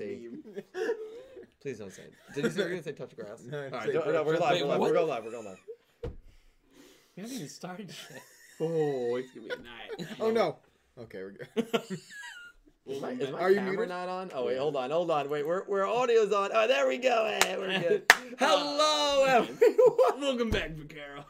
T. Please don't say it. Did you say you're gonna say touch grass? No, All right, say don't- no, we're live. Wait, We're live. what? We're going live. We're going live. We haven't even started yet. Oh, it's gonna be a night. Oh no. Okay, we're good. Is my, is my Are you camera muted? not on? Oh wait, hold on, hold on. Wait, we're we're audio's on. Oh, there we go. Hey, we're good. Hello, everyone. Welcome back, Vaquero.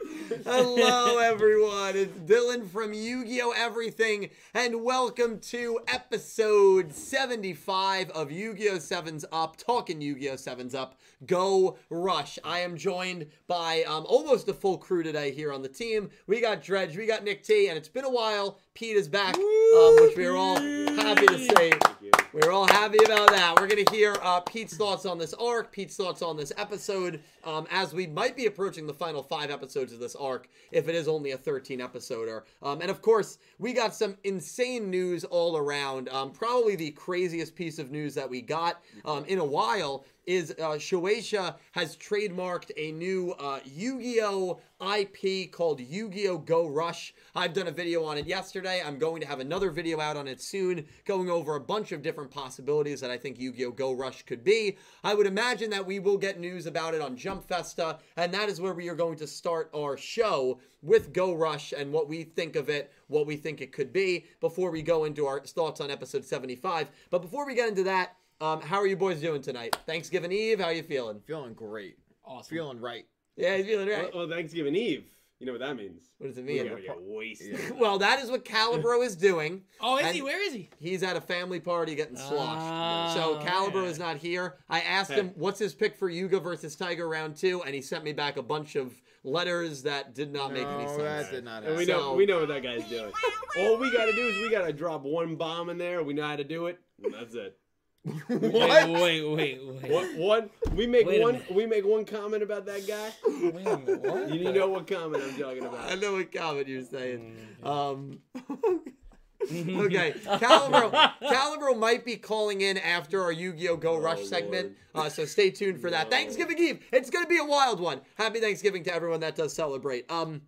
Hello, everyone. It's Dylan from Yu-Gi-Oh! Everything, and welcome to episode 75 of Yu-Gi-Oh! 7's Up, talking Yu-Gi-Oh! 7's Up. Go Rush. I am joined by um, almost a full crew today here on the team. We got Dredge, we got Nick T, and it's been a while. Pete is back, um, which we are all happy to see. We're all happy about that. We're going to hear uh, Pete's thoughts on this arc, Pete's thoughts on this episode, um, as we might be approaching the final five episodes of this arc, if it is only a 13 episoder. Um, and of course, we got some insane news all around. Um, probably the craziest piece of news that we got um, in a while is uh, Shueisha has trademarked a new uh, Yu-Gi-Oh! IP called Yu-Gi-Oh! Go Rush. I've done a video on it yesterday. I'm going to have another video out on it soon, going over a bunch of different possibilities that I think Yu-Gi-Oh! Go Rush could be. I would imagine that we will get news about it on Jump Festa, and that is where we are going to start our show with Go Rush and what we think of it, what we think it could be, before we go into our thoughts on episode 75. But before we get into that, um, how are you boys doing tonight? Thanksgiving Eve, how are you feeling? Feeling great. Awesome. Feeling right. Yeah, you feeling right? Well, well, Thanksgiving Eve. You know what that means? What does it We're mean? gonna get wasted. Well, that is what Calibro is doing. Oh, is he? Where is he? He's at a family party getting ah. sloshed. so Oh, Calibro yeah. is not here. I asked him what's his pick for Yuga versus Tiger round two, and he sent me back a bunch of letters that did not make any No, sense. that did not And we know So- we know what that guy's doing. All we gotta do is we gotta drop one bomb in there. We know how to do it. And that's it. What? Wait, wait, wait, wait. One, one we make Wait one we make one comment about that guy. Wait a minute, what? You know what comment I'm talking about? I know what comment you're saying. Mm. Um, okay, Calibro, Calibro might be calling in after our Yu-Gi-Oh! Go Rush Oh, segment, uh, so stay tuned for that. No. Thanksgiving Eve, it's going to be a wild one. Happy Thanksgiving to everyone that does celebrate. Um,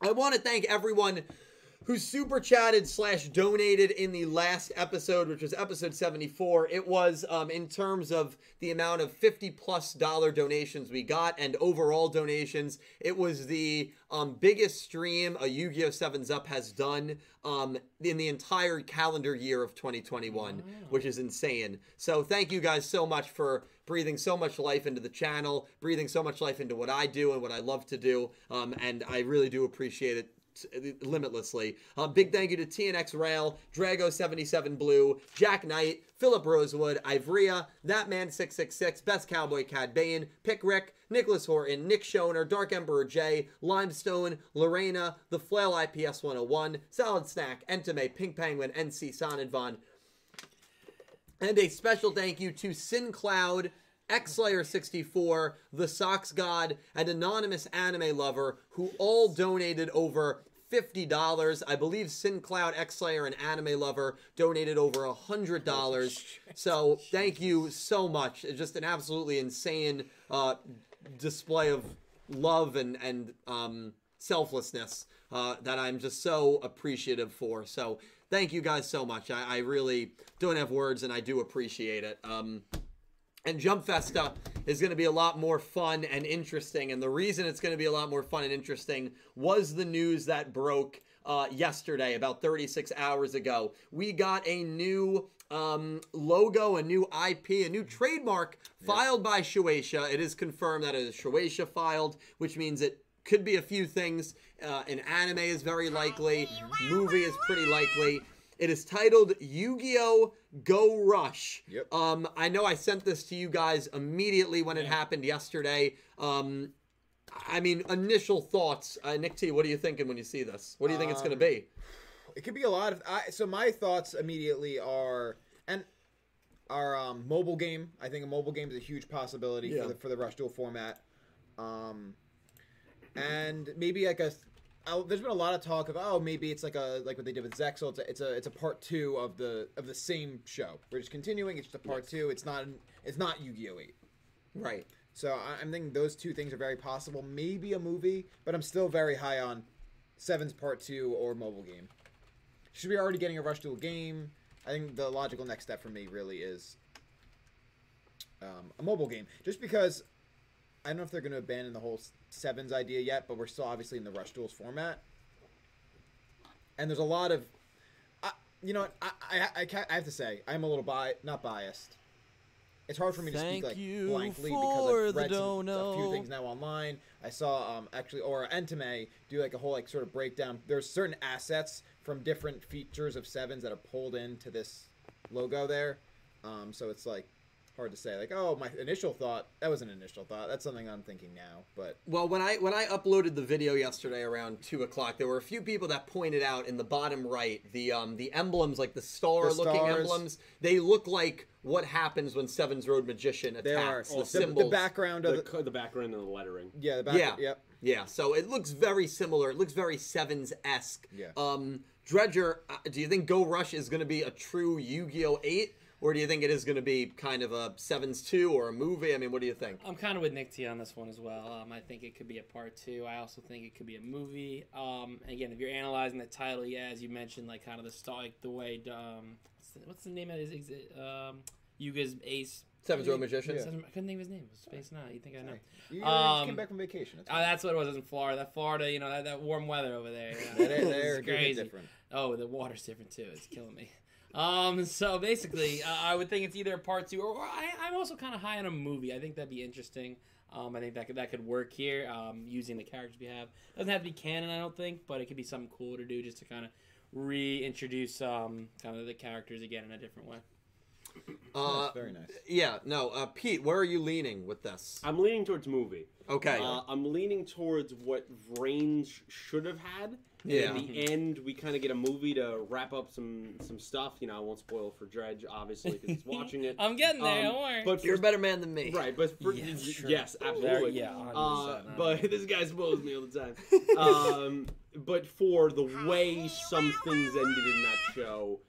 I want to thank everyone who super chatted slash donated in the last episode, which was episode 74. It was um, in terms of the amount of 50 plus dollar donations we got and overall donations. It was the um, biggest stream a Yu Gi Oh! 7's Up has done um, in the entire calendar year of 2021, which is insane. So thank you guys so much for breathing so much life into the channel, breathing so much life into what I do and what I love to do. Um, and I really do appreciate it limitlessly. Um, big thank you to TNX Rail, Drago77 Blue, Jack Knight, Philip Rosewood, Ivrea, That Man 666 Best Cowboy Cad Bane, Pick Rick, Nicholas Horton, Nick Schoner, Dark Emperor J, Limestone, Lorena, The Flail IPS 101, Salad Snack, Entame, Pink Penguin, NC Sonnenvon, and a special thank you to SinCloud, Xlayer64, The Socks God, and Anonymous Anime Lover, who all donated over $50. I believe SinCloud, Xlayer, and Anime Lover donated over $100. So thank you so much. It's just an absolutely insane uh, display of love and, and um, selflessness uh, that I'm just so appreciative for. So thank you guys so much. I, I really don't have words and I do appreciate it. Um, and Jump Festa is going to be a lot more fun and interesting. And the reason it's going to be a lot more fun and interesting was the news that broke uh, yesterday, about 36 hours ago. We got a new um, logo, a new IP, a new trademark filed by Shueisha. It is confirmed that it is Shueisha filed, which means it could be a few things. Uh, an anime is very likely, movie is pretty likely. It is titled Yu-Gi-Oh! Go Rush. Yep. Um, I know I sent this to you guys immediately when it happened yesterday. Um, I mean, initial thoughts. Uh, Nick T, what are you thinking when you see this? What do you think it's going to Um, be? It could be a lot of. I, so my thoughts immediately are and our um, mobile game. I think a mobile game is a huge possibility Yeah. for the for the Rush Duel format. Um, and maybe like a. Oh, there's been a lot of talk of oh maybe it's like a like what they did with Zexal. It's a it's a it's a part two of the of the same show. We're just continuing. It's just a part two. It's not it's not Yu-Gi-Oh! Eight. Right. So I- I'm thinking those two things are very possible. Maybe a movie, but I'm still very high on Seven's Part Two or mobile game. Should we already getting a Rush Duel game? I think the logical next step for me really is um, a mobile game, just because I don't know if they're going to abandon the whole sevens idea yet, but we're still obviously in the Rush Duels format, and there's a lot of, I, you know, I, I, I, I have to say I'm a little bi not biased. It's hard for me to Thank speak like blankly because I've read some, a few things now online. I saw um, actually or Entame do like a whole like sort of breakdown. There's certain assets from different features of sevens that are pulled into this logo there. Um, so it's like hard to say like oh my initial thought that was an initial thought that's something I'm thinking now but Well, when I when I uploaded the video yesterday around two o'clock, there were a few people that pointed out in the bottom right the um the emblems, like the star The looking stars. emblems. They look like what happens when Seven's Road Magician there are attacks the, the the, background of The, the, the background and the lettering. yeah the back Yeah. yep Yeah, so it looks very similar. It looks very Sevens esque. Yeah. Um, Dredger, uh, do you think Go Rush is going to be a true Yu-Gi-Oh eight, or do you think it is going to be kind of a Sevens two or a movie? I mean, what do you think? I'm kind of with Nick T on this one as well. Um, I think it could be a part two. I also think it could be a movie. Um, again, if you're analyzing the title, yeah, as you mentioned, like kind of the style, like the way, um, what's the, what's the name of his, exi- um, Yuga's ace? Seven's Road Magician. Yeah. I couldn't think of his name. It was Space Nine. You think I know? you, you Um, came back from vacation it's Oh, that's what it was. It was in Florida. That Florida, you know, that, that warm weather over there. You know, They're- they're crazy. different. Oh, the water's different too. It's killing me. Um, so basically, uh, I would think it's either part two or, or I, I'm also kind of high on a movie. I think that'd be interesting. Um, I think that could that could work here. Um, using the characters we have doesn't have to be canon, I don't think, but it could be something cool to do just to kind of reintroduce um kind of the characters again in a different way. Uh, That's very nice yeah, no, uh, Pete, where are you leaning with this? I'm leaning towards movie. Okay. Uh, I'm leaning towards what Vrain should have had. Yeah. In the end, we kind of get a movie to wrap up some some stuff. You know, I won't spoil for Dredge, obviously, because he's watching it. I'm getting there. Um, don't worry. But You're a better man than me. right, but for, Yeah, sure. yes, Very- absolutely. yeah, Uh, 100%, but this guy spoils me all the time. um, but for the way some things ended in that show,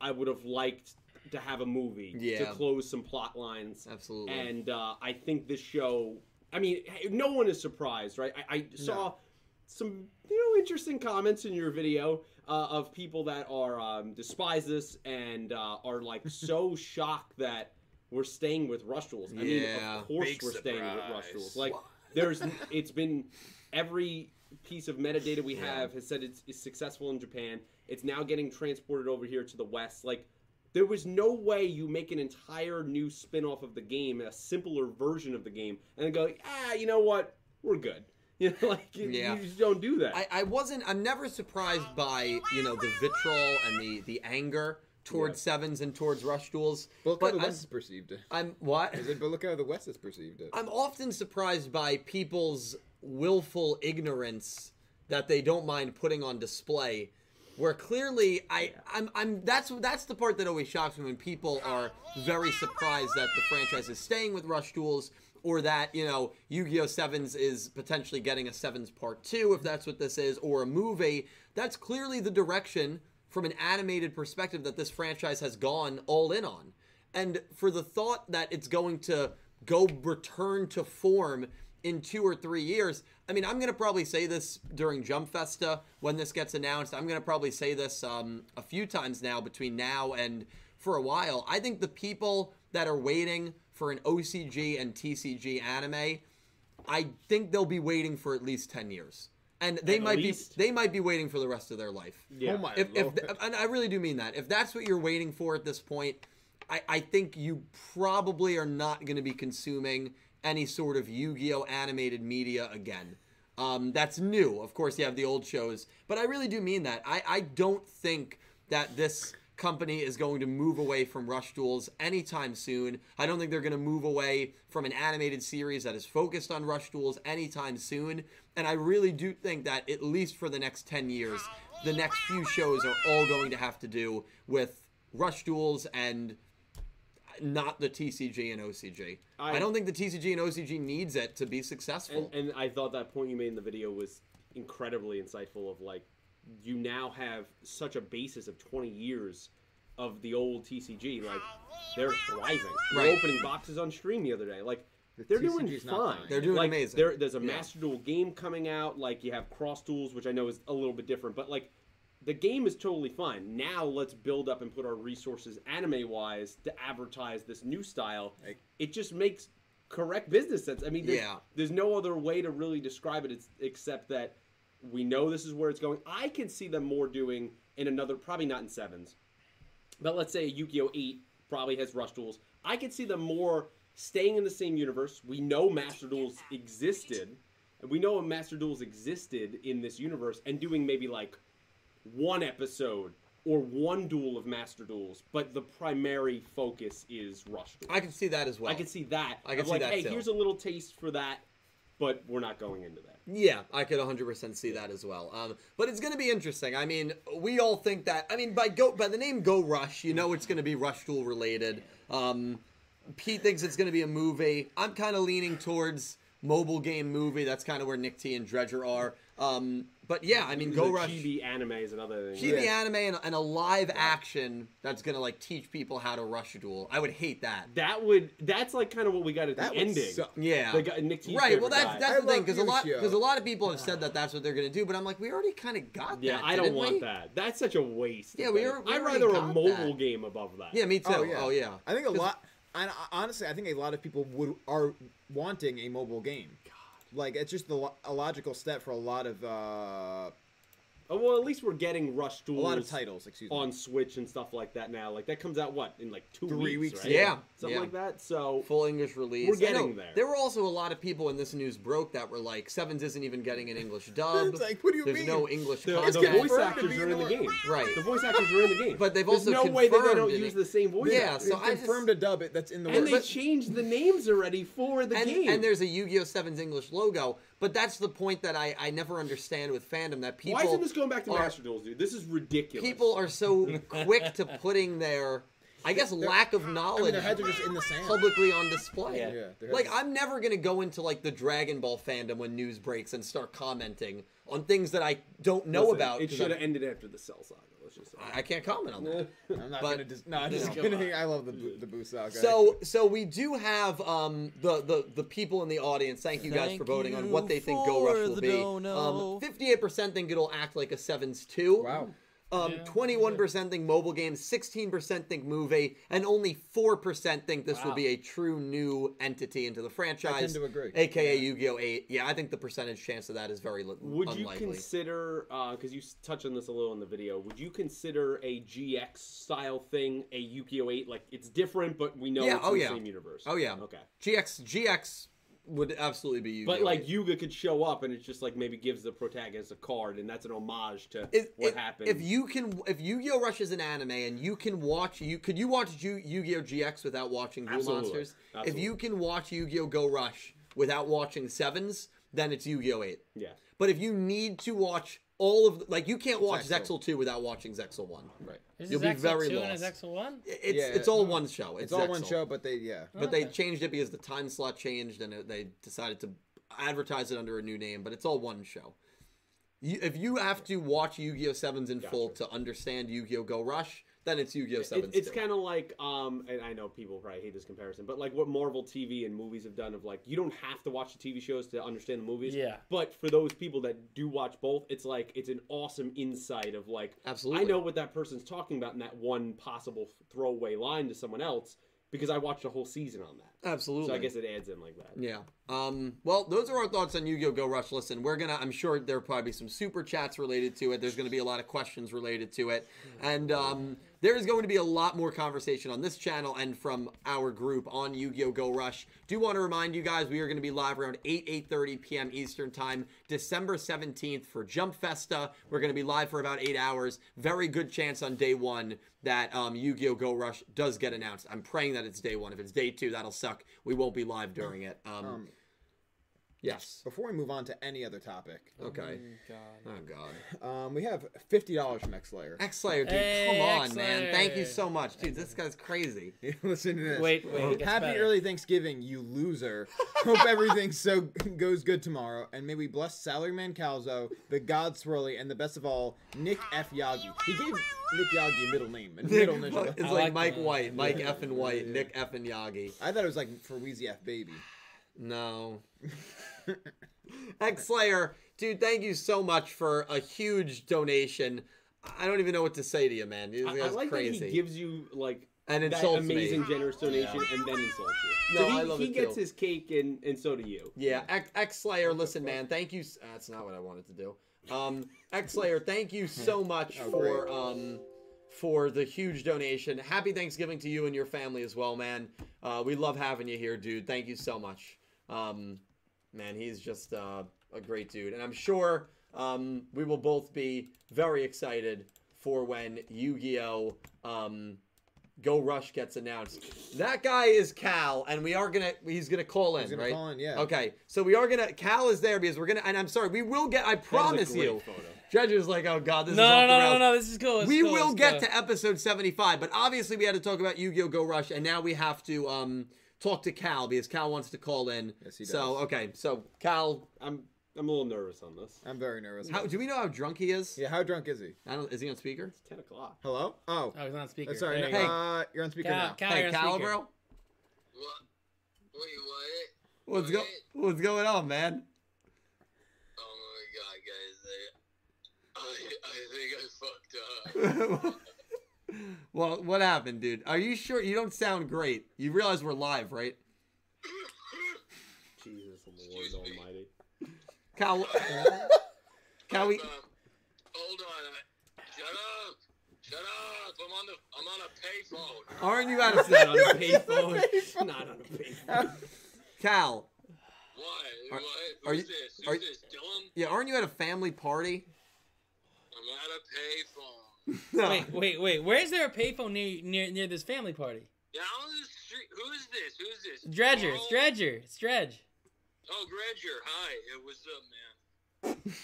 I would have liked to have a movie to close some plot lines. Absolutely. And uh, I think this show. I mean, no one is surprised, right? I, I saw some you know interesting comments in your video uh, of people that are um, despise this and uh, are like so shocked that we're staying with Rush Duels. I mean, of course we're staying with Rush surprise. Duels. Like, there's it's been every piece of metadata we have has said it's, it's successful in Japan. It's now getting transported over here to the West. Like, there was no way you make an entire new spin-off of the game, a simpler version of the game, and go, ah, you know what, we're good. You know, like you, Yeah. you just don't do that. I, I wasn't. I'm never surprised by you know the vitriol and the the anger towards sevens and towards rush duels. but look But how the I'm- West has perceived it I'm what? Is it- but look how the West has perceived it I'm often surprised by people's willful ignorance that they don't mind putting on display. Where clearly, I, I'm, I'm. That's that's the part that always shocks me when people are very surprised that the franchise is staying with Rush Duels, or that you know Yu-Gi-Oh Sevens is potentially getting a Sevens Part Two, if that's what this is, or a movie. That's clearly the direction from an animated perspective that this franchise has gone all in on. And for the thought that it's going to go return to form in two or three years, I mean, I'm going to probably say this during Jump Festa when this gets announced. I'm going to probably say this um, a few times now between now and for a while. I think the people that are waiting for an OCG and TCG anime, I think they'll be waiting for at least 10 years. And they At might least. be they might be waiting for the rest of their life yeah. oh my if, if lord and I really do mean that. If that's what you're waiting for at this point, I, I think you probably are not going to be consuming any sort of Yu-Gi-Oh animated media again. Um, that's new. Of course, you have the old shows, but I really do mean that. I, I don't think that this company is going to move away from Rush Duels anytime soon. I don't think they're going to move away from an animated series that is focused on Rush Duels anytime soon. And I really do think that at least for the next 10 years, the next few shows are all going to have to do with Rush Duels and not the TCG and OCG. I, I- don't think the TCG and OCG needs it to be successful. And, and I thought that point you made in the video was incredibly insightful. Of like, you now have such a basis of 20 years of the old TCG. Like, they're thriving. They're opening boxes on stream the other day. Like, they're doing TCG 's not fine. They're doing like, amazing. There's a Yeah. Master Duel game coming out. Like, you have Cross Duels, which I know is a little bit different, but like. the game is totally fine. Now let's build up and put our resources anime wise to advertise this new style. Like- it just makes correct business sense. I mean, there's, Yeah. there's no other way to really describe it except that we know this is where it's going. I can see them more doing in another, probably not in sevens, but let's say Yu-Gi-Oh! 8 probably has Rush Duels. I could see them more staying in the same universe. We know Master Duels existed, and we know Master Duels existed in this universe, and doing maybe like one episode or one duel of Master Duels, but the primary focus is Rush Duels. I can see that as well. I can see that. I can see like, that hey, too. here's a little taste for that, but we're not going into that. Yeah, I could 100% see that as well. Um, but it's going to be interesting. I mean, we all think that. I mean, by go by the name Go Rush, you know it's going to be Rush Duel related. Um, Pete thinks it's going to be a movie. I'm kind of leaning towards mobile game movie. That's kind of where Nick T and Dredger are. Um, but yeah, I mean, Go the Rush. chibi anime is another thing. Chibi Yeah. anime and, and a live action that's gonna like teach people how to rush a duel. I would hate that. That would that's like kind of what we got at That the ending. suck. Yeah. The guy, Nick T's Right. Well, that's guy. that's I the thing because a lot because a lot of people have said that that's what they're gonna do, but I'm like, we already kind of got yeah, that. Yeah, I don't didn't want we? that. That's such a waste. Yeah, we. Are, we I'd already rather a mobile that. game above that. Yeah, me too. Oh yeah. Oh yeah. I think a lot. And honestly, I think a lot of people would are wanting a mobile game. Like it's just the lo- a logical step for a lot of uh, Oh, well, at least we're getting Rush a lot of titles. Excuse me. on Switch and stuff like that now. Like that comes out what in like two Three weeks, weeks, right? yeah. something Yeah. like that. So Full English release. We're getting know there. There were also a lot of people when this news broke that were like, Sevens isn't even getting an English dub. It's like, what do you There's mean? no English the, content. the voice actors are in in the the- game. Right. The voice actors are in the game. But they've There's also no way that they don't it. use the same voice. Yeah, actors. so They've I just- confirmed a dub it that's in the and works. they changed the names already for the and, game. and there's a Yu-Gi-Oh! Sevens English logo, but that's the point that I, I never understand with fandom that people Why isn't this going back to are- Master Duels, dude? This is ridiculous. people are so quick to putting their I guess lack of I knowledge mean, their heads are just in the sand. publicly on display. Yeah. Yeah, like I'm never gonna go into like the Dragon Ball fandom when news breaks and start commenting on things that I don't know Listen, about. It should have ended after the Cell Saga. Let's just say. I can't comment on that. I'm not but- gonna just no, I'm just you know. kidding. I love the Boo- the Boo saga. So so we do have um the the the people in the audience. Thank you guys Thank for voting on what they think Go Rush will the be. Um, 58% think it'll act like a sevens two. wow, Um, Yeah. 21% think mobile games, 16% think movie, and only 4% think this will be a true new entity into the franchise. to agree. AKA Yu-Gi-Oh! 8. Yeah, I think the percentage chance of that is very li- Would you unlikely. consider, because you s- touched on this a little in the video, would you consider a GX style thing a Yu-Gi-Oh! 8? Like, it's different, but we know Yeah, it's oh in yeah. the same universe. Oh yeah. Okay. GX GX would absolutely be! But, like, 8. Yuga could show up, and it's just, like, maybe gives the protagonist a card, and that's an homage to If- what if, happened. If you can, if Yu-Gi-Oh! Rush is an anime and you can watch, you could you watch Yu- Yu-Gi-Oh! GX without watching Duel Absolutely. Monsters? If you can watch Yu-Gi-Oh! Go Rush without watching Sevens, then it's Yu-Gi-Oh! 8. Yeah. But if you need to watch all of, the, like, you can't watch Zexal. Zexal 2 without watching Zexal 1. right. Is You'll this be very Exo 2 and is lost. Exo 1? It's Yeah, it's all one show. It's, It's all one Zexal. show, but they yeah. But they Okay. changed it because the time slot changed and it, they decided to advertise it under a new name. But it's all one show. You, if you have to watch Yu-Gi-Oh! Sevens in full to understand Yu-Gi-Oh! Go Rush, then it's Yu-Gi-Oh! It- it's kind of like, um, and I know people probably hate this comparison, but like what Marvel TV and movies have done of like, you don't have to watch the TV shows to understand the movies. Yeah. But for those people that do watch both, it's like, it's an awesome insight of like, Absolutely. I know what that person's talking about in that one possible throwaway line to someone else because I watched a whole season on that. Absolutely. So I guess it adds in like that. Yeah. Um, well, those are our thoughts on Yu-Gi-Oh! Go Rush. Listen, we're gonna. I'm sure there'll probably be some super chats related to it. There's gonna be a lot of questions related to it, and um, there is going to be a lot more conversation on this channel and from our group on Yu-Gi-Oh! Go Rush. Do want to remind you guys we are going to be live around 8 8:30 p.m. Eastern time, December 17th for Jump Festa. We're going to be live for about eight hours. Very good chance on day one that um, Yu-Gi-Oh! Go Rush does get announced. I'm praying that it's day one. If it's day two, that'll suck. We won't be live during it. Um, Um, yes. before we move on to any other topic, Okay. Oh, God. Oh God. um, we have fifty dollars from X Slayer. X Slayer, dude, Hey, come on, X man. Thank you so much, dude. This guy's crazy. Listen to this. Wait, wait, it Happy better. early Thanksgiving, you loser. Hope everything so goes good tomorrow, and may we bless Salaryman Calzo, the God Swirly, and the best of all, Nick F. Yagi. He gave Nick Yagi a middle name, a middle Nick, initial. it's like, like Mike that. White, Mike F and White, Nick F and Yagi. I thought it was like for Wheezy F Baby. No. X Slayer, dude, thank you so much for a huge donation. I don't even know what to say to you, man. This I, I like crazy. that he gives you like and that insults amazing me. generous donation and then insults you. No, so he, I love he it gets too. his cake and and so do you. Yeah, X, X Slayer, listen, man, thank you. That's not what I wanted to do. Um, X Slayer, thank you so much Oh, for um, for the huge donation. Happy Thanksgiving to you and your family as well, man. Uh, we love having you here, dude. Thank you so much. Um, man, he's just uh, a great dude, and I'm sure um, we will both be very excited for when Yu-Gi-Oh. Um, Go Rush gets announced. That guy is Cal, and we are gonna he's gonna call in, He's gonna right? call in, yeah. Okay, so we are gonna. Cal is there because we're gonna, and I'm sorry, we will get. I promise you. Judge is like, oh god, this No, is off no, the no, no, no. This is cool. This We cool, will get cool. to episode 75, but obviously we had to talk about Yu-Gi-Oh! Go Rush, and now we have to um talk to Cal because Cal wants to call in. Yes, he does. So okay, so Cal, I'm I'm a little nervous on this. I'm very nervous. how, do we know how drunk he is? Yeah, how drunk is he? I don't. Is he on speaker? It's ten o'clock. Hello? Oh, Oh, he's on speaker. uh, sorry. There no, you go. uh, you're on speaker Cal, now. Cal, hey, Cal, speaker. bro, What? Wait, what? what's go What's going on, man? Oh my god, guys! I, I, I think I fucked up. well, what happened, dude? Are you sure? You don't sound great. You realize we're live, right? Jesus Lord Excuse me. Almighty. Cal, Cal, we. Hold on. Shut up! Shut up! I'm on the I'm on a payphone. Aren't you out of Not on a payphone. Not on a payphone. Cal? What? Are- what? are Who's you- this? Who's are- this? Dylan? Yeah, aren't you at a family party? I'm at a payphone. No. Wait, wait, wait. Where is there a payphone near near near this family party? Down the street. Who's this? Who's this? Dredger, it's Carl? Dredger, it's Dredge. Oh, Dredger. Hi. Hey, what's up, man?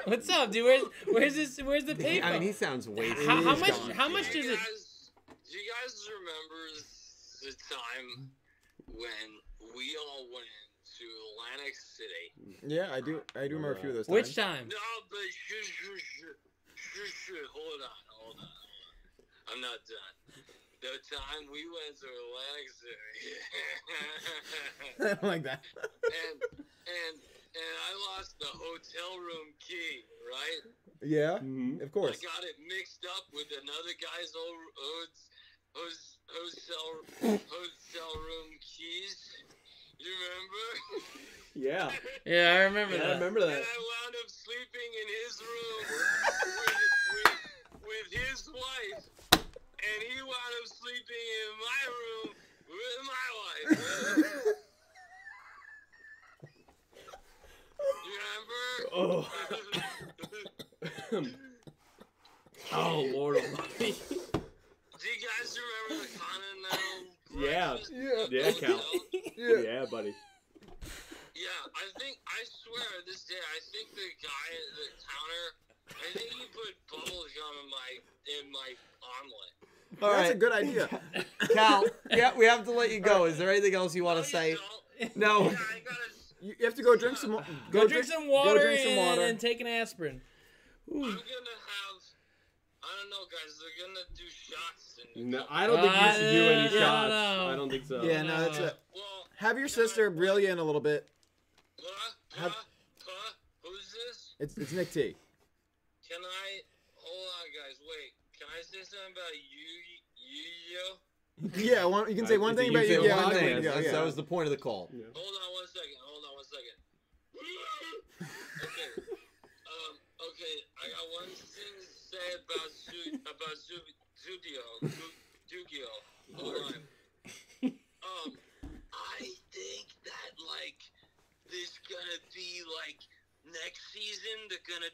What's up, dude? Where's where's this? Where's the payphone? I mean, he sounds wasted. how, how much? gone. How much do does you it? guys, do you guys remember the time when we all went to Atlantic City? Yeah, I do. I do remember a few of those. Times. Which time? No, but shh, hold on, hold on, hold on. I'm not done. The time we went to Atlantic City, I don't like that. and and and I lost the hotel room key, right? yeah, Mhm. of course. I got it mixed up with another guy's old hos- hos- hotel hotel room keys. You remember? Yeah. Yeah, I remember Yeah, I that. remember And that. I wound up sleeping in his room with, with, with his wife, and he wound up sleeping in my room with my wife. You remember? Oh. oh Lord Almighty. Do you guys remember the Continental? Yeah. breakfast Yeah. Yeah, Cal. Yeah. Yeah, buddy. Yeah, I think I swear this day I think the guy at the counter I think he put bubble gum in my in my omelet. All That's right, a good idea. Cal. Yeah, we have to let you go. Is there anything else you want to you say? don't. No. Yeah, I gotta You you have to go drink some. wa- Go, drink some water, Go drink some and, water. and take an aspirin. I'm gonna have I don't know guys, they're gonna do shots and No, I don't think you should do any Uh, yeah, shots. no. I don't think so. yeah, no, that's Uh, it. well Have your can I- sister reel you in a little bit. Huh? have- Huh? Huh? Who's this? It's it's Nick T. Can I hold on guys, wait. Can I say something about you Yu-Gi-Oh? Yeah, one, you can say Uh, one it's a thing about Say you. Yu-Gi-Oh Yeah, one and then thing. we- yeah, That's- yeah. That was the point of the call. Yeah. Hold on one second. Hold on one second. okay. Um. Okay. I got one thing to say about Zu about Zu Zugio. Zugio. Hold on. Um. I think that like there's gonna be like next season they're gonna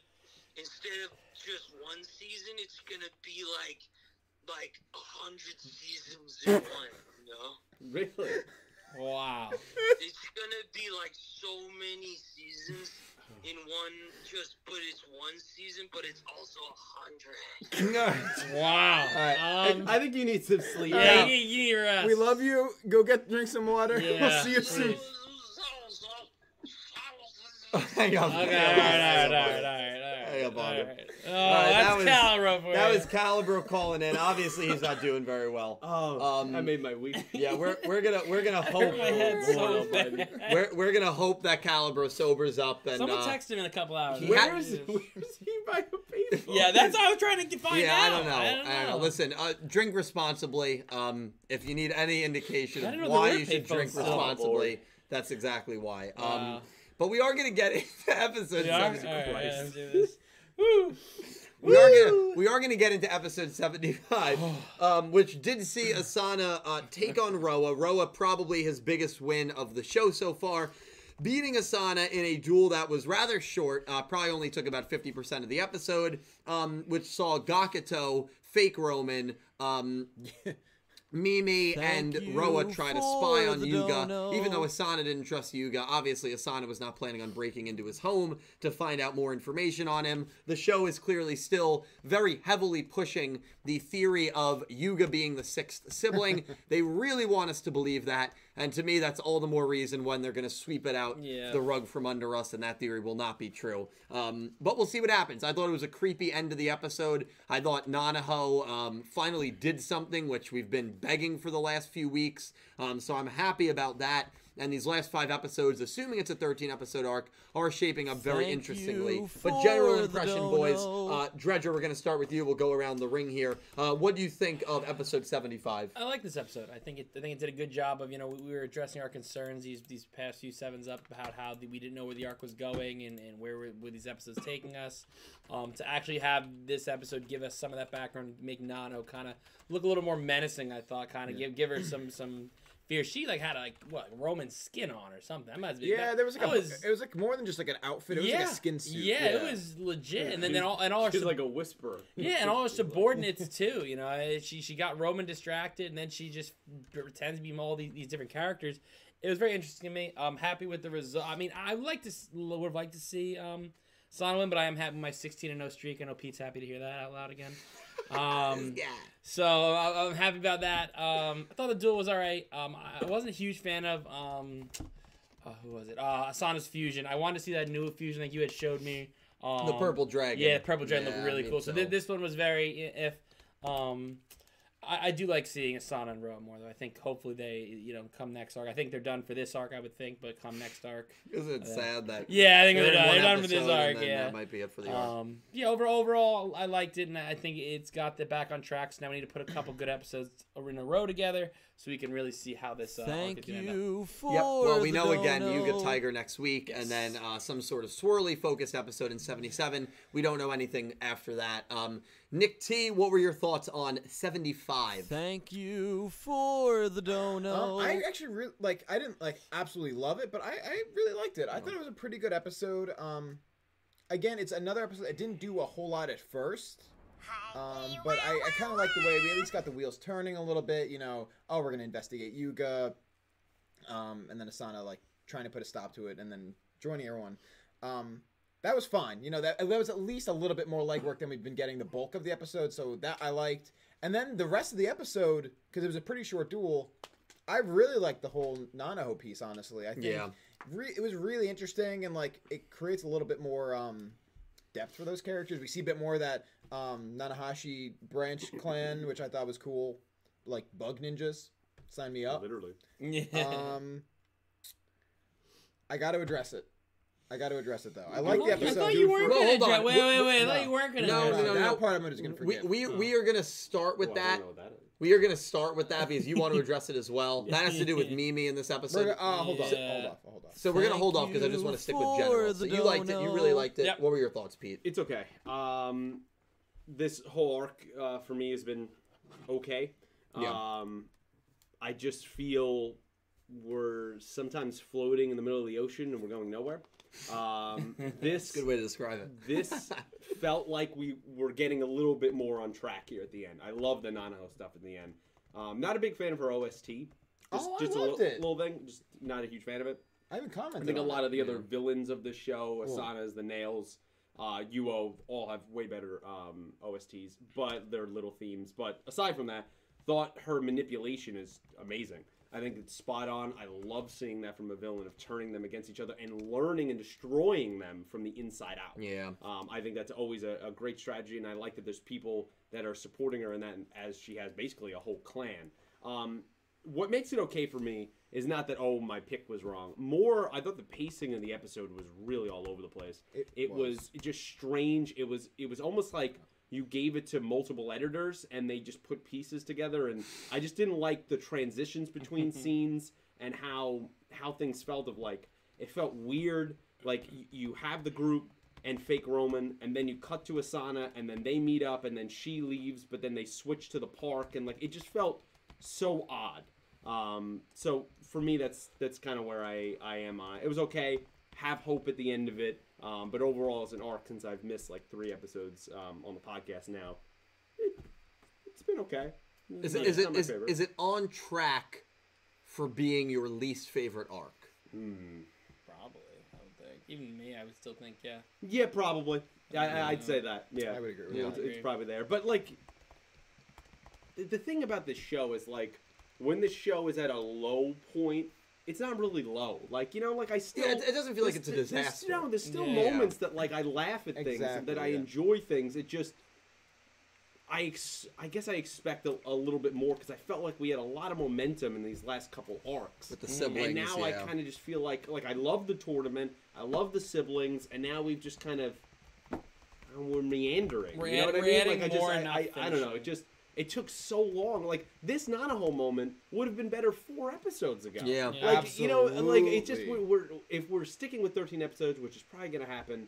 instead of just one season it's gonna be like like a hundred seasons in one. You know. Really? Wow. it's gonna be like so many seasons in one just but it's one season but it's also a hundred Wow. right. Um, I think you need some sleep. yeah, Yeah. you, need- you need rest. We love you. Go get drink some water. we'll see you soon. Hang on. Okay, all right, all right, all right, all right, all right. Hang up on all it. right. Oh, right, that was- Calibro for That you. was Calibro calling in. Obviously, he's not doing very well. Oh, Um, I made my week. Yeah, we're we're gonna we're gonna I hope hurt my head so bad. we're we're gonna hope that Calibro sobers up and Someone uh, text him in a couple hours. he Where had- Where's is- where's he by a baseball? Yeah, that's how I was trying to find yeah, out. I don't know. I don't know. Listen, uh, drink responsibly. Um, if you need any indication of didn't know there why you should drink still. responsibly, that's exactly why. Um, Wow. but we are gonna get into episode We are? All right, yeah, let's do this. Woo. We are gonna we are gonna get into episode seventy five, um, which did see Asana uh, take on Roa. Roa probably his biggest win of the show so far, beating Asana in a duel that was rather short. Uh, probably only took about fifty percent of the episode, um, which saw Gakuto, fake Roman, um, Mimi Thank and Roa try to spy on Yuga, dono. even though Asana didn't trust Yuga. Obviously, Asana was not planning on breaking into his home to find out more information on him. The show is clearly still very heavily pushing the theory of Yuga being the sixth sibling. they really want us to believe that, and to me, that's all the more reason when they're going to sweep it out Yeah. the rug from under us, and that theory will not be true. Um, but we'll see what happens. I thought it was a creepy end to the episode. I thought Nanaho um, finally did something, which we've been begging for the last few weeks. Um, so I'm happy about that. And these last five episodes, assuming it's a 13 episode arc, are shaping up very Thank interestingly. But general impression, boys. dono. Uh, Dredger, we're going to start with you. We'll go around the ring here. Uh, what do you think of episode 75? I like this episode. I think it. I think it did a good job of you know we, we were addressing our concerns these these past few sevens up about how the, we didn't know where the arc was going and, and where were, were these episodes taking us. Um, to actually have this episode give us some of that background, make Nano kind of look a little more menacing. I thought kind of give give her some some fear. She like had like what Roman skin on or something. That must be Yeah, that- there was like that a, was- it was like more than just like an outfit. It was yeah, like a skin suit. Yeah, it was legit. And then, then all and all her She's sub- like a whisperer. yeah, and all her subordinates too. You know, she she got Roman distracted, and then she just pretends to be all these, these different characters. It was very interesting to me. I'm happy with the result. I mean, I would like to would have liked to see um Sana win, but I am happy with my 16 and 0 streak. I know Pete's happy to hear that out loud again. Um, Yeah. So I'm happy about that. Um, I thought the duel was all right. Um, I wasn't a huge fan of um, uh, who was it? Uh, Asana's fusion. I wanted to see that new fusion that you had showed me. Um, The purple dragon. Yeah, purple dragon Yeah, looked really cool. So thi- this one was very if um. I, I do like seeing Asana and Roa more though. I think hopefully they, you know, come next arc. I think they're done for this arc. I would think, but come next arc, Isn't it sad that yeah, I think they're they're done. They're done for this arc. Yeah, That might be it for the arc. um, yeah, overall, overall, I liked it, and I think it's got the back on tracks. So now we need to put a couple good episodes in a row together, so we can really see how this. Uh, Thank is gonna end you for Yep. Well, we the know again, you get Tiger next week, and then uh, some sort of swirly focused episode in 77. We don't know anything after that. Um, Nick T, what were your thoughts on 75? Thank you for the dono. Um, I actually really like. I didn't like absolutely love it, but I, I really liked it. I thought it was a pretty good episode. Um, again, it's another episode that didn't do a whole lot at first. Um, but I, I kind of like the way we at least got the wheels turning a little bit. You know, oh, we're gonna investigate Yuga, um, and then Asana like trying to put a stop to it, and then joining everyone. Um, that was fine. You know, that that was at least a little bit more legwork than we've been getting the bulk of the episode. So that I liked. And then the rest of the episode, because it was a pretty short duel, I really liked the whole Nanaho piece. Honestly, I think Yeah. re- it was really interesting and like it creates a little bit more um, depth for those characters. We see a bit more of that um, Nanahashi branch clan, which I thought was cool. Like bug ninjas, sign me up. Literally. Yeah. Um, I got to address it. I got to address it though. I like the I episode. thought you weren't Well, gonna. hold on. Wait, wait, wait! I thought you weren't gonna. No, address no, no, that part I'm just gonna forget. we, we are going to start with Well, I that. don't know what that is. We are going to start with that because you want to address it as well. That has to do with Mimi in this episode. gonna, uh, hold on, Yeah. hold off, hold off. So we're going to hold off because I just want to stick with general. So you liked it. You really liked it. Yep. What were your thoughts, Pete? It's okay. Um, this whole arc uh, for me has been okay. Yeah. Um, I just feel we're sometimes floating in the middle of the ocean and we're going nowhere. Um, this Good way to describe it. this felt like we were getting a little bit more on track here at the end. I love the Nanaho stuff in the end. Um, not a big fan of her OST. Just, Oh, I just a loved little, it. little thing. Just not a huge fan of it. I haven't commented. I think a lot it. of the other villains of the show. Asana's, the Nails, uh, Uo, all have way better um, OSTs, but they're little themes. But aside from that, thought her manipulation is amazing. I think it's spot on. I love seeing that from a villain of turning them against each other and learning and destroying them from the inside out. Yeah. Um, I think that's always a, a great strategy, and I like that there's people that are supporting her in that, as she has basically a whole clan. Um, what makes it okay for me is not that oh my pick was wrong. More, I thought the pacing of the episode was really all over the place. It It was. was just strange. It was it was almost like you gave it to multiple editors and they just put pieces together and I just didn't like the transitions between scenes and how how things felt of like it felt weird like you have the group and fake Roman and then you cut to Asana and then they meet up and then she leaves but then they switch to the park and like it just felt so odd um, so for me that's that's kind of where I I am on it. It was okay have hope at the end of it. Um, but overall, as an arc, since I've missed like three episodes um, on the podcast now, it, it's been okay. Is Not- it is not it my is, favorite. is it on track for being your least favorite arc? Hmm. Probably, I would think. Even me, I would still think, yeah. Yeah, probably. I, I- I'd say that. Yeah, I would agree with Yeah, that. It's, I it's probably there. But like, the, the thing about this show is like, when the show is at a low point, it's not really low. Like you know, like I still. Yeah, it, it doesn't feel like it's a there's- disaster. no, there's still Yeah. moments that like I laugh at things and that I yeah. enjoy things. It just, I ex- I guess I expect a, a little bit more because I felt like we had a lot of momentum in these last couple arcs. with the mm, siblings. and now I kind of just feel like like I love the tournament, I love the siblings, and now we've just kind of I don't know, we're meandering. We're you know what I we're mean? adding Like I just more I, I, I don't know. It just it took so long. Like this Nanaho moment would have been better four episodes ago. Yeah. Yeah. Like you know, like it just we're, we're if we're sticking with 13 episodes, which is probably gonna happen,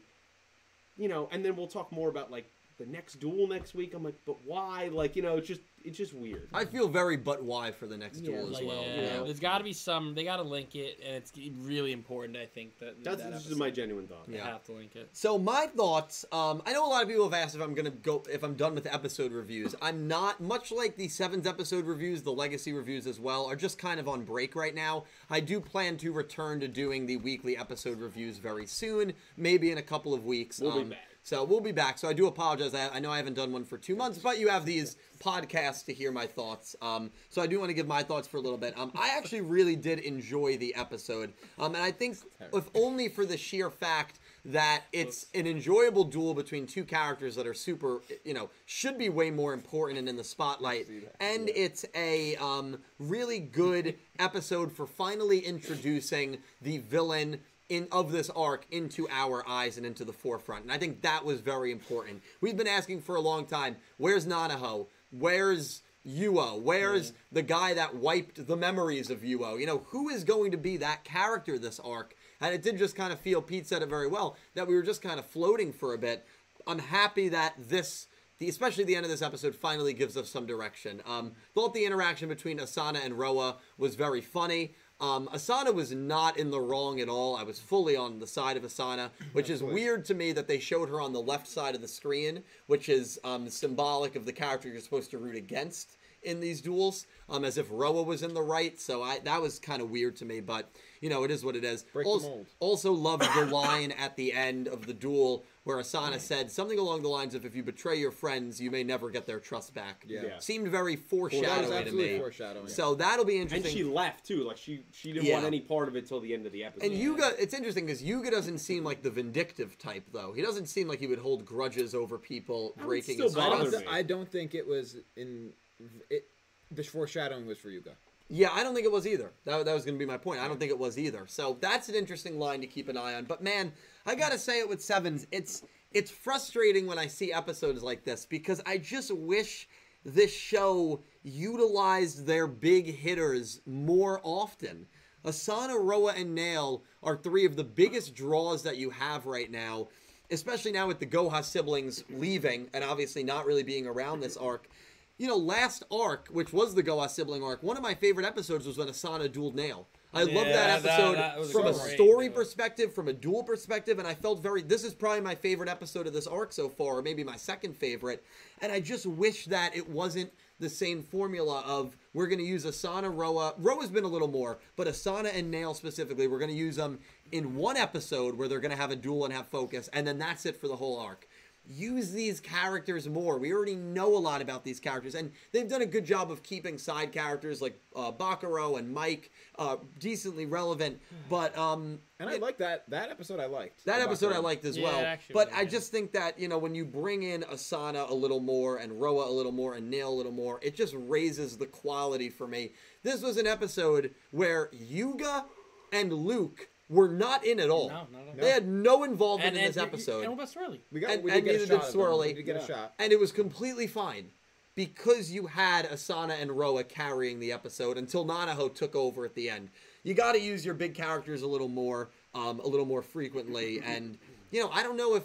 you know, and then we'll talk more about like the next duel next week. I'm like, but why? Like you know, it's just it's just weird. I feel very but why for the next Yeah, duel as well. yeah, you know? There's got to be some. They got to link it, and it's really important. I think that That's that this is my genuine thought. They Yeah. have to link it. So my thoughts. Um, I know a lot of people have asked if I'm gonna go if I'm done with episode reviews. I'm not. Much like the seventh episode reviews, the legacy reviews as well are just kind of on break right now. I do plan to return to doing the weekly episode reviews very soon, maybe in a couple of weeks. We'll be Um, back. So we'll be back. So I do apologize. I, I know I haven't done one for two months, but you have these podcasts to hear my thoughts. Um, so I do want to give my thoughts for a little bit. Um, I actually really did enjoy the episode, um, and I think if only for the sheer fact that it's an enjoyable duel between two characters that are super, you know, should be way more important and in the spotlight, and it's a um, really good episode for finally introducing the villain in of this arc into our eyes and into the forefront. And I think that was very important. We've been asking for a long time, where's Nanaho? Where's Yuo? Where's the guy that wiped the memories of Yuo? You know, who is going to be that character this arc? And it did just kind of feel, Pete said it very well, that we were just kind of floating for a bit. I'm happy that this the, especially the end of this episode finally gives us some direction. Um, thought the interaction between Asana and Roa was very funny. Um, Asana was not in the wrong at all. I was fully on the side of Asana, which is weird to me that they showed her on the left side of the screen, which is um, symbolic of the character you're supposed to root against in these duels, um, as if Roa was in the right. So I that was kind of weird to me, but you know it is what it is. Break the also, mold. also loved the line at the end of the duel where Asana said something along the lines of, "If you betray your friends, you may never get their trust back." Yeah. Yeah. seemed very That was foreshadowing to me. foreshadowing. So that'll be interesting. And she left too. Like she she didn't Yeah. want any part of it till the end of the episode. And Yuga, it's interesting because Yuga doesn't seem like the vindictive type, though. He doesn't seem like he would hold grudges over people would breaking still his I trust. don't, I don't think it was in Mm-hmm. it. The foreshadowing was for Yuga. Yeah, I don't think it was either. That, that was going to be my point. I don't think it was either. So that's an interesting line to keep an eye on. But man, I gotta say it with sevens. It's it's frustrating when I see episodes like this because I just wish this show utilized their big hitters more often. Asana, Roa, and Nail are three of the biggest draws that you have right now, especially now with the Goha siblings leaving and obviously not really being around this arc. You know, last arc, which was the Goha sibling arc, one of my favorite episodes was when Asana dueled Nail. I love Yeah, that that- episode that was from a story though. perspective, from a dual perspective, and I felt very. This is probably my favorite episode of this arc so far, or maybe my second favorite. And I just wish that it wasn't the same formula of we're going to use Asana, Roa. Roa's been a little more, but Asana and Nail specifically, we're going to use them in one episode where they're going to have a duel and have focus, and then that's it for the whole arc. Use these characters more. We already know a lot about these characters, and they've done a good job of keeping side characters like uh, Bakuro and Mike uh, decently relevant. But um, And I it- like that that episode. I liked that about episode I liked as Yeah, well. it But was I good. just think that, you know, when you bring in Asana a little more and Roa a little more and Nail a little more, it just raises the quality for me. This was an episode where Yuga and Luke were not in at all. No, not at all. They had no involvement And, in and, this episode. And what about Swirly? We got And- we and did get neither a did shot of. Swirly. We did get Yeah. a shot. and it was completely fine because you had Asana and Roa carrying the episode until Nanaho took over at the end. You got to use your big characters a little more, um, a little more frequently, and you know I don't know if.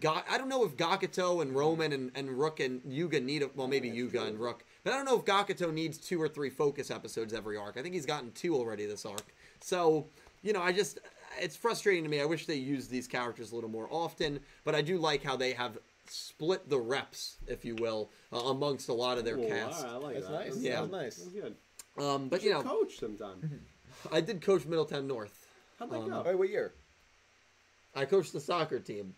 Ga- I don't know if Gakuto and Roman and, and Rook and Yuga need a, well maybe Yuga and Rook, but I don't know if Gakuto needs two or three focus episodes every arc. I think he's gotten two already this arc. So you know I just it's frustrating to me. I wish they used these characters a little more often, but I do like how they have split the reps, if you will, uh, amongst a lot of their Cool. cast. All right, I like That's that. nice. Yeah. That's nice. That's good. Um, but You you know, coach sometime. I did coach Middletown North. How'd that Um, go? Wait, what year? I coached the soccer team.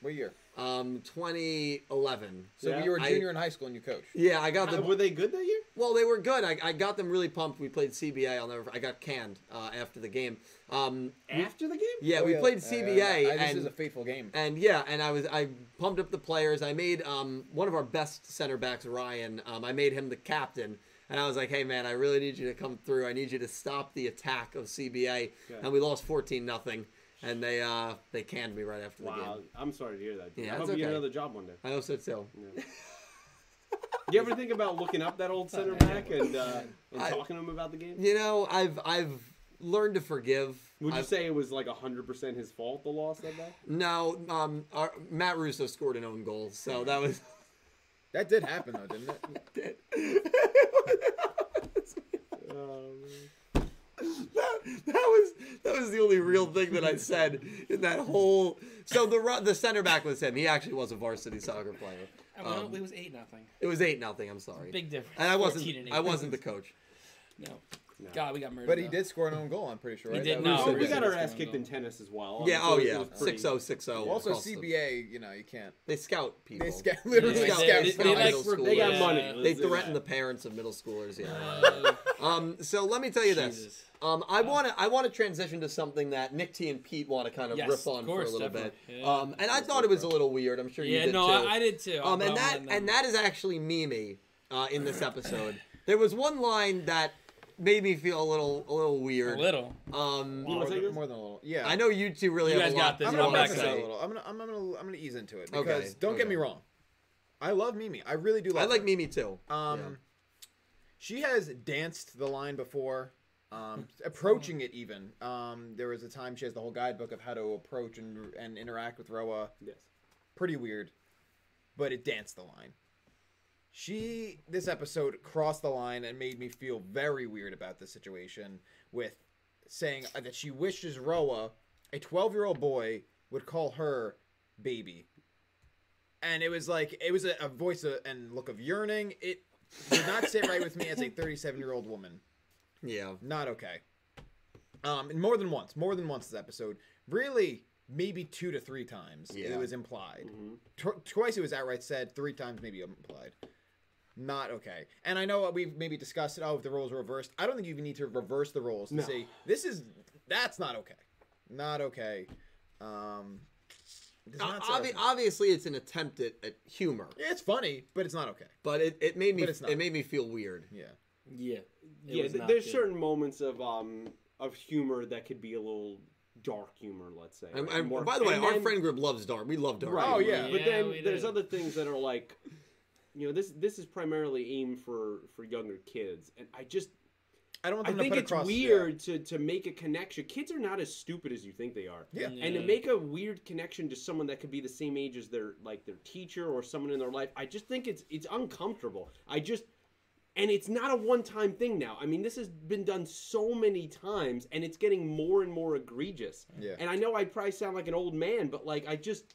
What year? Um, 2011. So Yeah. you were a I- junior in high school and you coached. Yeah, I got them. were they good that year? Well, they were good. I, I got them really pumped. We played CBA. I'll never. I got canned uh, after the game. Um, After the game? yeah, Oh, we yeah. played Uh, CBA, I- this and is a fateful game. and yeah, and I was I pumped up the players. I made um one of our best center backs, Ryan. Um, I made him the captain, and I was like, hey man, I really need you to come through. I need you to stop the attack of CBA, Yeah. and we lost fourteen nothing, and they uh they canned me right after the Wow, game. I'm sorry to hear that. dude. Yeah, I it's hope you get another job one day. I hope so too. Yeah. you ever think about looking up that old center back and uh, and I- talking to him about the game? You know, I've I've learned to forgive. Would you I've- say it was like hundred percent his fault the loss that day? no? Um, our, Matt Russo scored an own goal, so that was. That did happen though, didn't it? That, that was that was the only real thing that I said in that whole. So the the center back was him. He actually was a varsity soccer player. Uh, well, Um, it was eight nothing. It was eight nothing. I'm sorry. Big difference. and I wasn't. 14 and eight. I wasn't the coach. No. No. God, we got murdered. But he though. did score an own goal. I'm pretty sure. He Right? did That not. was- Oh, No, we got our ass going kicked in tennis as well. Yeah. So Oh it yeah. was pretty- Six zero six zero. Also, CBA, you know, you can't. They scout people. They scout, literally They Yeah, scout scout. they, they, middle like, school. They got yeah. money. They Let's threaten the parents of middle schoolers. Yeah. Uh, Um. So let me tell you this. Jesus. Um. I want to. I want to transition to something that Nick T and Pete want to kind of Yes, riff on of course, for a little bit. definitely. Yeah. Um. And I thought it was a little weird. I'm sure you did no, too. I, I did too. Um, and that and that is actually Mimi uh, in this episode. there was one line that made me feel a little a little weird. a little. Um, You More than, more than a little. Yeah. I know you two really You have guys a lot. got this. I'm gonna, I'm back to gonna say a little. I'm gonna, I'm gonna, I'm gonna ease into it Okay, because don't get me wrong. I love Mimi. I really do love. I like her. Mimi too. Um, Yeah. she has danced the line before, um, approaching it even. Um, there was a time she has the whole guidebook of how to approach and and interact with Roa. Yes. Pretty weird, but it danced the line. She this episode crossed the line and made me feel very weird about the situation with saying that she wishes Roa, a 12 year old boy, would call her baby. And it was like it was a, a voice of, and look of yearning. It did not sit right with me as a 37 year old woman. Yeah. Not okay. Um, and more than once, more than once this episode. Really, maybe two to three times Yeah. it was implied. Mhm. Tw- twice it was outright said. Three times maybe implied. Not okay. And I know we've maybe discussed it. Oh, if the roles were reversed, I don't think you even need to reverse the roles to No. say this is that's not okay. Not okay. Um, so- Obvi- obviously, it's an attempt at, at humor, it's funny, but it's not okay. but it, it made me But it's not. it made me feel weird. Yeah. Yeah. it Yeah, was th- not there's good. certain moments of um of humor that could be a little dark humor, let's say. And, right? and More- by the way, and our friend group loves dark. We love dark. Right. Oh, humor. yeah. But then there's do. other things that are like, you know, this this is primarily aimed for for younger kids, and I just I don't want I to think put it's across, weird to to make a connection. Kids are not as stupid as you think they are. Yeah. And to make a weird connection to someone that could be the same age as their like their teacher or someone in their life, I just think it's it's uncomfortable. I just and it's not a one-time thing now. I mean, this has been done so many times and it's getting more and more egregious. Yeah. And I know I probably sound like an old man, but like I just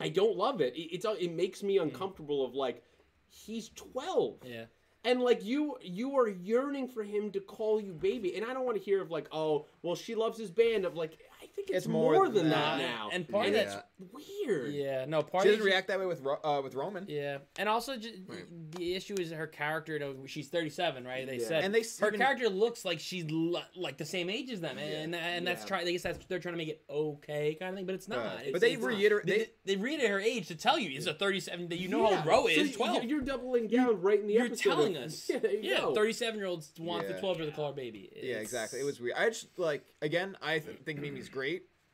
I don't love it. It- It's uh, it makes me hmm. uncomfortable of like he's 12 Yeah. and like you you are yearning for him to call you baby and i don't want to hear of like oh well she loves his band of like I, think it's, It's more more, than than that. that now. And part of that's weird. Yeah, no, part She of doesn't react that way with Ro- uh, with Roman. Yeah, and also ju- Right. the issue is her character. though, She's thirty-seven, right? They Yeah. said, And they her even- character looks like she's l- like the same age as them, and and that's Yeah. trying. I guess that's they're trying to make it okay kind of thing, but it's not. Right. It's- But they reiterate- They, they- they reiterate her age to tell you it's a thirty-seven. That you know Yeah. how Ro is you- twelve. You're doubling down right in the episode. You're episode. telling of- us. Yeah, there you Yeah, go. thirty-seven-year-olds wants Yeah. the twelve-year to call her baby. Yeah, exactly. It was weird. I just like again. I think Mimi's great.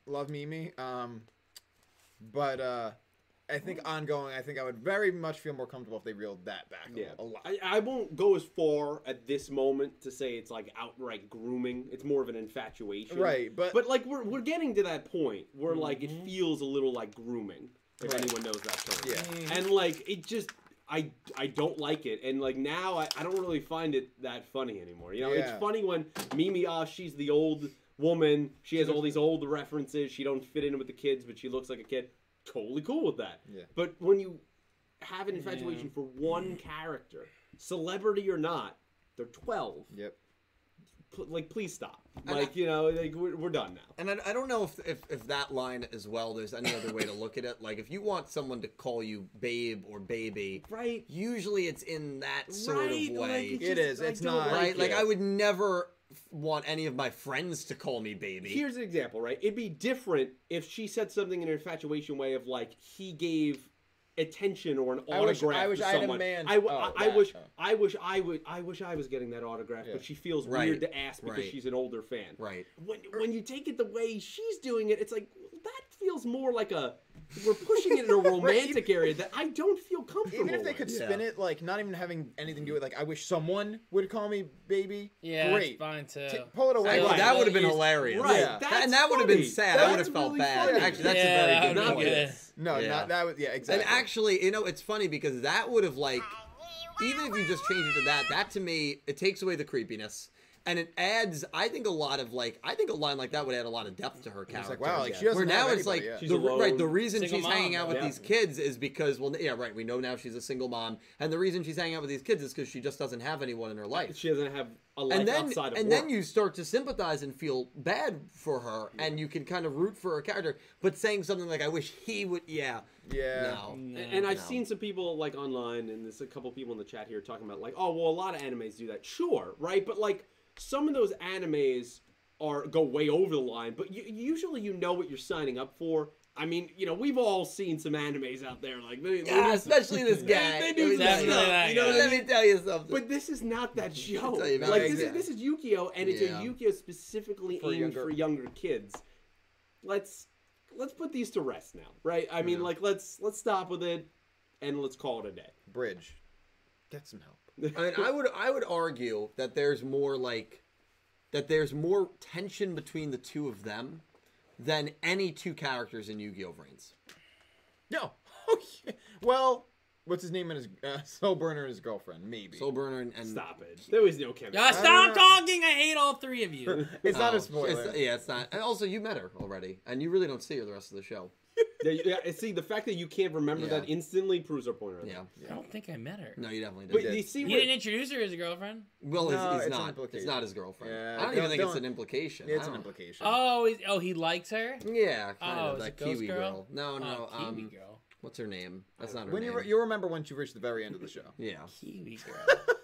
Love Mimi. Um, but uh, I think ongoing. I think I would very much feel more comfortable if they reeled that back. a- Yeah, a lot. I, I won't go as far at this moment to say it's like outright grooming. It's more of an infatuation, Right, but- but like we're we're getting to that point where like it Mhm. feels a little like grooming, if Right. anyone knows that term. Yeah. and like it just. I, I don't like it and like now I, I don't really find it that funny anymore you know Yeah. it's funny when Mimi ah she's the old woman she has all these old references she don't fit in with the kids but she looks like a kid totally cool with that Yeah. but when you have an infatuation for one character, celebrity or not, they're 12. Yep. P- like, please stop. And Like, you know, like, we're, we're done now. And I, I don't know if, if if that line as well. There's any other way to look at it. Like if you want someone to call you babe or baby, Right. usually it's in that sort right. of way, it's It just- is, I it's don't not- right? Like it. I would never f- want any of my friends to call me baby. Here's an example, right? It'd be different if she said something in an infatuation way of like he gave attention or an I wish- autograph I wish to I had a someone. man- I, w- oh, I- I wish oh. I wish I would I wish I was getting that autograph, Yeah. but she feels Right. weird to ask because Right. she's an older fan. right. When when you take it the way she's doing it, it's like that feels more like a we're pushing it in a romantic area that I don't feel comfortable. Even if they could Yeah. spin it like not even having anything to do with like I wish someone would call me baby. Yeah, Great. it's fine too. T- pull it away. Right. that would have been Is- hilarious. Right, Yeah. that's and that would have been funny. sad. I would That's have felt really bad. funny. Actually, that's Yeah, a very would good Not be point. good. No, Yeah. not that would. Yeah, exactly. And actually, you know, it's funny because that would have like, even if you just change it to that, that to me, it takes away the creepiness. And it adds, I think, a lot of like, I think a line like that would add a lot of depth to her character. like wow, like she doesn't Where now it's like anybody, the, alone. right. The reason she's mom, hanging out with yeah. these kids is because, well, yeah, right. We know now she's a single mom, and the reason she's hanging out with these kids is because she just doesn't have anyone in her life. She doesn't have a life And then, outside of and work. then you start to sympathize and feel bad for her, and you can kind of root for her character. But saying something like, "I wish he would," yeah, yeah. no, No. And I've No. seen some people like online, and there's a couple people in the chat here talking about like, oh well, a lot of animes do that. Sure, right? But like some of those animes are go way over the line. But you, usually you know what you're signing up for. I mean, you know, we've all seen some animes out there, like they, they yeah, do- especially this guy. They, do Let me tell you. stuff, that you know guy. I Let mean? me tell you something. But this is not that show. tell you about Like it. this is Yeah. this is Yu-Gi-Oh, and it's Yeah. a Yu-Gi-Oh specifically For aimed younger- for younger kids. Let's let's put these to rest now, right? I mean, Yeah. like let's let's stop with it, and let's call it a day. Bridge. Get some help. I mean, I would I would argue that there's more like that there's more tension between the two of them than any two characters in Yu-Gi-Oh! VRAINS. No. Okay. Well, what's his name and his uh, Soul Burner and his girlfriend? Maybe. Soul Burner and, and Stop it. There was no chemistry. I stop don't talking! I hate all three of you. it's not Oh, a spoiler. it's- yeah, it's not. And also, you met her already, and you really don't see her the rest of the show. Yeah, yeah, yeah, see, the fact that you can't remember Yeah. that instantly proves our point. Right Yeah. I don't think I met her. No, you definitely didn't. you see, You didn't introduce her as a girlfriend. Well, No, he's, he's it's not. It's not his girlfriend. Yeah, I don't don't- even think it's don't- an implication. it's an implication. Oh, oh, he likes her. Yeah, kind Oh, of that Kiwi Girl? girl. No, no. oh, Kiwi um, girl. what's her name? That's not her when name. you re- you'll remember once you reach the very end of the show. yeah, Kiwi girl.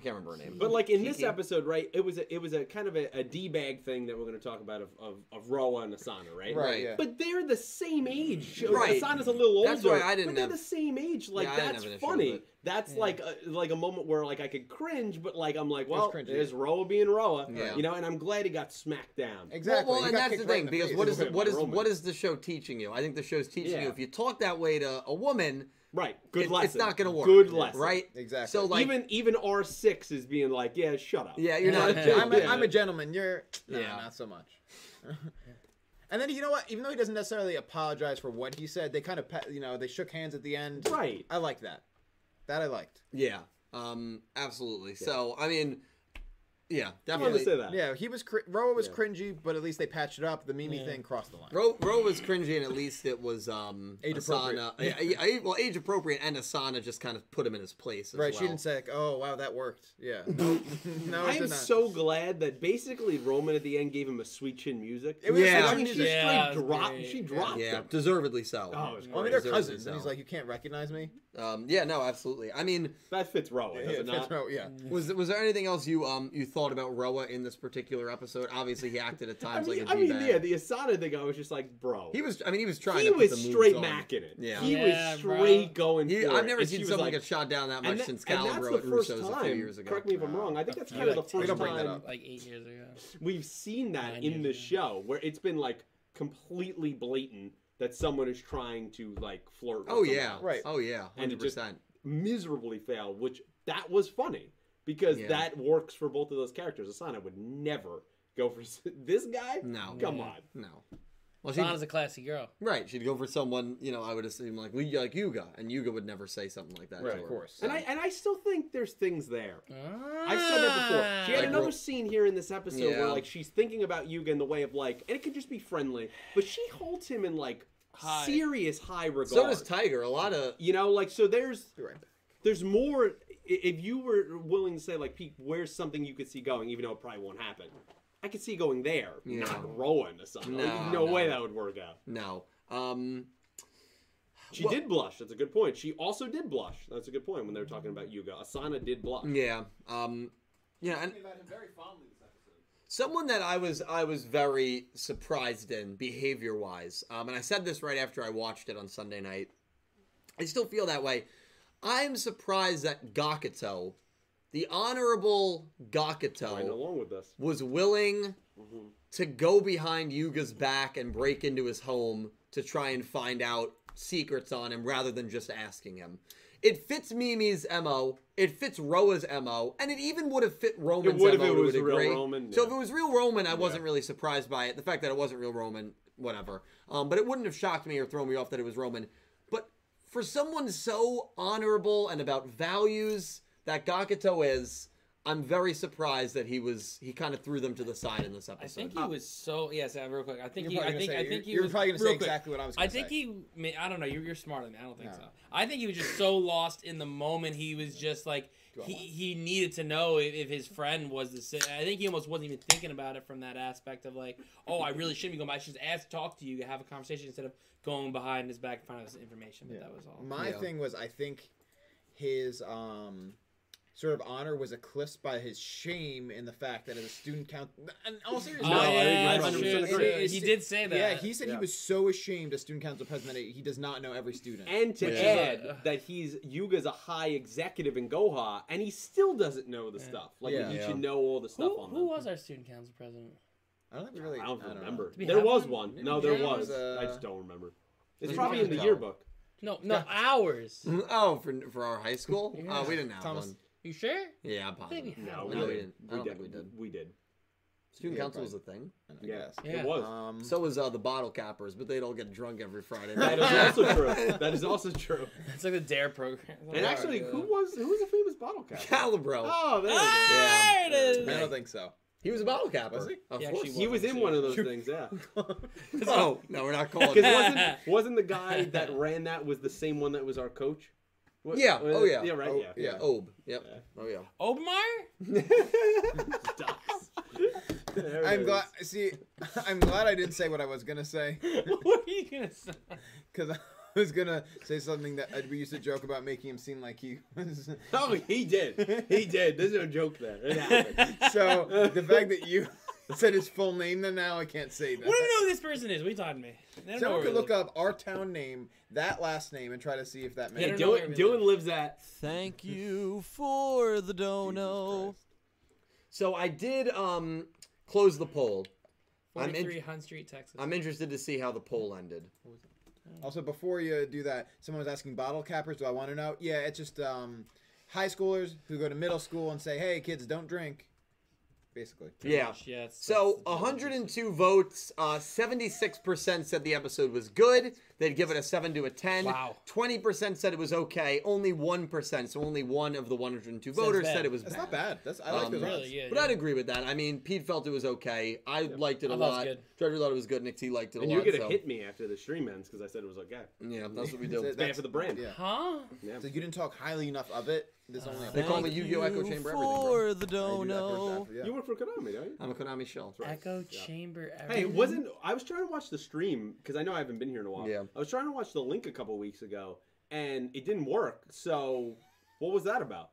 I can't remember her name. but like in this episode, right? It was a, it was a kind of a, a d bag thing that we're going to talk about of, of of Roa and Asana, right? Right. Yeah. But they're the same age. Right. Asana's a little older. That's why I didn't But they're have- the same age. Like Yeah, that's have an issue funny. That's Yeah. like a, like a moment where like I could cringe, but like I'm like, well, cringy. there's Roa being Roa. Yeah. You know, and I'm glad he got smacked down. Exactly. Well, well and that's the kicked right thing the because what is It's what is Roman. what is the show teaching you? I think the show's teaching you if you talk that way to a woman, Right. Good it- lesson. it's not going to work. Good lesson. right? Exactly. So like, even even R six is being like, yeah, shut up. yeah, you're not. Yeah. I'm, a, Yeah. I'm a gentleman. You're no, Yeah. not so much. and then you know what? Even though he doesn't necessarily apologize for what he said, they kind of you know they shook hands at the end. Right. I like that. That I liked. Yeah, um, absolutely. So I mean, Yeah, I wanted definitely. say that. Yeah, he was. Cr- Roa was Yeah. cringy, but at least they patched it up. The Mimi Yeah. thing crossed the line. Ro, Ro was cringy, and at least it was um, Age Asana. appropriate. I- I- well, age appropriate, and Asana just kind of put him in his place. As right? well. She didn't say, like, "Oh, wow, that worked." Yeah. no, no, I it am not. so glad that basically Roman at the end gave him a sweet chin music. It was Yeah. I mean, she music. Yeah, straight was dropped. great. She dropped Yeah, him. deservedly so. Oh, it was I mean, they're Deservedly cousins, so. and he's like, "You can't recognize me." Um, yeah, no, absolutely. I mean, That fits Rowan, does Yeah, it not? Roa, yeah. was was there anything else you um you thought about Roa in this particular episode? Obviously, he acted at I times mean, like a I mean, yeah, the Asana thing, I was just like, bro. he was. I mean, he was trying. he to put was the straight on. macking it. Yeah. He Yeah, was bro. straight going He, for I've never seen she was someone like, get shot down that much that- since and that's Calibro the at first Russo's time. a few years ago. Correct me if I'm wrong. I think that's A kind of few, the like, We first don't bring that time up. like eight years ago. we've seen that in the show, where it's been like completely blatant that someone is trying to like flirt. With Oh yeah. else. Right. Oh yeah. And it just- percent. miserably failed, which that was funny because Yeah. that works for both of those characters. Asana would never go for this guy. No. come Yeah. on. No. Well, she, Sana's a classy girl. right. She'd go for someone. You know, I would assume like we like Yuga, and Yuga would never say something like that. Right, to of her. course. And I and I still think there's things there. Ah. I've said that before. She had Like another Ro- scene here in this episode where like she's thinking about Yuga in the way of like, and it could just be friendly, but she holds him in like High. serious high regard. So does Tiger. A lot of you know, like so there's Be right back. there's more. If you were willing to say like, Pete, where's something you could see going, even though it probably won't happen. I could see going there, Yeah. not Rowan to something. No, Like, no, no. way that would work out. no. Um. She Well- did blush. That's a good point. She also did blush. That's a good point when they were talking about Yuga. Asana did blush. Yeah. Um. Yeah. And about him very fondly this episode. Someone that I was I was very surprised in behavior wise, um, and I said this right after I watched it on Sunday night. I still feel that way. I'm surprised that Gakuto, the honorable Gakuto, along with this. was willing Mhm. to go behind Yuga's back and break into his home to try and find out secrets on him rather than just asking him. It fits Mimi's MO, it fits Roa's MO, and it even would have fit Roman's if MO it to was a real degree. Roman, So if it was real Roman, I wasn't Yeah. really surprised by it. The fact that it wasn't real Roman, whatever. Um, but it wouldn't have shocked me or thrown me off that it was Roman. But for someone so honorable and about values that Gakuto is, I'm very surprised that he was he kind of threw them to the side in this episode. I think he was so yes. Uh, real quick, I think You're he. I think. say- I think he you're was, probably gonna say real quick, exactly what I was I gonna say. I think say. he. I don't know. You're, you're smarter than me. I don't think No. so. I think he was just so lost in the moment. He was just like he, he needed to know if, if his friend was the. si- I think he almost wasn't even thinking about it from that aspect of like, oh, I really shouldn't be going. Back. I should just ask, to talk to you, have a conversation instead of going behind his back and find out this information. But Yeah. that was all. My Yeah. thing was, I think his um, sort of honor was eclipsed by his shame in the fact that as a student count. And all Oh, seriousness, No, I yeah, agree. that's 100% true. agree. It is- He did say that. Yeah, he said Yeah. he was so ashamed as student council president that he does not know every student. And to Which is add that he's Yuga's a high executive in Goha, and he still doesn't know the Yeah. stuff. Like Yeah. he Yeah. should know all the stuff Who, on who them. was our student council president? I don't think we really. I don't know. remember. Do we There was one? one. No, there Yeah, was. it was, I uh, just don't remember. It's probably in the yearbook. No, no, Yeah. ours. oh, for for our high school, Yeah. uh, we didn't have Thomas. one. You sure? Yeah, I'm I think we positive. No, one. No, we did. didn't. I don't think we did. We did. Student Yeah, council was a thing. I Yeah. Yeah. It was. Um, So was uh, the bottle cappers, but they'd all get drunk every Friday. that night. is also true. That is also true. It's like the Dare program. And actually, who was who was a famous bottle cap? Calibro. Oh, there it is. Ah, there it is. I don't think so. He was a bottle capper. Was he? Of He course. actually He was in one of those things, yeah. Oh no, we're not calling. Because it. wasn't wasn't the guy that ran that was the same one that was our coach? What- Yeah, was oh, yeah. Yeah, right. Oh, yeah. Yeah, Obe. Yep. Yeah. Oh yeah. Obermeyer? Ducks. There I'm glad. See, I'm glad I didn't say what I was gonna say what are you gonna say? because I was gonna say something that uh, we used to joke about making him seem like he was. Oh, he did. He did. There's no joke there. So the fact that you said his full name, then now I can't say that. We don't know who this person is. What are you talking to me? They don't know Someone where could we look live. up our town name, that last name, and try to see if that They Yeah, makes. don't know where Dylan, we. Dylan lives at. Thank you for the dono. So I did um close the poll. I'm in- 43 Hunt Street, Texas. I'm interested to see how the poll ended. Also, before you do that, someone was asking bottle cappers. Do I want to know? Yeah, it's just um, high schoolers who go to middle school and say, "Hey, kids, don't drink." Basically. Yeah. Gosh, yeah, So 102 votes. Uh, 76% said the episode was good. They'd give it a 7 to a 10. Wow. 20% said it was okay. Only 1%, so only one of the 102 voters bad. said it was That's bad. not bad. That's I like Um, those Really, odds. yeah. But yeah. I'd agree with that. I mean, Pete felt it was okay. I liked it a I thought it was lot. good. Treasure thought it was good. Nick T liked it a And you're gonna so- hit me after the stream ends because I said it was okay. Yeah, that's what we So do. that's- for the brand. Yeah. Huh? Yeah. So you didn't talk highly enough of it. This only. They call me Yu-Gi-Oh! Echo you Chamber everything, bro. for the I do dono. yeah. You work for Konami, don't you? I'm a Konami shell. Right. Echo chamber. Hey, everything? it wasn't I was trying to watch the stream because I know I haven't been here in a while. Yeah. I was trying to watch the link a couple weeks ago, and it didn't work. So, what was that about?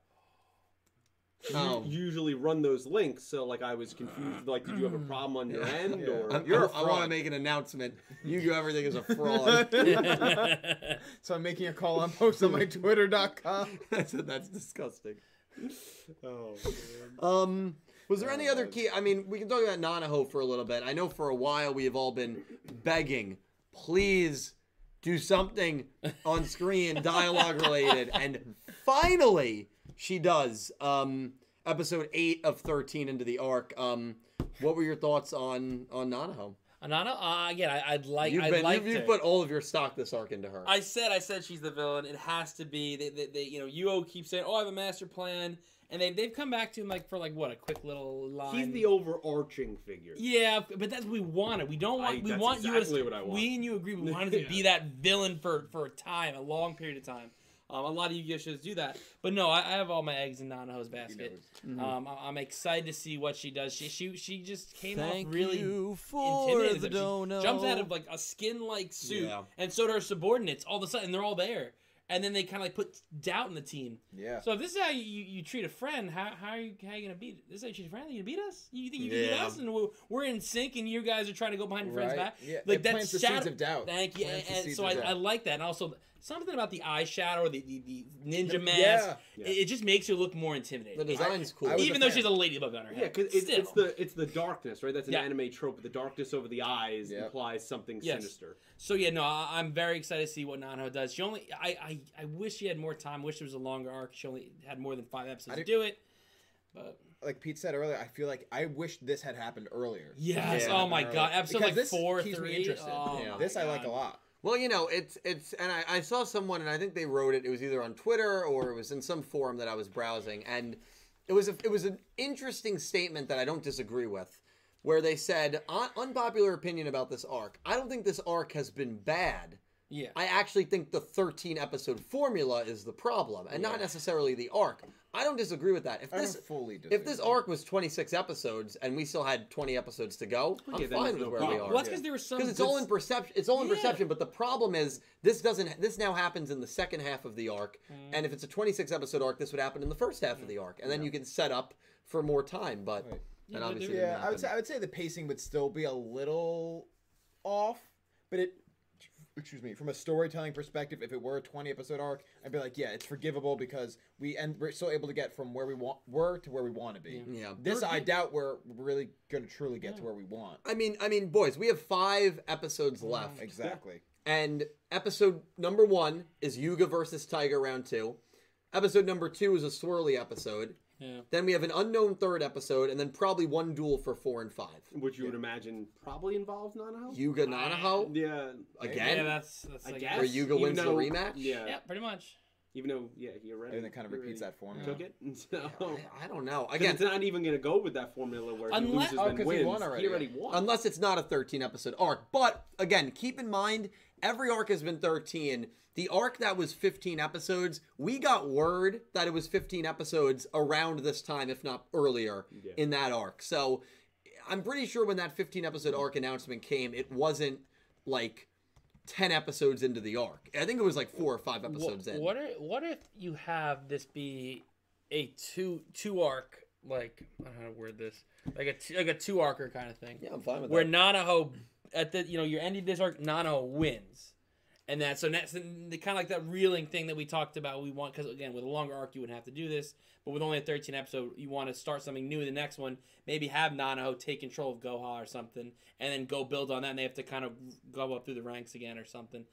Oh. You usually run those links, so like I was confused. Like, did you have a problem on your end, Yeah. or I'm, You're a I want to make an announcement. Yu-Gi-Oh! Everything as a fraud. so I'm making a call on post on my Twitter.com. that's, that's disgusting. oh, Um, was there any other key? I mean, we can talk about Nanaho for a little bit. I know for a while we have all been begging, please do something on screen, dialogue related, and finally she does. Um, episode eight of thirteen into the arc. Um, what were your thoughts on on Nanaho? Anana, uh, again, I, I'd like. You've I been liked you've, you've her. put all of your stock this arc into her. I said, I said she's the villain. It has to be. They, they, they you know, Yuo keeps saying, "Oh, I have a master plan," and they they've come back to him like for like what a quick little line. he's the overarching figure. Yeah, but that's what we wanted. We don't want. I- we that's want you exactly as what I want. we and you agree. We wanted to be that villain for for a time, a long period of time. Um, a lot of Yu-Gi-Oh shows do that, but no, I, I have all my eggs in Nanaho's basket. Mm-hmm. Um, I, I'm excited to see what she does. She she she just came Thank off really you for intimidating. the. She dono. jumps out of like a skin-like suit, Yeah. and so do her subordinates. All of a sudden, they're all there, and then they kind of like put doubt in the team. Yeah. So if this is how you, you, treat a friend, how, how are you how are you gonna beat? This is how you treat a friend? You gonna beat us? You think you can beat us? And we're, we're in sync, and you guys are trying to go behind your friend's Right. back. Yeah, like it that's plants the shadow- seeds of doubt. Thank you. And, Plants and so I. I like that, and also something about the eyeshadow or the, the, the ninja mask. Yeah. It, it just makes her look more intimidating. the design's cool. I was Even though fan. she's a ladybug on her head. Yeah, because it's, it's the it's the darkness, right? That's an Yeah. anime trope. The darkness over the eyes Yep. implies something Yes. sinister. So yeah, no, I, I'm very excited to see what Nano does. She only, I, I, I wish she had more time. Wish there was a longer arc. She only had more than five episodes to do it. But Like Pete said earlier, I feel like I wish this had happened earlier. yes, Yeah. oh my Earlier. god, episode Because like this four, keeps me three. interested. Oh, Yeah. my This I like a lot. Well, you know, it's it's, and I, I saw someone, and I think they wrote it. It was either on Twitter or it was in some forum that I was browsing, and it was a, it was an interesting statement that I don't disagree with, where they said "Un- unpopular opinion about this arc. I don't think this arc has been bad. Yeah, I actually think the 13 episode formula is the problem, and not necessarily the arc. I don't disagree with that. If I this don't fully if this arc was 26 episodes and we still had 20 episodes to go, I'm yeah, fine with no where problem. we are well, that's because there was some. because it's good all in perception. It's all in Yeah. perception. But the problem is this doesn't. This now happens in the second half of the arc, Mm. and if it's a 26 episode arc, this would happen in the first half of the arc, and then you can set up for more time. But Right. and but obviously, Yeah, I would say I would say the pacing would still be a little off, but it excuse me, from a storytelling perspective, if it were a 20 episode arc, I'd be like, yeah, it's forgivable because we and we're still able to get from where we want were to where we want to be. Yeah. This I doubt we're really going to truly get to where we want. I mean, I mean, boys, we have five episodes Mm. left, Exactly. and episode number one is Yuga versus Tiger round two. Episode number two is a swirly episode. Yeah. Then we have an unknown third episode, and then probably one duel for four and five. Which you would imagine probably involves Nanaho. Yuga Nanaho Yeah, again, Yeah, that's that's I like guess. where Yuga Even wins the rematch. Yeah, yeah, pretty much. even though yeah, he already And it kind of he repeats already that formula. Took it, so I, I don't know. 'Cause Again, it's not even going to go with that formula where he loses Oh, then 'cause he wins. won already. He already won. unless it's not a 13 episode arc. But again, keep in mind every arc has been 13. The arc that was 15 episodes, we got word that it was 15 episodes around this time, if not earlier, Yeah. in that arc. So I'm pretty sure when that 15 episode arc announcement came, it wasn't like 10 episodes into the arc. I think it was like four or five episodes what, in. What if what if you have this be a two two arc like I don't know how to word this like a two, like a two arcer kind of thing Yeah, I'm fine with where that. Where Nanaho at the you know you're ending this arc Nanaho wins. And that so that's the, the kind of like that reeling thing that we talked about. We want because again with a longer arc you wouldn't have to do this, but with only a 13 episode, you want to start something new in the next one. Maybe have Nanaho take control of Goha or something, and then go build on that. And they have to kind of go up through the ranks again or something.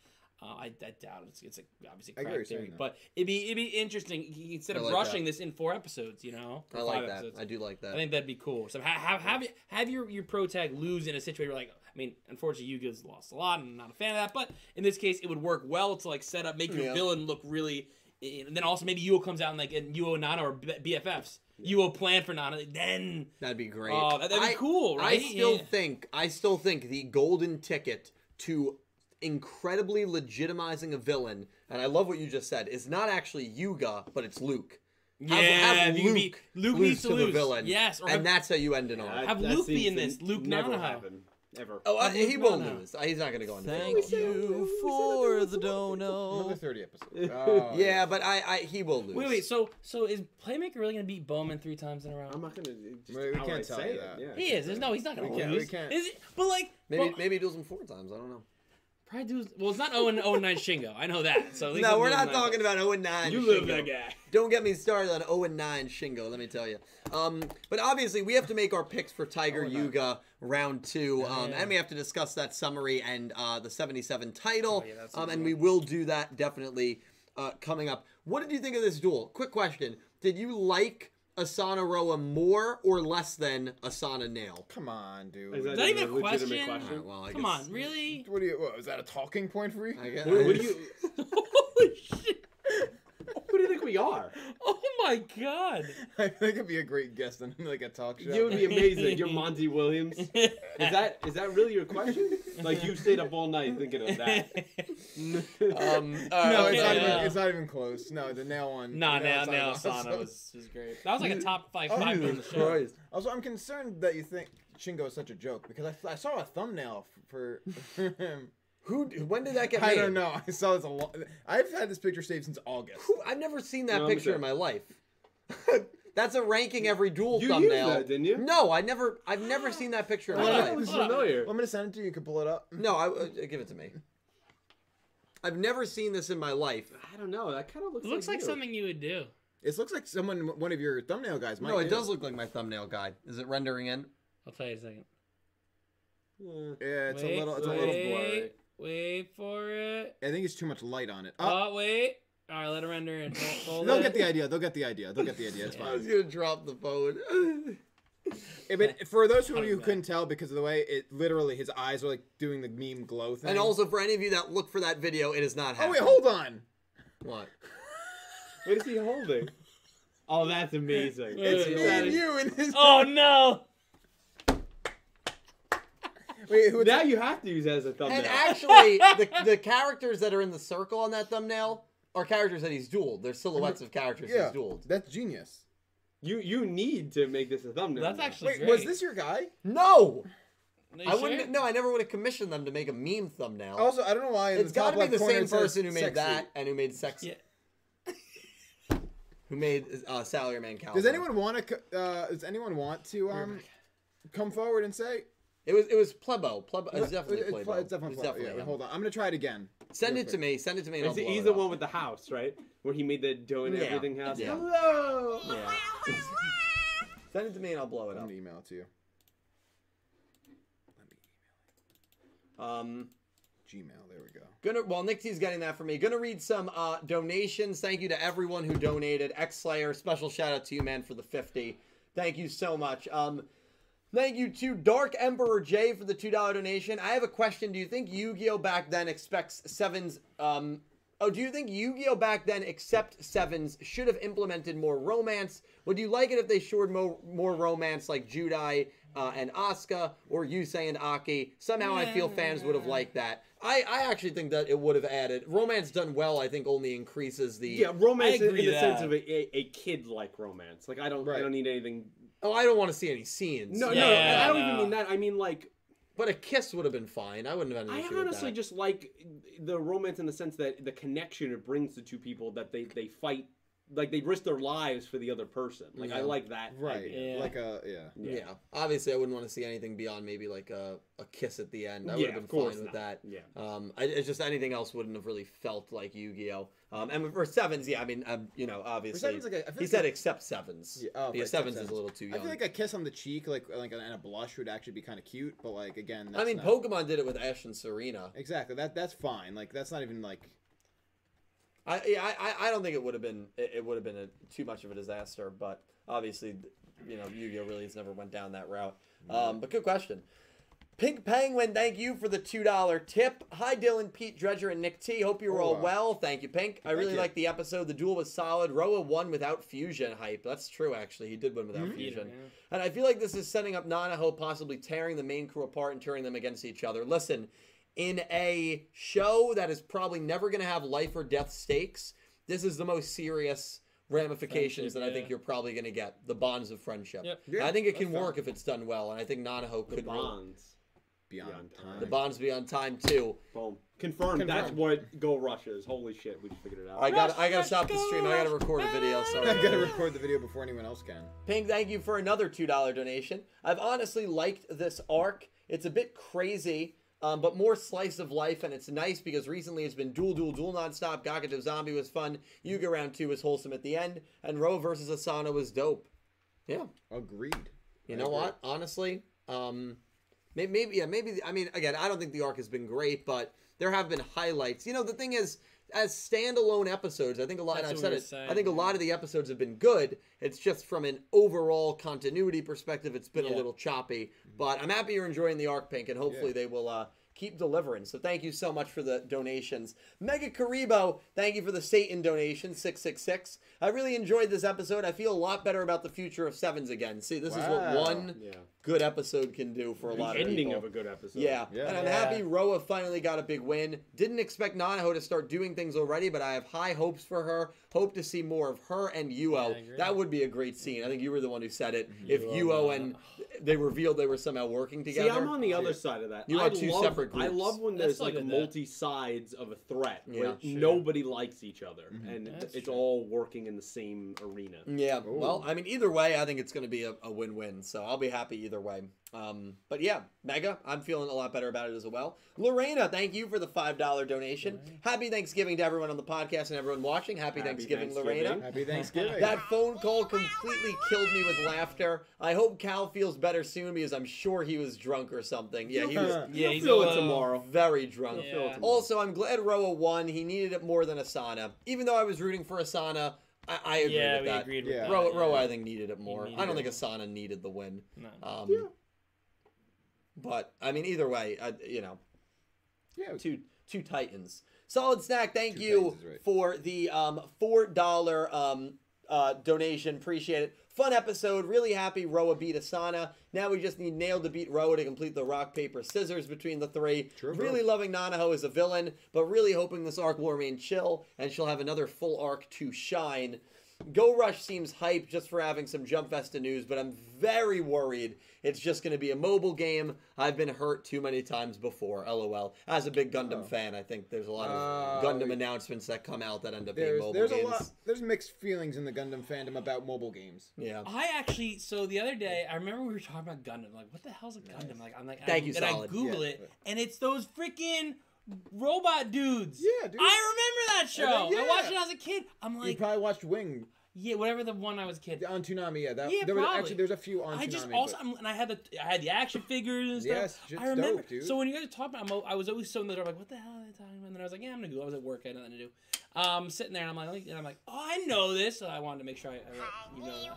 Uh, I, I doubt it's it's a, obviously I get what crack theory, but it'd be it'd be interesting instead of like rushing that. this in four episodes. You know, I like five that. episodes. I do like that. I think that'd be cool. So have have have, have your your pro tag lose in a situation where like I mean, unfortunately, Yu-Gi-Oh's lost a lot, and I'm not a fan of that. But in this case, it would work well to like set up, make your Yeah. villain look really. And then also maybe Yuo comes out and like and Yuo and Nana are B- BFFs. Yuo plan for Nana, then That'd be great. Oh, that- that'd be I- cool, I still Yeah. think I still think the golden ticket to incredibly legitimizing a villain, and I love what you just said, is not actually Yuga, but it's Luke. yeah, have you could be- Luke Luke lose needs to, to the villain, Yes, or and have, that's how you end it all. That- Have that Luke be in this, Luke never Nanaho. happen ever. Oh, Luke he will Nana. lose. He's not going to go on. the Thank field. you for the dono. Another 30 episode. Oh, Yeah, but I, I he will lose. Wait, wait. So, so is Playmaker really gonna beat Bowman three times in a row? I'm not gonna. We- we can't tell say you it, that. Yeah. he is. There's no. He's not gonna We can't- lose. we can't. Is it? But like, maybe well, maybe he duels him four times. I don't know. Probably do. Well, it's not 0 and 0 9 Shingo. I know that. So at least No, we're not talking about 0 and 9. You live that guy. Don't get me started on 0 and 9 Shingo, let me tell you. Um, but obviously, we have to make our picks for Tiger 0 and 9. Yuga round two, um, yeah. and we have to discuss that summary and uh, the 77 title. Oh, yeah, um, and we will do that definitely uh, coming up. What did you think of this duel? Quick question: Did you like Asana Roa more or less than Asana Nail? Come on, dude. Is Is that even a legitimate question? Alright, well, Come guess- on, really? What do you? What, is that a talking point for you? I guess. What, what do you? Holy shit! Who do you think we are? Oh my god! I think it'd be a great guest on like a talk show. You would be amazing. You're Monty Williams. Is that is that really your question? Like you stayed up all night thinking of that? Um, no, uh, it's, not yeah. even, it's not even close. No, the nail one. Nah, the now nail now Asana Asana was, was great. That was like a top five Oh, five on the show. Christ. Also, I'm concerned that you think Shingo is such a joke because I, I saw a thumbnail f- for him. Who? When did that get I made? don't know. I saw this a lot. I've had this picture saved since August. Who- I've never seen that No, picture in my life. That's a ranking every duel You used thumbnail. that, didn't you? No, I never. I've never seen that picture in my I life. was Hold on. familiar. Want me to send it to you? You can pull it up. No, I uh, give it to me. I've never seen this in my life. I don't know. That kind of looks. It looks like you. something you would do. It looks like someone, one of your thumbnail guys might. No, it do. does look like my thumbnail guy. Is it rendering in? I'll tell you in a second. Yeah. Yeah, it's wait, a little. It's a little blurry. Wait for it. I think it's too much light on it. Oh, Oh, wait. All right, let it render in. Hold, hold they'll it. get the idea. They'll get the idea. They'll get the idea. It's Yeah. I fine. was gonna drop the phone. Yeah, but for those of you who couldn't tell because of the way it literally his eyes are like doing the meme glow thing. and also for any of you that look for that video, it is not happening. oh wait, hold on. What? What is he holding? Oh, that's amazing. It's me and you in his. Oh no! Wait, who? Now you have to use that as a thumbnail. And actually, the, the characters that are in the circle on that thumbnail are characters that he's dueled. They're silhouettes of characters yeah, he's dueled. that's genius. you you need to make this a thumbnail. That's now. actually Wait, great. was this your guy? No, Are you I sure? wouldn't. No, I never would have commissioned them to make a meme thumbnail. Also, I don't know why. in it's the top got to be left the corner same it says person who made sexy. that and who made sex. Yeah. Who made uh, Salaryman Cal? Does anyone want to? Uh, does anyone want to um come forward and say? It was it was Plebo. Plebo. It's definitely It's, Plebo. it's definitely. It's Plebo. definitely Yeah, him. hold on. I'm gonna try it again. Send real it to me. Send it to me. And I'll He's, blow he's it the one with the house, right? Where he made the dough and Yeah. everything house. Yeah. Hello. Yeah. Send it to me and I'll blow it I'm up. gonna email it to you. Um, Gmail. There we go. gonna while Nick T's getting that for me, gonna read some uh, donations. Thank you to everyone who donated. X Slayer, special shout out to you, man, for the fifty. Thank you so much. Um, thank you to Dark Emperor J for the two dollar donation. I have a question. Do you think Yu-Gi-Oh back then expects sevens? Um, oh, do you think Yu-Gi-Oh back then, except sevens, should have implemented more romance? Would you like it if they showed more more romance like Judai uh, and Asuka or Yusei and Aki? Somehow, I feel fans would have liked that. I, I actually think that it would have added romance done well. I think only increases the Yeah, romance in, agree in the sense of a, a, a kid like romance. Like I don't I don't need anything. Oh, I don't want to see any scenes. No, no, Yeah, I don't even no. mean that. I mean like But a kiss would have been fine. I wouldn't have had an I issue with honestly that. just like the romance in the sense that the connection it brings the two people that they they fight like they risk their lives for the other person. Like I Yeah. like that. Right. idea. Yeah. Like a yeah. Yeah. Obviously, I wouldn't want to see anything beyond maybe like a, a kiss at the end. I would Yeah, have been of course fine with not. that. Yeah. Um, I, it's just anything else wouldn't have really felt like Yu-Gi-Oh. Um, and for sevens, yeah, I mean, um, you know, obviously, like a- I he like said except sevens. Yeah, oh, right, sevens is a little too I young. feel like a kiss on the cheek, like like and a blush, would actually be kind of cute. But like again, that's I mean, not- Pokemon did it with Ash and Serena. Exactly. That that's fine. Like that's not even like I yeah, I, I- I don't think it would have been it, it would have been a, too much of a disaster, but obviously, you know, Yu-Gi-Oh really has never went down that route. Um, but good question. Pink Penguin, thank you for the two dollar tip. Hi, Dylan, Pete, Dredger, and Nick T. Hope you were Oh, all wow. well. Thank you, Pink. I really like the episode. The duel was solid. Roa won without fusion hype. That's true, actually. He did win without Mm-hmm. fusion. Yeah. And I feel like this is setting up Nanaho possibly tearing the main crew apart and turning them against each other. Listen, in a show that is probably never going to have life or death stakes, this is the most serious ramifications Friendship, that I think you're probably going to get. The bonds of friendship. Yep. Yeah, I think it can fine. work if it's done well, and I think Nanaho could really- bonds. beyond, Beyond time. time. the bonds be on time too. Boom. Confirmed. That's what Go Rush is. Holy shit, we just figured it out. I got I got to Rush, stop the stream. I got to record a video. Sorry. I gotta record the video before anyone else can. Ping, thank you for another $2 donation. I've honestly liked this arc. It's a bit crazy, um, but more slice of life, and it's nice because recently it's been duel, duel, duel nonstop. Gakuto Zombie was fun. Yuga Round 2 was wholesome at the end, and Roa versus Asana was dope. Yeah. Agreed. You I know agree. what? Honestly, um, maybe, maybe, yeah, maybe. I mean, again, I don't think the arc has been great, but there have been highlights. You know, the thing is, as standalone episodes, I think a lot. That's And I've what said we it. saying, I think a lot of the episodes have been good. It's just from an overall continuity perspective, it's been a little choppy. But I'm happy you're enjoying the arc, Pink, and hopefully Yeah. they will. Uh, Keep delivering. So thank you so much for the donations. Mega Karibo, thank you for the Satan donation, 666. I really enjoyed this episode. I feel a lot better about the future of Sevens again. See, this is what one Yeah. Good episode can do for a The lot of ending of a good episode. yeah. Yeah. and I'm Yeah. happy Roa finally got a big win. Didn't expect Nanaho to start doing things already, but I have high hopes for her. Hope to see more of her and Yuo. Yeah, that would be a great scene. I think you were the one who said it. Mm-hmm. If Yuo, Yuo and they revealed they were somehow working together. See. I'm on the other side of that. You I are two love, separate I love when there's like good, though. multi sides of a threat Yeah. where Sure. nobody likes each other mm-hmm. and That's it's true. all working in the same arena. Yeah. Ooh. Well, I mean, either way, I think it's going to be a, a win-win. So I'll be happy either way. Um, but yeah, Mega, I'm feeling a lot better about it as well. Lorena, thank you for the five dollar donation. Happy Thanksgiving to everyone on the podcast and everyone watching. Happy, Happy Thanksgiving, Thanksgiving. Lorena. Happy Thanksgiving. That phone call completely killed me with laughter. I hope Cal feels better soon because I'm sure he was drunk or something. Yeah, he was Yeah, You'll he's feel it tomorrow. very drunk. Yeah. Feel it tomorrow. Also, I'm glad Roa won. He needed it more than Asana. Even though I was rooting for Asana, I, I agree Yeah, with we that. agreed with Yeah. that. Roa, yeah. Roa, I think needed it more. needed I don't it. think Asana needed the win. No. Um, Yeah. But I mean, either way, I, you know, yeah. two two Titans. Solid snack. Thank Two you right. for the um, four dollar um, uh, donation. Appreciate it. Fun episode. Really happy Roa beat Asana. Now we just need Nail to beat Roa to complete the rock paper scissors between the three. True, really bro. loving Nanaho as a villain, but really hoping this arc will remain chill and she'll have another full arc to shine. Go Rush seems hype just for having some Jump Festa news, but I'm very worried it's just going to be a mobile game. I've been hurt too many times before. LOL. As a big Gundam Oh. fan, I think there's a lot of Oh, Gundam yeah. announcements that come out that end up being There's mobile there's games. a lot there's mixed feelings in the Gundam fandom about mobile games. Yeah. I actually, so the other day, I remember we were talking about Gundam. Like, what the hell's a Gundam? Like, I'm like, Thank I, you, and Solid. I Google Yeah. it, and it's those freaking robot dudes. Yeah, dude. I remember that show. Yeah. I watched it as a kid. I'm like, you probably watched Wing yeah, whatever the one I was a kid. on Toonami. Yeah, that Yeah, there was probably. actually there's a few on I Toonami. just but- also, I'm, and I had the I had the action figures and stuff. Yes, shit's I remember. dope, dude. So when you guys talk about, I'm, I was always so in the dark, like, what the hell are they talking about? And then I was like, yeah, I'm gonna go. I was at work, I had nothing to do. Um, sitting there, and I'm like, and I'm like, oh, I know this. So I wanted to make sure I, I let you know.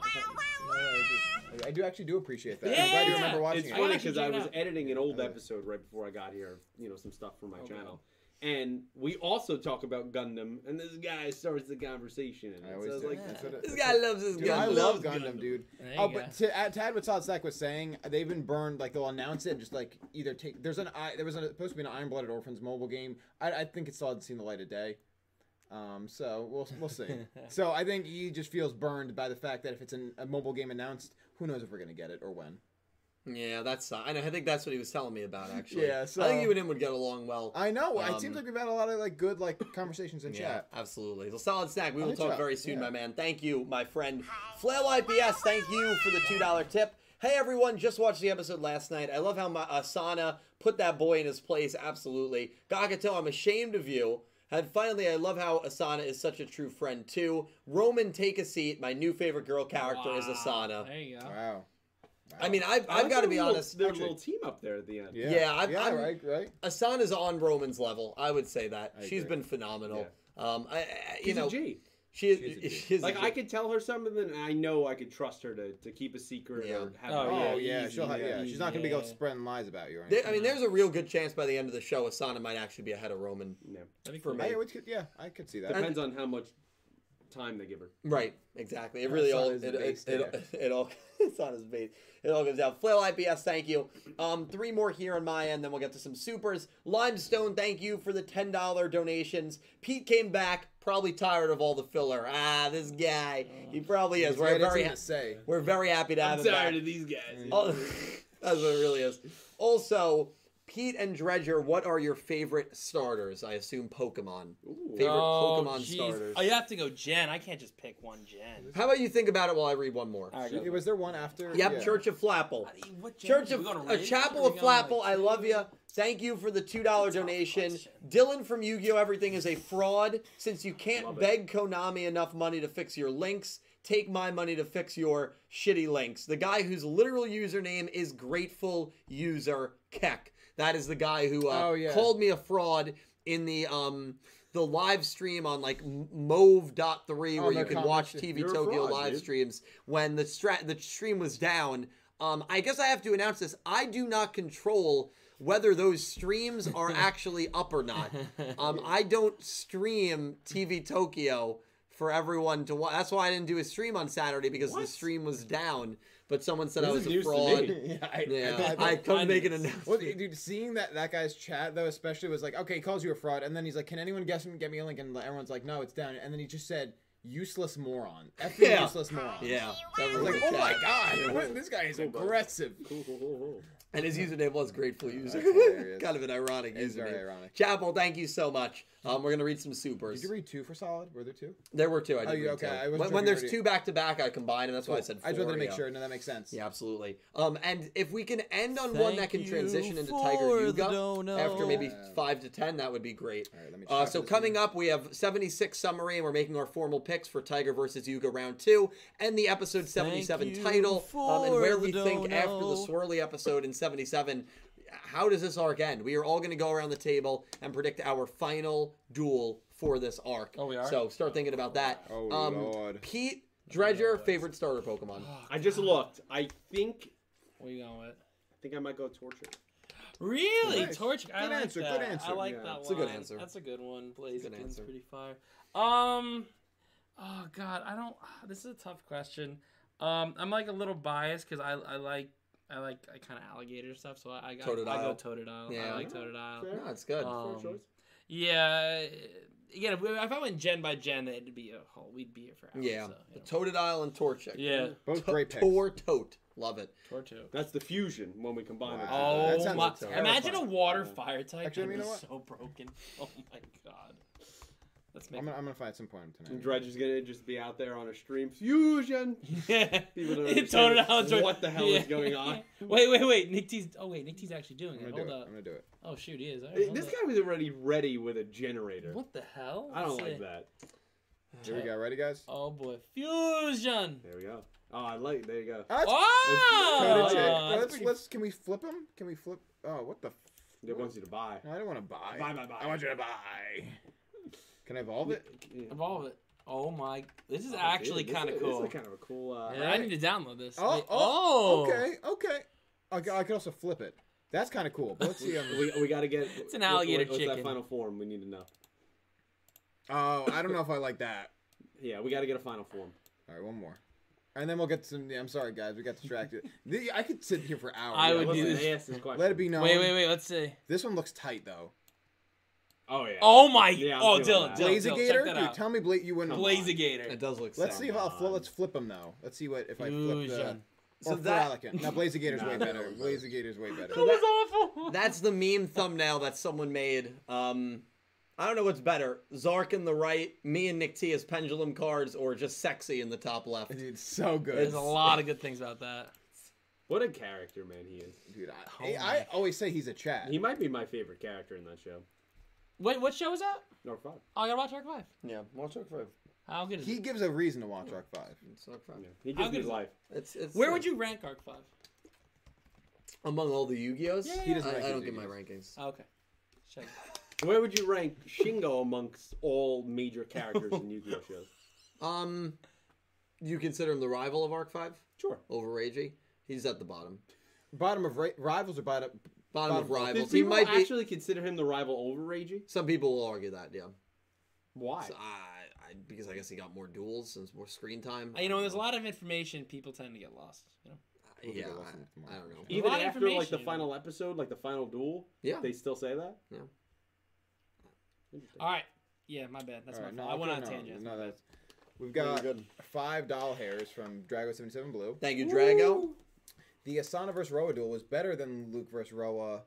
That. I, do, I do actually do appreciate that. I'm glad you remember watching It's it. I funny because I was out. editing an old episode right before I got here, you know, some stuff for my Okay. channel. And we also talk about Gundam, and this guy starts the conversation. And I so always I was do. like, That's what it- This guy loves his Dude, Gundam. I love Gundam, Gundam. dude. Oh, go. but to add, to add what Solid Stack was saying, they've been burned. Like they'll announce it and just like either take. There's an I- there was a, supposed to be an Iron Blooded Orphans mobile game. I, I think it still hasn't seen the light of day. Um, so we'll we'll see. so I think he just feels burned by the fact that if it's an, a mobile game announced, who knows if we're gonna get it or when. Yeah, that's. I know. I think that's what he was telling me about. Actually, Yeah, So I think you and him would get along well. I know. Um, it seems like we've had a lot of like good like conversations in Yeah, chat. absolutely. So solid snack. We will Good talk job. very soon, Yeah. my man. Thank you, my friend. Flail IPS, thank you for the two dollar tip. Hey everyone, just watched the episode last night. I love how my Asana put that boy in his place. Absolutely, Gakuto, I'm ashamed of you. And finally, I love how Asana is such a true friend too. Roman, take a seat. My new favorite girl character is Asana. There you go. Wow. I mean, I've, I I've got to be little- honest. Their Actually- little team up there at the end. Yeah. Yeah, I've- yeah, I'm- right, right. Asana's on Roman's level. I would say that I she's agree. been phenomenal. Um, I, I, you She's know, a G. she is. She's a G. she's a like G. I could tell her something, and I know I could trust her to, to keep a secret Yeah. or have. Oh, her- yeah, Oh yeah, easy, she'll ha- yeah, yeah. She's not gonna be yeah. go spreading lies about you. Or There, anything. I mean, there's a real good chance by the end of the show, Asana might actually be ahead of Roman. Yeah. That'd For me. I would, yeah, I could see that. Depends on how much time they give her. Right, exactly. It really all his it, base it, it, it all it's on his base. It all goes down. Flail IPS, thank you. Um, three more here on my end, then we'll get to some supers. Limestone, thank you for the ten dollar donations. Pete came back, probably tired of all the filler. Ah, this guy, he probably is. He's We're very anything to say. we're very happy to have him back. Tired of these guys. Oh, that's what it really is. Also, Pete and Dredger, what are your favorite starters? I assume Pokemon. Favorite Oh, Pokemon jeez. starters. Oh, you have to go Gen. I can't just pick one Gen. How about you think about it while I read one more? All right, go. Was there one after? Yep, Yeah. Church of Flapple. What? Church of a Chapel of we Flapple. like, I love you. Thank you for the two dollar donation. question. Dylan from Yu-Gi-Oh! Everything is a fraud. Since you can't Love it. beg Konami enough money to fix your links, take my money to fix your shitty links. The guy whose literal username is Grateful User Keck. That is the guy who uh, Oh, yeah. called me a fraud in the um the live stream on like move.3 Oh, where you can watch. TV You're Tokyo fraud, live dude. streams when the stra- the stream was down. Um, I guess I have to announce this. I do not control whether those streams are actually up or not. Um, I don't stream TV Tokyo for everyone to watch. That's why I didn't do a stream on Saturday because the stream was down. But someone said This I was a fraud. yeah, I, Yeah, I, I, I, couldn't make an announcement. well, dude, seeing that that guy's chat though, especially was like, okay, he calls you a fraud, and then he's like, can anyone guess and get me a link? And everyone's like, no, it's down. And then he just said, useless moron, F Yeah. useless moron. Yeah, I was like, oh my god, what- this guy is Cool, aggressive. Cool, cool, cool, cool. And his username was Grateful User. Kind of an ironic It's username. very ironic. Chapel, thank you so much. Um, we're gonna read some supers. Did you read two for solid? Were there two? There were two. I did Oh, you- read okay, two. I wasn't when when there's two back to back, I combine, and that's why I Cool. said. I just wanted to make four, sure. yeah. No, that makes sense. Yeah, absolutely. Um, and if we can end on one that can transition into Tiger the Yuga after maybe Yeah. five to ten, that would be great. All right, let me. Uh, so coming one. up, we have 76 summary, and we're making our formal picks for Tiger versus Yuga round two, and the episode 77 you title, um, and where we think after the swirly episode in 77, how does this arc end? We are all going to go around the table and predict our final duel for this arc. Oh, we are? So start thinking about that. Oh, um, Lord. Pete Dredger, favorite starter Pokemon. I just looked. I think. What are you going with? I think I might go Torchic. Really? Nice. Torch? I Good like answer, that. good answer. I like Yeah, that it's a good answer. That's a good one. Blaziken's answer. pretty fire. Um, oh god, I don't. This is a tough question. Um, I'm like a little biased because I I like I like I kind of alligator stuff, so I I, I, I go Totodile. Totodile. Yeah. I like Totodile. Fair. No, it's good. Um, choice. Yeah. Again, if, if I went gen by gen, it'd be a whole. We'd be here for hours. yeah, So, you know. Totodile and Torchic. Yeah. Both To- great picks. Tor Tote. Love it. Tortu. That's the fusion when we combine it. Wow. that Oh sounds my! terrifying. Imagine a water fire type. Actually, That'd you be know what? so broken. Oh my god. Let's make. I'm gonna, I'm gonna find some point And tonight. Dredge is gonna just be out there on a stream. Fusion. Yeah. People don't It understand totally what the hell is going on. Wait, wait, wait. Nick T's. Oh wait, Nick T's actually doing I'm it. gonna do Hold it. up. I'm gonna do it. Oh shoot, he is. All right, Hey, hold This up. guy was already ready with a generator. What the hell? I don't Let's like see. that. Here we go. Ready, guys? Oh boy, fusion. There we go. Oh, I like. There you go. Ah, it's Oh, Cody J. Oh, that's let's, pretty- let's, can we flip him? Can we flip? Oh, what the? F- It wants you to buy. no, I don't want to buy. Buy, buy, buy. I want you to buy. Can I evolve it? Yeah. evolve it. Oh my, this is Oh, actually kind of cool. This is kind of a cool. Uh, yeah, I need to download this. Oh, Wait, oh, okay, okay. I could also flip it. That's kind of cool. But let's see. Um, we, we got to get. It's an what- alligator what's that final form? We need to know. oh, I don't know if I like that. Yeah, we got to get a final form. All right, one more. And then we'll get some. Yeah, I'm sorry, guys. We got distracted. The- I could sit here for hours. I would Listen, do this. this question. Let it be known. Wait, wait, wait. Let's see. This one looks tight though. Oh yeah. Oh my. Yeah, oh, Dylan, that. Dylan, Dylan, Blazigator, dude. Tell me, Bla- you wouldn't. Come on. It does look. Let's see if I'll flip. on. Let's flip him though. Let's see what if I flip the. Fusion. So or that Feralican. No, Blazigator's Nah, way better. no. Blazigator's way better. So that- awful. that's the meme thumbnail that someone made. Um, I don't know what's better: Zarc in the right, me and Nick T as pendulum cards, or just sexy in the top left. Dude, so good. There's a lot of good things about that. What a character, man, he is. Dude, Oh I, I always say he's a Chad. He might be my favorite character in that show. Wait, what show is that? No, fuck. Oh, I gotta watch Arc Five. Yeah, watch Zark five. How good is He it? gives a reason to watch Arc 5. Zark five. Yeah. He How gives good me is it? life. It's, it's Where would you rank Arc Five? among all the Yu-Gi-Ohs? Yeah, He doesn't I, rank I don't get my rankings. Oh, okay. Check. Where would you rank Shingo amongst all major characters in Yu-Gi-Oh shows? Um, you consider him the rival of Arc Five Sure. over Reiji? He's at the bottom. Bottom of ra- rivals or bottom? Bottom of Bottom of- Do rivals. He people might be. actually consider him the rival over Reiji? Some people will argue that, yeah. Why? So I, I, because I guess he got more duels and more screen time. Uh, You know, there's a lot of information. People tend to get lost. You know. We'll Yeah, get lost in tomorrow. I, I don't know. Even after like the information, you know. final episode, like the final duel, Yeah. they still say that. Yeah. All right. Yeah, my bad. That's All my right, fault. no, I went on a no, tangent. No, that's. We've got five doll hairs from Drago Seventy Seven Blue. Thank you, Drago. The Asana vs. Roa duel was better than Luke vs. Roa,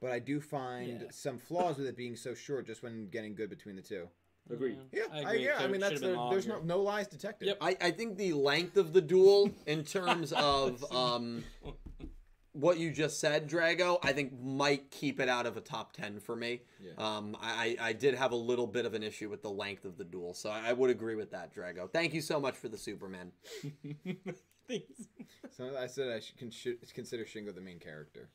but I do find Yeah. some flaws with it being so short just when getting good between the two. Agreed. Yeah, I I, agree. yeah. I mean, that's the, there's no no lies detected. Yep. I, I think the length of the duel, in terms of um, what you just said, Drago, I think might keep it out of a top ten for me. Yeah. Um, I, I I did have a little bit of an issue with the length of the duel, so I, I would agree with that, Drago. Thank you so much for the Superman. Thanks. So I said I should consider Shingo the main character,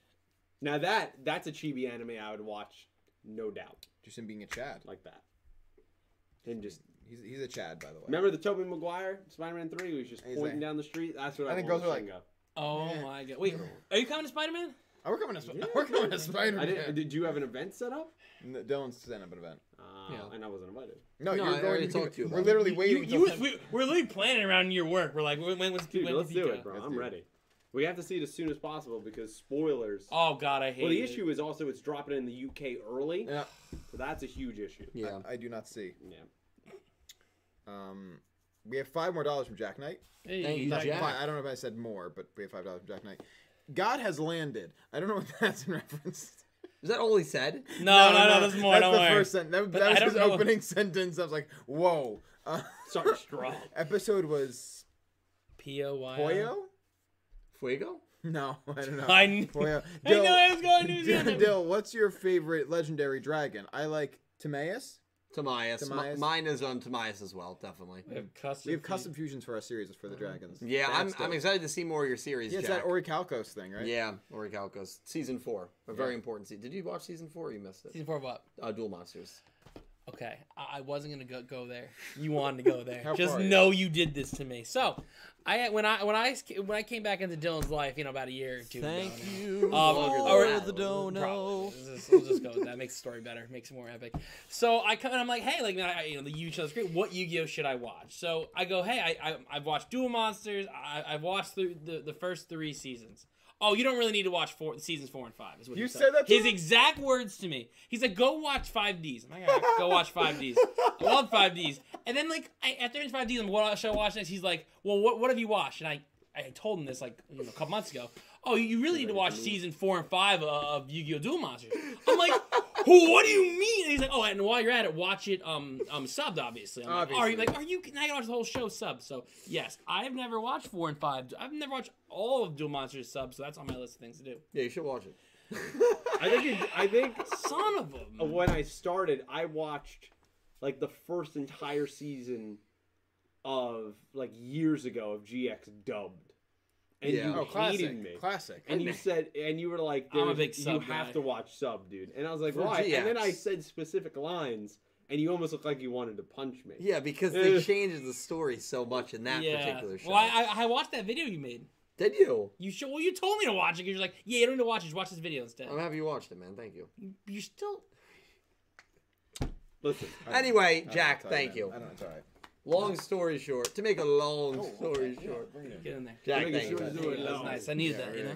Now that that's a chibi anime I would watch, no doubt, just him being a Chad. like that. And just He's he's a Chad, by the way. remember the Tobey Maguire Spider-Man Three, who was just He's pointing like- down the street. That's what I, I think girls are like- Shingo. Oh Yeah. my god. Wait, are you coming to Spider Man? Oh, we're coming to Sp- Yeah. we're coming to Spider I didn't, Man. did you have an event set up? Dylan's setting up an event. Uh, Yeah. And I wasn't invited. No, No, you're I going already to talked to you We're about literally You, waiting. you, until we, we're literally planning around your work. We're like, when, when was Dude, when let's do it, bro. Let's I'm do it. ready. We have to see it as soon as possible because spoilers. Oh god, I hate it. well, the it. issue is also it's dropping in the UK early, Yeah, so that's a huge issue. Yeah. I, I do not see. Yeah. Um, we have five more dollars from Jack Knight. Hey, Thank you, Not Jack. five- I don't know if I said more, but we have five dollars from Jack Knight. God has landed. I don't know what that's in reference. To. Is that all he said? No, no, no, there's more. That's don't the worry. first sentence. That, that was his know- opening sentence. I was like, "Whoa." Uh, Sorry, strong. episode was P O Y. Poyo. Fuego? No, I don't know. I knew. Poyo. I knew I was going to New Dill, Zealand. Dill, what's your favorite legendary dragon? I like Timaeus. Timaeus. Mi- Timaeus. mine is on Timaeus as well, definitely. We have custom. We have custom fusions for our series for the dragons. Yeah, I'm, That's I'm excited to see more of your series, Yeah, it's Jack. that Orichalcos thing, right? Yeah, Orichalcos. Season four. A very important season. Did you watch season four or you missed it? Season four of what? Uh, Duel Monsters. Okay, I, I wasn't gonna go, go there. You wanted to go there. Just are you? know you did this to me. So, I when I when I when I came back into Dylan's life, you know, about a year or two. Thank ago, you Um, than that. the dono. Let's just, we'll just go with that. Makes the story better. Makes it more epic. So I come and I'm like, hey, like, man, I, you know, the Yu show's great. What Yu-Gi-Oh should I watch? So I go, hey, I, I I've watched Duel Monsters. I, I've watched the, the the first three seasons. Oh, you don't really need to watch four seasons four and five. Is what You he said that to His him? exact words to me. He's like, go watch five Ds. I'm like, "All right, go watch five Ds. I love five Ds. And then like I, after five Ds, I'm what should I watch next? He's like, well, what what have you watched? And I I told him this like you know, a couple months ago. Oh, you really need to watch season four and five of, of Yu-Gi-Oh! Duel Monsters. I'm like, what do you mean? And he's like, oh, and while you're at it, watch it um um subbed, obviously. I'm like, are you like, are you? Now you watch the whole show subbed. So yes, I've never watched four and five. I've never watched all of Duel Monsters subbed. So that's on my list of things to do. Yeah, you should watch it. I think. It, I think Son of a. when I started, I watched like the first entire season of like years ago of GX dubbed, and Yeah. you Oh, classic. hated me. Classic. And you said, and you were like, I'm a "There's- big You sub have to watch sub, dude." And I was like, For "Why?" And then I said specific lines, and you almost looked like you wanted to punch me. Yeah, because they Eh. changed the story so much in that yeah. particular show. Well, I, I I watched that video you made. Did you? You should. Well, you told me to watch it because you're like, yeah, you don't need to watch it. Just watch this video instead. I'm happy you watched it, man. Thank you. You're still. Listen, I. Anyway, I don't know Jack, what thank man. you. I don't know. It's all right. Long story short, to make a long Oh, story okay, short, bring it in. Get in there. Jack, Make thank sure you. That was nice. I needed Yeah, that. You know.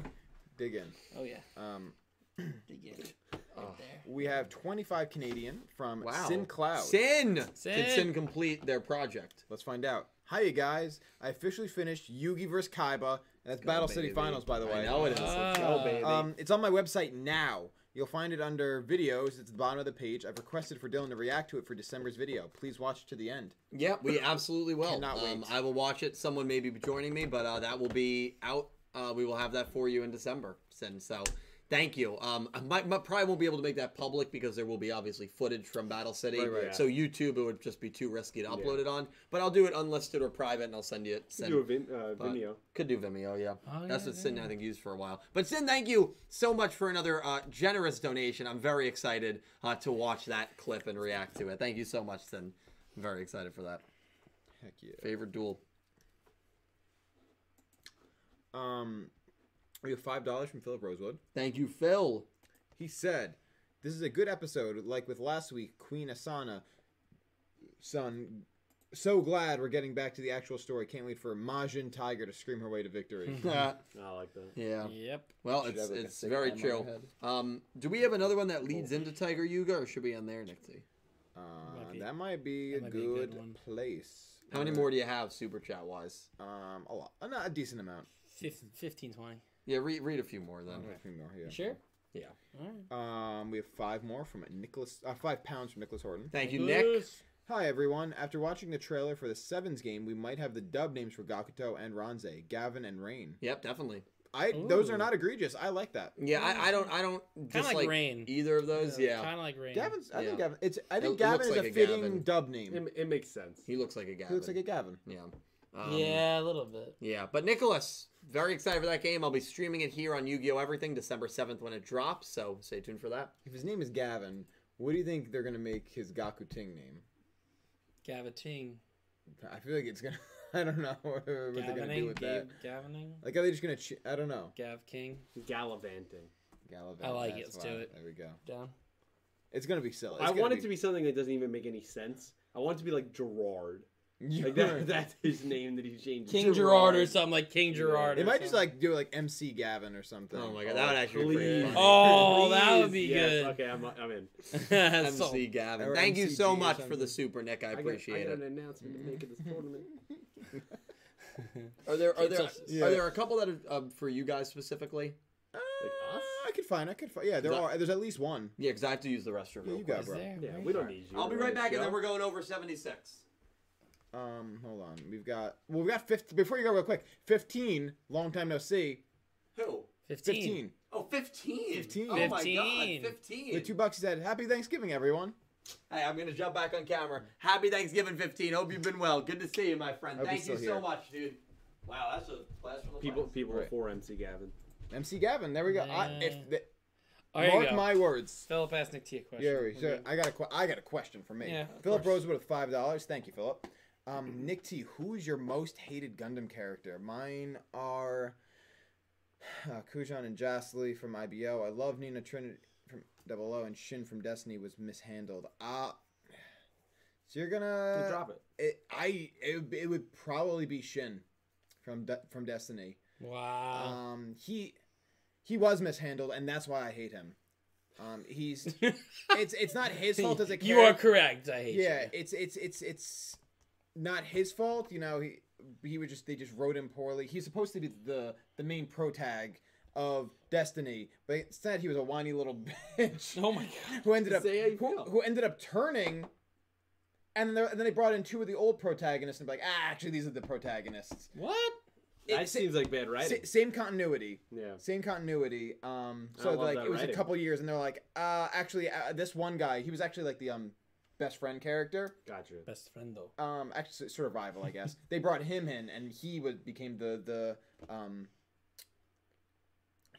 Dig in. Oh yeah. Um, Dig in. Oh. Right there. we have 25 Canadian from Wow. Sin Cloud. Sin. Sin. Did Sin complete their project? Let's find out. Hi, you guys. I officially finished Yugi vs. Kaiba That's Go, Battle City. Finals, by the way. I know it is. Ah. Go, baby. Um, it's on my website now. You'll find it under videos. It's at the bottom of the page. I've requested for Dylan to react to it for December's video. Please watch to the end. Yeah, we absolutely will. Cannot um, wait. I will watch it. Someone may be joining me, but uh, that will be out. Uh, we will have that for you in December. And so, thank you. Um, I might, might- probably won't be able to make that public because there will be obviously footage from Battle City. Right, right. So YouTube, it would just be too risky to upload it on. But I'll do it unlisted or private, and I'll send you it. Send, do a Vim, uh, Vimeo. Could do Vimeo, yeah. Oh, That's yeah, what Sin yeah. I think used for a while. But Sin, thank you so much for another uh, generous donation. I'm very excited uh, to watch that clip and react to it. Thank you so much, Sin. I'm very excited for that. Heck yeah. Favorite duel. Um, we have five dollars from Philip Rosewood. Thank you, Phil. He said, "This is a good episode. Like with last week, Queen Asana. Son, so glad we're getting back to the actual story. Can't wait for Majin Tiger to scream her way to victory." yeah. I like that. Yeah. Yep. Well, Should it's have, like, a it's sick very M on true. her head. Um, do we have another one that leads into Tiger Yuga, or should we end there, Nick T? Uh, Might be- that might be a that might be a good, good one. place. How many Uh, more do you have, super chat wise? Um, a lot, uh, not a decent amount. 15, 15 20. Yeah, read read a few more then. A few more, yeah. You sure? Yeah. All right. Um, we have five more from Nicholas. Uh, five pounds from Nicholas Horton. Thank you, Nick. Nicholas. Hi everyone. After watching the trailer for the Sevens game, we might have the dub names for Gakuto and Ranze, Gavin and Rain. Yep, definitely. I those are not egregious. I like that. Yeah, I, I don't I don't Kind of dislike like Rain. either of those. Yeah, Kind of like Rain. Gavin's. I Yeah. think Gavin. It's. I think It Gavin is like a a fitting Gavin. dub name. It, it makes sense. he looks like a Gavin. He looks like a Gavin. yeah. Um, yeah, a little bit. Yeah, but Nicholas, very excited for that game. I'll be streaming it here on Yu-Gi-Oh! Everything December seventh when it drops. So stay tuned for that. If his name is Gavin, what do you think they're gonna make his Gaku Ting name? Gavating. I feel like it's gonna. I don't know what they're gonna do with Gabe, that. Gavining. Like, are they just gonna? Ch- I don't know. Gav King. Gallivanting. Gallivant. I like it. that's Let's do it. There we go. Down. It's gonna be silly. I want it to be something that doesn't even make any sense. I want it to be like Gerard. Be. Like that, that's his name that he changed. King Gerard or something like King Gerard. They might just like do like MC Gavin or something. Oh my god, that would actually be pretty please. funny. Oh, that would be Please. Yes, good. Okay, I'm, I'm in. That's so- MC Gavin. Or Thank you so or much for the super, Nick. I I got- appreciate I got it. an announcement to make at this tournament. Are there are there It's a- are there a couple that are um, for you guys specifically? Uh, us? I could find. I could find. Yeah, there that- are. There's at least one. Yeah, because I have to use the restroom. Yeah, you quick. got bro. there? Yeah, we don't need you. I'll be right back, and then we're going over seventy six. Um, hold on. We've got. Well, we've got 15. Before you go, real quick. 15. Long time no see. Who? 15. 15. Oh, 15. 15. Oh my 15. god, 15. The two bucks said, "Happy Thanksgiving, everyone." Hey, I'm gonna jump back on camera. Happy Thanksgiving, 15. Hope you've been well. Good to see you, my friend. Hope Thank you're so here. much, dude. Wow, that's a blast from the People, past. people Right. for MC Gavin. MC Gavin. There we go. I, if the, Oh, mark go. my words. Philip asked Nick T a question. Yeah, We're so good. I got a que- I got a question for me. Yeah, Philip course. Rosewood with five dollars. Thank you, Philip. Um, Nick T, who is your most hated Gundam character? Mine are uh, Kujan and Jasley from IBO. I love Nena Trinity from Double O and Shin from Destiny was mishandled. Ah, so you're gonna drop it. It, I it, would it would probably be Shin from De- from Destiny. Wow. Um, he he was mishandled, and that's why I hate him. Um, he's it's it's not his fault as a character. you are correct. I hate Yeah, you. it's it's it's it's not his fault. You know, he he would just they just wrote him poorly. He's supposed to be the the main pro tag of Destiny, but instead he was a whiny little bitch Oh my god. who ended up Say who, who ended up turning. And then, they- and then they brought in two of the old protagonists and be like, ah, actually, these are the protagonists. What? That It- seems like bad sa- writing. same continuity. Yeah. Same continuity. Um, so like it was a couple years, and they're like, uh, actually, uh, this one guy, he was actually like the um best friend character. Gotcha. Best friend though. Um, actually, survival, I guess. they brought him in, and he was became the the um.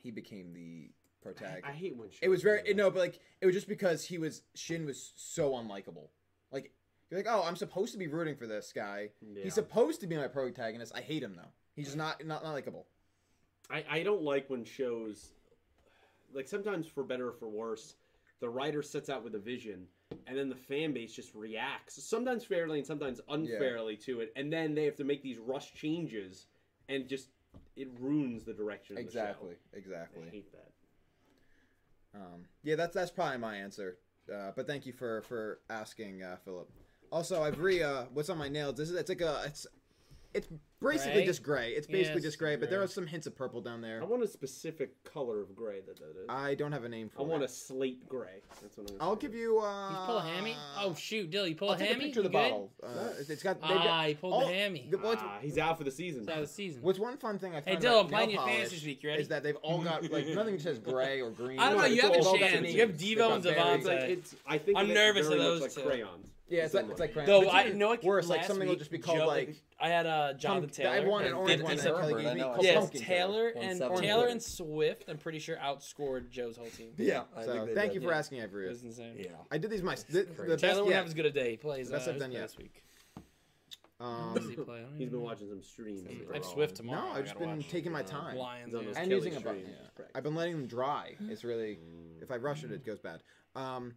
He became the I. I hate when it was very do that. no, but like it was just because he was Shin was so unlikable. Like you're like, oh, I'm supposed to be rooting for this guy. Yeah. He's supposed to be my protagonist. I hate him though. He's just not not, not likable. I, I don't like when shows like sometimes for better or for worse the writer sets out with a vision and then the fan base just reacts sometimes fairly and sometimes unfairly to it and then they have to make these rush changes and just it ruins the direction of Exactly, the show. exactly. I hate that. Um, yeah, that's that's probably my answer. Uh, but thank you for for asking, uh, Philip. Also, I've re uh, what's on my nails. This is it's like a it's it's basically Gray? just gray. It's Yeah, basically it's just gray, but there are some hints of purple down there. I want a specific color of gray that that is. I don't have a name for I want a slate gray. That's what I'm. I'll give you. Uh, You pull a hammy? Oh shoot, Dill, you pull I'll a take hammy? a picture of the You good? bottle. Uh, it's got. they've Ah, got- he pulled the hammy. the- what's, Ah, he's out for the season. It's out of the season. what's one fun thing I found Dill, about I'm playing nail your fantasy polish this week. You ready? Is that they've all got like nothing says gray or green. I don't know. It's You have all a got chance. themes. You have They've Devo got and very- It's like it's. I think I'm of it nervous very of much those like two. crayons. Yeah, it's like it's like crayons. Though I you- know what Where it's like last something will just be called Joe- like. I had uh, Jonathan Pump- I Taylor. want an orange one and that so- Herbert, I me know. called Yes, Pumpkin Taylor and. Taylor and Swift. I'm pretty sure outscored Joe's whole team. Yeah. So think thank did. you for yeah. asking, It Avery. was insane. Yeah. I did these my the, the best Taylor won't have as good a day. He plays Best uh, I've done yet. last week. Um, he play? I don't He's even been watching some streams. I have Swift tomorrow. no, I I've just been taking my time. Lions. He's on yeah. those and using a button. I've been letting them dry. It's really if I rush it, it goes bad. Um,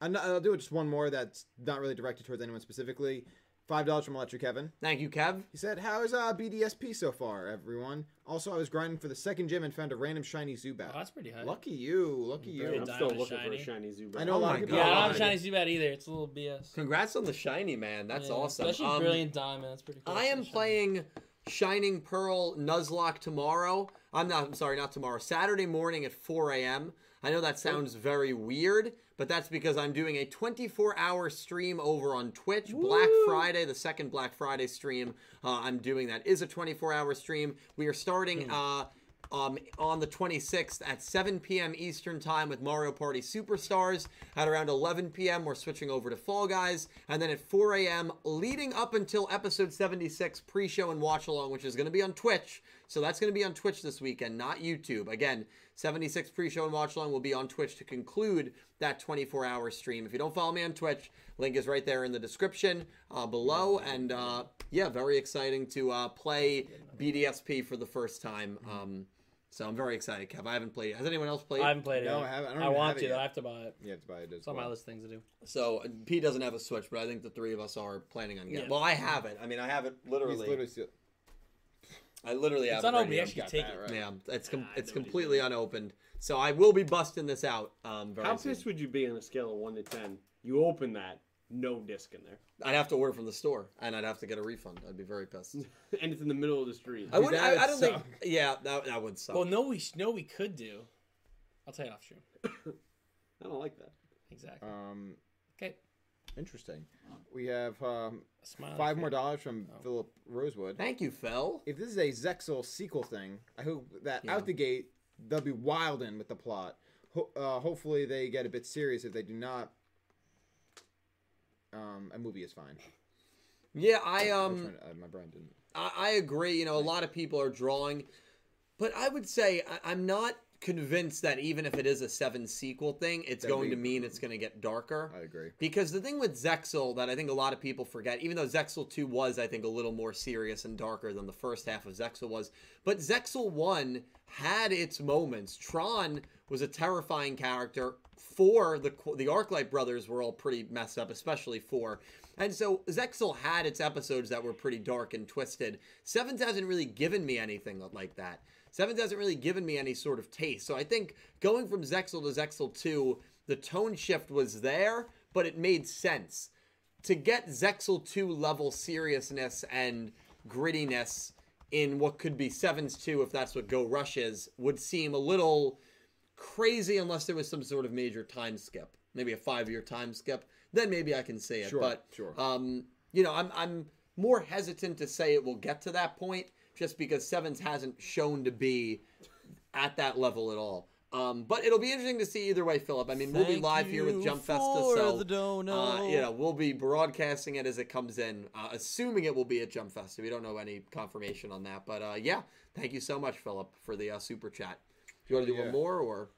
I'm not- I'll do just one more that's not really directed towards anyone specifically. Five dollars from Electric Kevin. Thank you, Kev. He said, "How is uh, BDSP so far, everyone? Also, I was grinding for the second gym and found a random shiny Zubat. Oh, that's pretty high. Lucky you, lucky you. I'm still looking for shiny. a shiny Zubat. I know Oh a lot of people. Yeah, I don't have God. shiny Zubat either. It's a little BS. Congrats on the shiny, man. That's Yeah, awesome. Especially Um, Brilliant Diamond. That's pretty cool. I am playing Shining Pearl Nuzlocke tomorrow. I'm not. I'm sorry, not tomorrow. Saturday morning at 4 a.m. I know that sounds very weird, but that's because I'm doing a 24-hour stream over on Twitch. Black Friday, the second Black Friday stream. Uh, I'm doing that is a 24-hour stream. We are starting. Uh, um, on the 26th at 7 p.m. Eastern Time with Mario Party Superstars. At around 11 p.m., we're switching over to Fall Guys. And then at 4 a.m., leading up until episode 76, pre show and watch along, which is going to be on Twitch. So that's going to be on Twitch this weekend, not YouTube. Again, 76 pre show and watch along will be on Twitch to conclude that 24 hour stream. If you don't follow me on Twitch, link is right there in the description uh, below. And uh, yeah, very exciting to uh, play BDSP for the first time. Um, so I'm very excited, Kev. I haven't played. Has anyone else played? I haven't played it. No, yet. I haven't. I don't I want have it to. yet. I have to buy it. You have to buy it as It's on my list of things to do. So uh, Pete doesn't have a Switch, but I think the three of us are planning on getting. Yeah. Well, I have it. I mean, I have it He's literally. literally still- I literally have It's it. unopened. right You here. actually got take that, it. right. Yeah, it's com- Ah, it's know what he's completely unopened. So I will be busting this out. Um, very How soon. pissed would you be on a scale of one to ten? You open that, no disc in there, I'd have to order from the store, and I'd have to get a refund. I'd be very pissed. and it's in the middle of the street. I would. that I, I don't think. Yeah, that, that would suck. Well, no, we no, we could do. I'll tell you off stream. I don't like that. Exactly. Um, Okay. interesting. We have um, five face. more dollars from Oh. Philip Rosewood. Thank you, Phil. If this is a Zexal sequel thing, I hope that Yeah. out the gate they'll be wild in with the plot. Ho- uh, hopefully, they get a bit serious. If they do not, um, a movie is fine. Yeah, I um. to- uh, my brain didn't. I, I agree. You know, a lot of people are drawing, but I would say I, I'm not convinced that even if it is a seven sequel thing, it's That going we- to mean it's going to get darker. I agree. Because the thing with Zexal that I think a lot of people forget, even though Zexal 2 was, I think, a little more serious and darker than the first half of Zexal was, but Zexal 1 had its moments. Tron was a terrifying character. Four, the the Arclight brothers were all pretty messed up, especially four. And so Zexal had its episodes that were pretty dark and twisted. Sevens hasn't really given me anything like that. Sevens hasn't really given me any sort of taste. So I think going from Zexal to Zexal 2, the tone shift was there, but it made sense. To get Zexal 2 level seriousness and grittiness in what could be Sevens 2, if that's what Go Rush is, would seem a little crazy unless there was some sort of major time skip. Maybe a five year time skip. Then maybe I can say it. Sure, but sure. um, you know, I'm I'm more hesitant to say it will get to that point just because Sevens hasn't shown to be at that level at all. Um, but it'll be interesting to see either way, Philip. I mean, we'll be live here with Jump Festa, so uh, you know we'll be broadcasting it as it comes in, uh, assuming it will be at Jump Festa. We don't know any confirmation on that, but uh, yeah, thank you so much, Philip, for the uh, super chat. Do you want to do Yeah. one more or?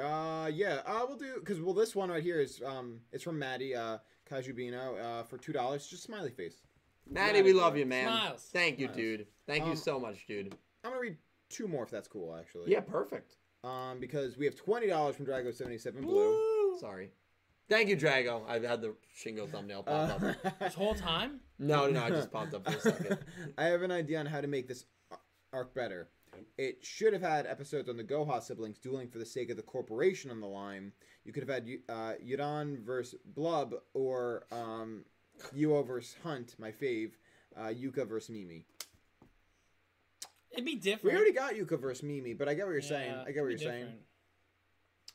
Uh, yeah, uh, we'll do because well, this one right here is um, it's from Maddie uh, Cajubino uh, for two dollars, just smiley face. Maddie, we love you, man. Smiles. Thank you, Smiles. dude. Thank you Um, so much, dude. I'm gonna read two more if that's cool, actually. Yeah, perfect. Um, because we have twenty dollars from Drago seventy seven Blue. Sorry. Thank you, Drago. I've had the Shingo thumbnail pop Uh, up. This whole time? No, no, no, it just popped up for a second. I have an idea on how to make this arc better. It should have had episodes on the Goha siblings dueling for the sake of the corporation on the line. You could have had uh, Yudan versus Blub or um, Yuo versus Hunt, my fave. uh, Yuka versus Mimi. It'd be different. We already got Yuka versus Mimi, but I get what you're saying. I get what you're it'd saying. different.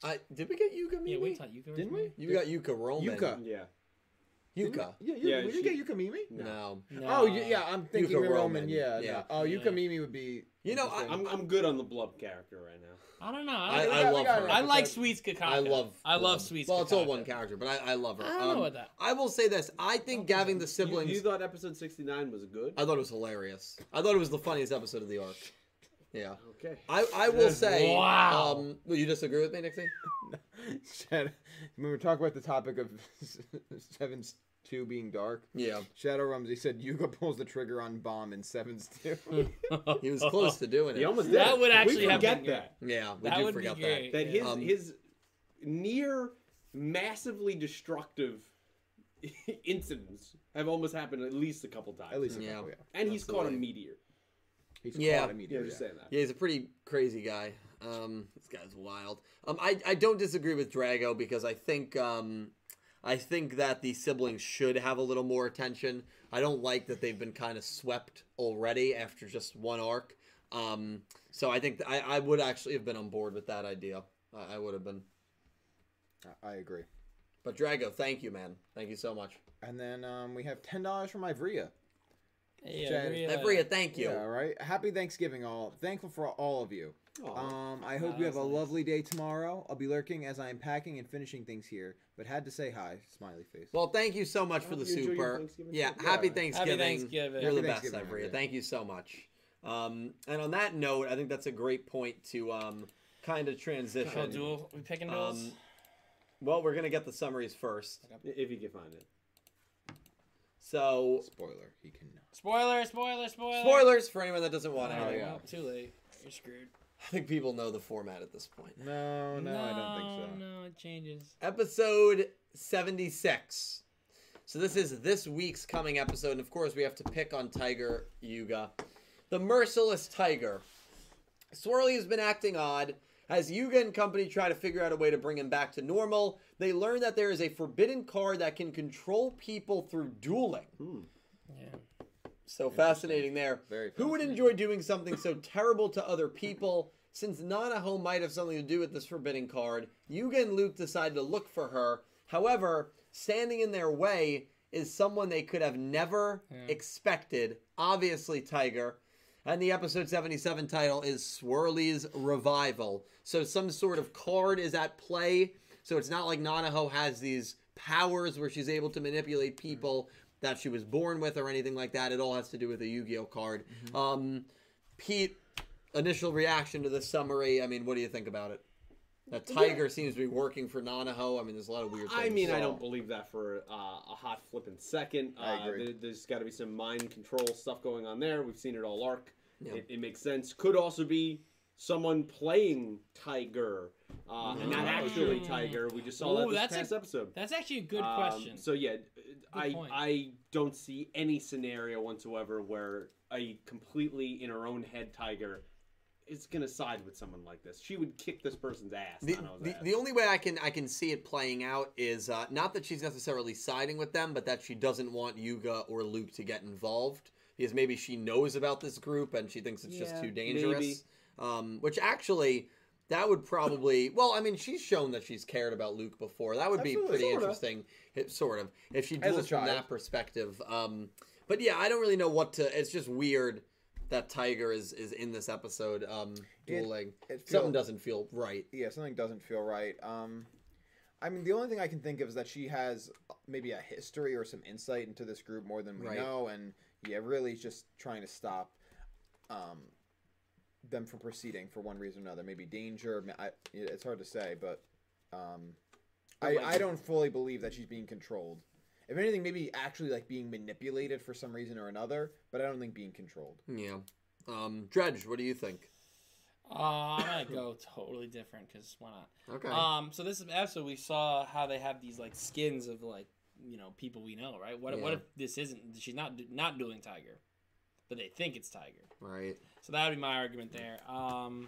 I, did we get Yuka? Mimi? Yeah, we thought Yuka. Didn't we? You got Yuka Romin. Yuka. Yeah. Yuka. Yeah, yeah. Yeah, we she- didn't get Yuka Mimi. No. Oh, yeah. I'm thinking Yuka Romin. Romin, Yeah, yeah. no. Oh, Yuka Yeah. Mimi would be. You know, I- interesting. I'm, I'm good on the Blub character right now. I don't know. I, I, I love her. I like. Sweets Kakaka. I love. I love Sweets. Well, it's all one character, but I, I love her. I don't know Um, about that. I will say this: I think having the siblings. you thought episode 69 was good? I thought it was hilarious. I thought it was the funniest episode of the arc. Yeah. Okay. I, I will say. Wow. Um, will you disagree with me, Nick T? Shadow, when we talk about the topic of Seven's two being dark, Yeah. Shadow Rumsey said Yuga pulls the trigger on bomb in Seven's two. He was close to doing it. He almost did. That would actually we have forget been that. Yeah, we That do would be forget great. that. That his Um, his near massively destructive incidents have almost happened at least a couple times. At least a Yeah. couple, yeah. and he's caught a meteor. He's Yeah. caught Yeah, immediately. just saying that. Yeah, he's a pretty crazy guy. Um, this guy's wild. Um, I, I don't disagree with Drago because I think um, I think that the siblings should have a little more attention. I don't like that they've been kind of swept already after just one arc. Um, so I think th- I, I would actually have been on board with that idea. I, I would have been. I- I agree. But Drago, thank you, man. Thank you so much. And then um, we have ten dollars from Ivrea. Yeah, Chad, agree, uh, thank you. Yeah, right. Happy Thanksgiving, all. Thankful for all of you. Aw. Um, I hope Wow, you have a nice. lovely day tomorrow. I'll be lurking as I am packing and finishing things here, but had to say hi. Smiley face. Well, thank you so much for the you super. Thanksgiving Yeah, too? happy Yeah. Thanksgiving. Thanksgiving. You're the Happy best, Thanksgiving, Ivrea. Ivrea. Thank you so much. Um, and on that note, I think that's a great point to um, kind of Oh, transition. duel. We picking duels. Um, well, we're gonna get the summaries first. If you can find it. So, Spoiler: He can. spoiler, spoiler, spoiler. spoilers for anyone that doesn't want Oh, to. yeah. well, too late. You're screwed. I think people know the format at this point. No, no, I don't think so. No, it changes. Episode 76. So this is this week's coming episode, and of course we have to pick on Tiger Yuga. The Merciless Tiger. Swirly has been acting odd. As Yuga and company try to figure out a way to bring him back to normal, they learn that there is a forbidden card that can control people through dueling. Hmm. Yeah. So fascinating there. Very Who would enjoy doing something so terrible to other people? Since Nanaho might have something to do with this forbidden card, Yuga and Luke decide to look for her. However, standing in their way is someone they could have never expected. Obviously, Tiger. And the episode 77 title is Swirly's Revival. So some sort of card is at play. So it's not like Nanaho has these powers where she's able to manipulate people that she was born with or anything like that. It all has to do with a Yu-Gi-Oh card. Um, Pete, initial reaction to the summary. I mean, what do you think about it? That Tiger seems to be working for Nanaho. I mean, there's a lot of weird things. I mean, I don't believe that for uh, a hot flipping second. I Uh, agree. there, there's got to be some mind control stuff going on there. We've seen it all arc. Yeah. It, it makes sense. Could also be someone playing Tiger, uh, and not Mm. actually Tiger. We just saw Ooh, that this that's a- past episode. That's actually a good Um, question. So yeah, I point. I don't see any scenario whatsoever where a completely in her own head Tiger is gonna side with someone like this. She would kick this person's ass. The, the, ass. the only way I can I can see it playing out is uh, not that she's necessarily siding with them, but that she doesn't want Yuga or Luke to get involved because maybe she knows about this group and she thinks it's just too dangerous. Um, which actually, that would probably well, I mean, she's shown that she's cared about Luke before. That would be pretty sorta. interesting, it, sort of, if she As a from that perspective. Um, but yeah, I don't really know what to. It's just weird that Tiger is is in this episode um, It- dueling. it Something feel- doesn't feel right. yeah, something doesn't feel right. Um, I mean, the only thing I can think of is that she has maybe a history or some insight into this group more than we Right. know, and yeah, really just trying to stop um, them from proceeding for one reason or another. Maybe danger. I, it's hard to say, but um, I, I don't fully believe that she's being controlled. If anything, maybe actually like being manipulated for some reason or another, but I don't think being controlled. Yeah. Um, Dredge, what do you think? Uh, I'm gonna go totally different because why not? Okay. Um, so this episode we saw how they have these like skins of like you know people we know, right? What what if this isn't? She's not not doing Tiger, but they think it's Tiger. right. So that would be my argument there. Um,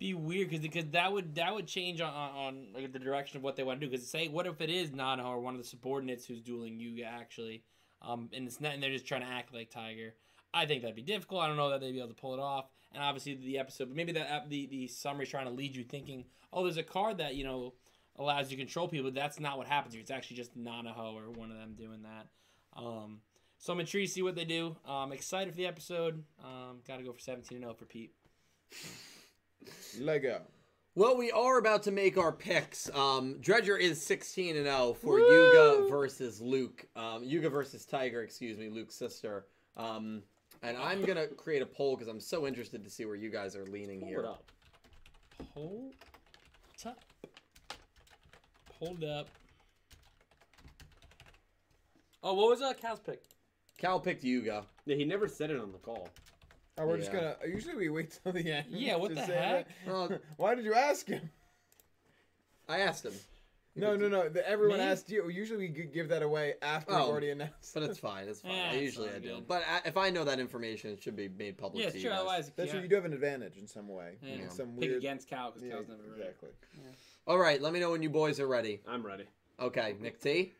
be weird because because that would that would change on, on, like the direction of what they want to do. Because say what if it is Nana or one of the subordinates who's dueling Yuga actually? um, and it's not, and they're just trying to act like Tiger. I think that'd be difficult. I don't know that they'd be able to pull it off. And obviously, the episode, but maybe that the the summary's trying to lead you thinking, oh, there's a card that you know allows you to control people. That's not what happens here. It's actually just Nanaho or one of them doing that. Um, so I'm intrigued to see what they do. Um, excited for the episode. Um, Got to go for 17 and 0 for Pete. Lego. Well, we are about to make our picks. Um, Dredger is 16 and 0 for Yuga versus Luke. Um, Yuga versus Tiger, excuse me, Luke's sister. Um, and I'm gonna create a poll because I'm so interested to see where you guys are leaning Hold here. it up. Hold up. Hold up. Oh, what was uh, Cal's pick? Cal picked Yuga. Yeah, he never said it on the call. Oh, we're just gonna. Usually we wait till the end. Yeah, what to the say heck? that. Well, Why did you ask him? I asked him, No, no, no. The, everyone Me? asked you. Usually we g- give that away after we've Oh. already announced. but it's fine. It's fine. Yeah, I it's usually all I do. good. But I, if I know that information, it should be made public Yeah, to you sure. guys. Otherwise, That's yeah. true. You do have an advantage in some way. Yeah. In Some pick weird. against Cal because Yeah, Cal's never right. exactly. All right, let me know when you boys are ready. I'm ready. Okay, Nick T.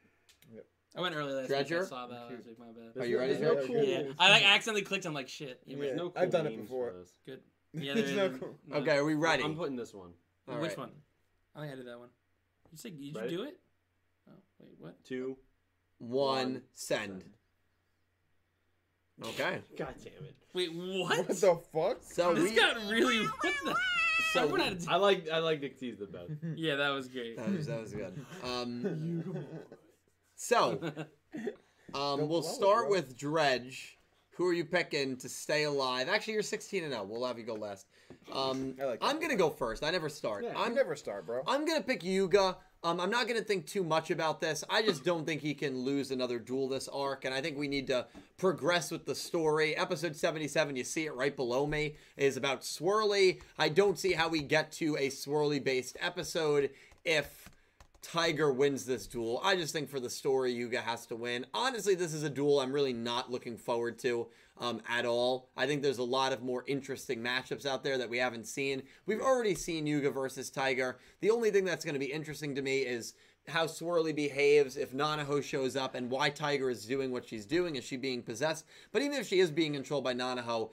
I went early last week. I saw that last week. My bad. Are you ready, There's no cool Yeah, I like accidentally clicked. I'm like, shit. Yeah. yeah. No cool I've done it before. Good. Yeah, Yeah, no cool. no. Okay, are we ready? I'm putting this one. All Which right. one? I think I did that one. You said, did Ready? you do it? Oh, wait, what? Two. One, One, send. Okay. God damn it. Wait, what? What the fuck? So this we. got really. What the? So We're I like I like Nick T's the best. yeah, that was great. That was, that was good. Um, so, um, we'll blow it, start with Dredge. Who are you picking to stay alive? Actually, you're 16 and 0. We'll have you go last. Um, I like that. I'm gonna go first. I never start. Yeah, I'm I'm never start, bro. I'm gonna pick Yuga. Um, I'm not gonna think too much about this. I just don't think he can lose another duel this arc, and I think we need to progress with the story. Episode 77, you see it right below me, is about Swirly. I don't see how we get to a Swirly based episode if Tiger wins this duel. I just think for the story, Yuga has to win. Honestly, this is a duel I'm really not looking forward to um, at all. I think there's a lot of more interesting matchups out there that we haven't seen. We've already seen Yuga versus Tiger. The only thing that's going to be interesting to me is how Swirly behaves if Nanaho shows up and why Tiger is doing what she's doing. Is she being possessed? But even if she is being controlled by Nanaho,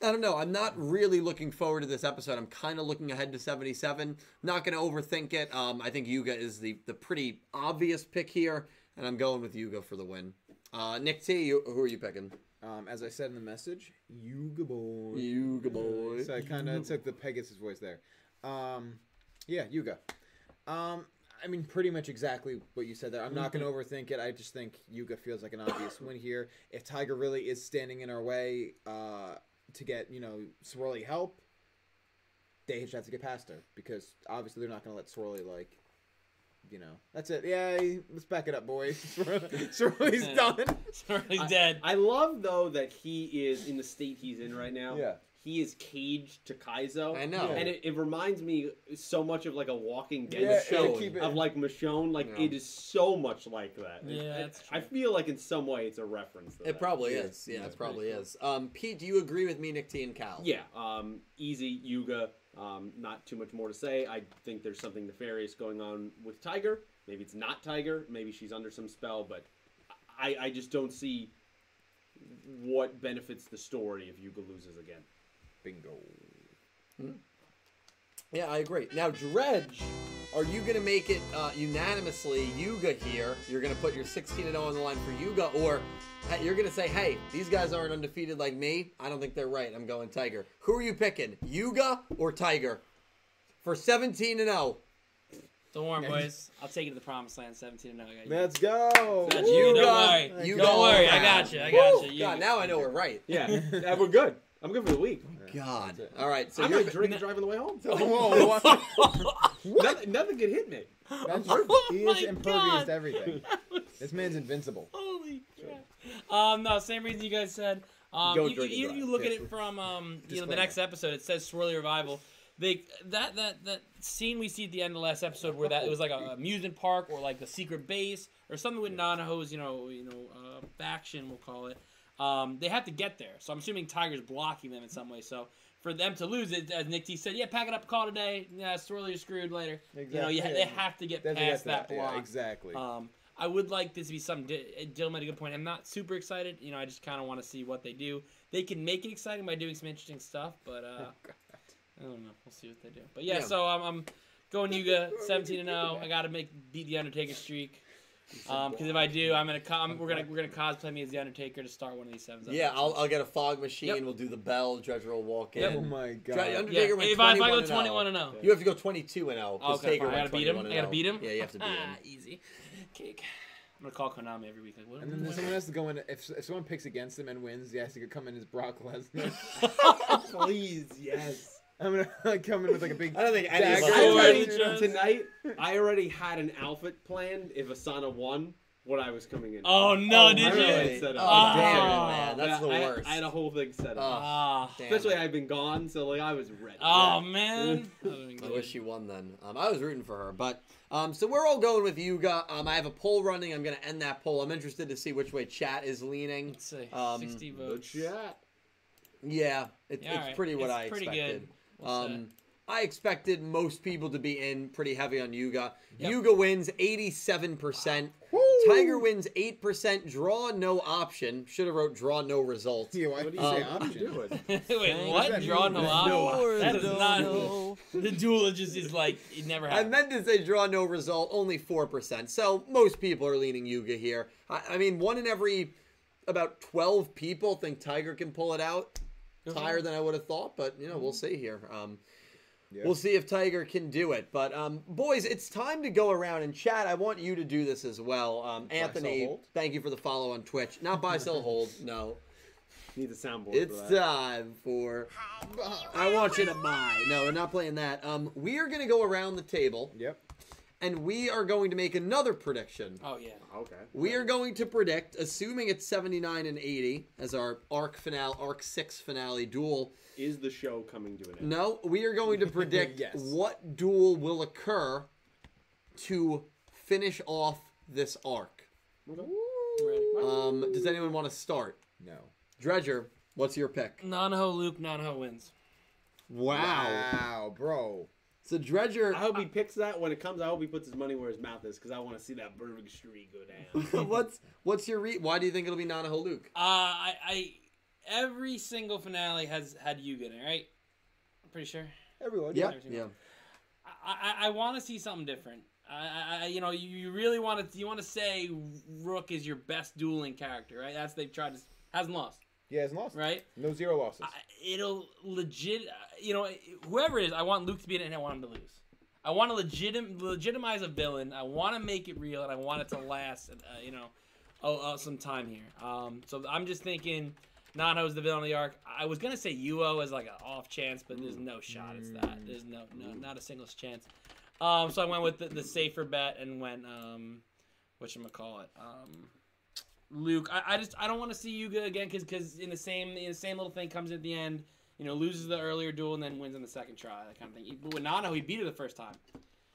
I don't know. I'm not really looking forward to this episode. I'm kind of looking ahead to 77. Not going to overthink it. Um, I think Yuga is the the pretty obvious pick here, and I'm going with Yuga for the win. Uh, Nick T, you, who are you picking? Um, as I said in the message, Yuga boy. Yuga boy. So I kind of took the Pegasus voice there. Um, yeah, Yuga. Um, I mean, pretty much exactly what you said there. I'm not going to overthink it. I just think Yuga feels like an obvious win here. If Tiger really is standing in our way uh, to get, you know, Swirly help, they just have to get past her because obviously they're not going to let Swirly, like, you know, that's it. Yeah, let's back it up, boys. Swirly's done. Sorry, I- dead. I love though that he is in the state he's in right now. Yeah. He is caged to Kaizo. I know. And it, it reminds me so much of like a Walking Dead Yeah, show yeah, keep it- of like Michonne. Like Yeah. it is so much like that. Yeah, It- that's I true. feel like in some way it's a reference. To It that. probably Yeah. is. Yeah, Yeah, it probably pretty is. Um, Pete, do you agree with me, Nick T, and Cal? Yeah, um, easy Yuga. Um, not too much more to say. I think there's something nefarious going on with Tiger. Maybe it's not Tiger. Maybe she's under some spell, but I, I just don't see what benefits the story if Yuga loses again. Bingo. Yeah, I agree. Now, Dredge, are you going to make it uh, unanimously Yuga here? You're going to put your 16 0 on the line for Yuga, or hey, you're going to say, hey, these guys aren't undefeated like me. I don't think they're right. I'm going Tiger. Who are you picking, Yuga or Tiger? For 17 and oh? 0. Don't worry, boys. I'll take you to the promised land. 17 and 0. I got you. Let's go. Got Woo! you. Don't worry. Yuga Don't worry. I got you. I got you. Woo! You- God, now I know we're right. Yeah, yeah, we're good. I'm good for the week. God. All right. So I you're might drink and drive on the way home. Whoa, what? nothing, nothing could hit me. That's, Oh he my is impervious God. to everything. This man's invincible. Holy crap. Um, no, same reason you guys said. Um, Go you, drink and you, you drive. look at it from um, you know the Disclaimer. next episode. It says Swirly Revival. They that that that scene we see at the end of the last episode where that it was like a amusement park or like the secret base or something with Nanaho's you know you know uh, faction we'll call it. Um, they have to get there, so I'm assuming Tiger's blocking them in some way. So for them to lose it, as Nick T said, yeah, pack it up, call today. Yeah, you're screwed later. You know, you, Exactly. they have to get past that Yeah, block. exactly. Um, I would like this to be something. Di- Dylan made a good point. I'm not super excited. You know, I just kind of want to see what they do. They can make it exciting by doing some interesting stuff, but uh, I don't know. We'll see what they do. But yeah, Yeah. so um, I'm going Yuga 17 and 0. I got to make beat the Undertaker streak. Um, because if I do, I'm gonna com- we're gonna we're gonna cosplay me as the Undertaker to start one of these sevens. Yeah, I'll, I'll get a fog machine. Yep. we'll do the bell. Dredger will walk in. Yep. Oh my god. Dre- yeah. Undertaker went If I, if I 21 go 21 0. and 0. You have to go 22 and 0. 'cause Okay, Taker. I went gotta beat him. 21 I gotta beat him. Yeah, you have to beat him. Ah, easy. Cake. I'm gonna call Konami every week. Like, what? And then what- someone has to go in. If, if someone picks against him and wins, he has to come in as Brock Lesnar. Please, yes. I'm gonna like, come in with like a big. I don't think any of us I already, tonight, I already had an outfit planned if Asana won, what I was coming in. Oh no, Oh, did really? you? Really? Set Oh, up. damn it, Oh. man. That's the I, worst. I had a whole thing set up. Oh. Especially. I've been gone, so like I was ready. Oh man. I wish she won then. Um, I was rooting for her, but um, so we're all going with Yuga. Um, I have a poll running. I'm going to end that poll. I'm interested to see which way chat is leaning. Let's see. Um, 60 The votes. chat. Yeah, it, Yeah, it's alright. pretty what It's I pretty expected. good. We'll. Um, I expected most people to be in pretty heavy on Yuga. Yep. Yuga wins 87%. Tiger wins 8%. Draw no option. Should have wrote draw no result. Yeah, why What did do you you say Um, option? do? Wait, what? you. Draw no No option. For That the is not. dono. The duologist is like it never happened. I happened. meant to say draw no result, only 4%. So most people are leaning Yuga here. I, I mean, one in every about 12 people think Tiger can pull it out. It's higher than I would have thought, but, you know, we'll see here. Um, Yeah. We'll see if Tiger can do it. But um, boys, it's time to go around and chat. I want you to do this as well. Um, Anthony, thank you for the follow on Twitch. Not buy, sell, hold. No, Need the soundboard it's for that. time for. I want you to buy. No, we're not playing that. Um, we are gonna go around the table Yep. And we are going to make another prediction. Oh yeah. Okay. We are going to predict, assuming it's 79 and 80 as our arc finale, arc six finale duel. Is the show coming to an end? No, we are going to predict Yes. what duel will occur to finish off this arc. Um, does anyone want to start? No. Dredger, what's your pick? Nanaho Luke. Nanaho wins. Wow. Wow, bro. So Dredger, I hope he picks that when it comes. I hope he puts his money where his mouth is because I want to see that Berg streak go down. what's what's your re- why do you think it'll be Nanaho Luke? Uh, I, I every single finale has had Yuga in it, right? I'm pretty sure. Everyone. Yeah, every yeah. one. I, I, I want to see something different. I, I, you know, you, you really want to, you want to say Rook is your best dueling character, right? That's they've tried to, hasn't lost, Yeah, it's lost. right? No zero losses. I, it'll legit, you know, whoever it is, I want Luke to be in it and I want him to lose. I want to legitim, legitimize a villain. I want to make it real and I want it to last, uh, you know, oh, uh, some time here. Um, so I'm just thinking, Nano's the villain of the arc. I was gonna say Uo as like an off chance, but there's no shot. It's that. There's no, no, not a single chance. Um, so I went with the, the safer bet and went, um, what should call it? Um, Luke. I, I just I don't want to see Yuga again because because in the same in the same little thing comes at the end. You know, loses the earlier duel and then wins in the second try, that kind of thing. But with Nano, he beat her the first time.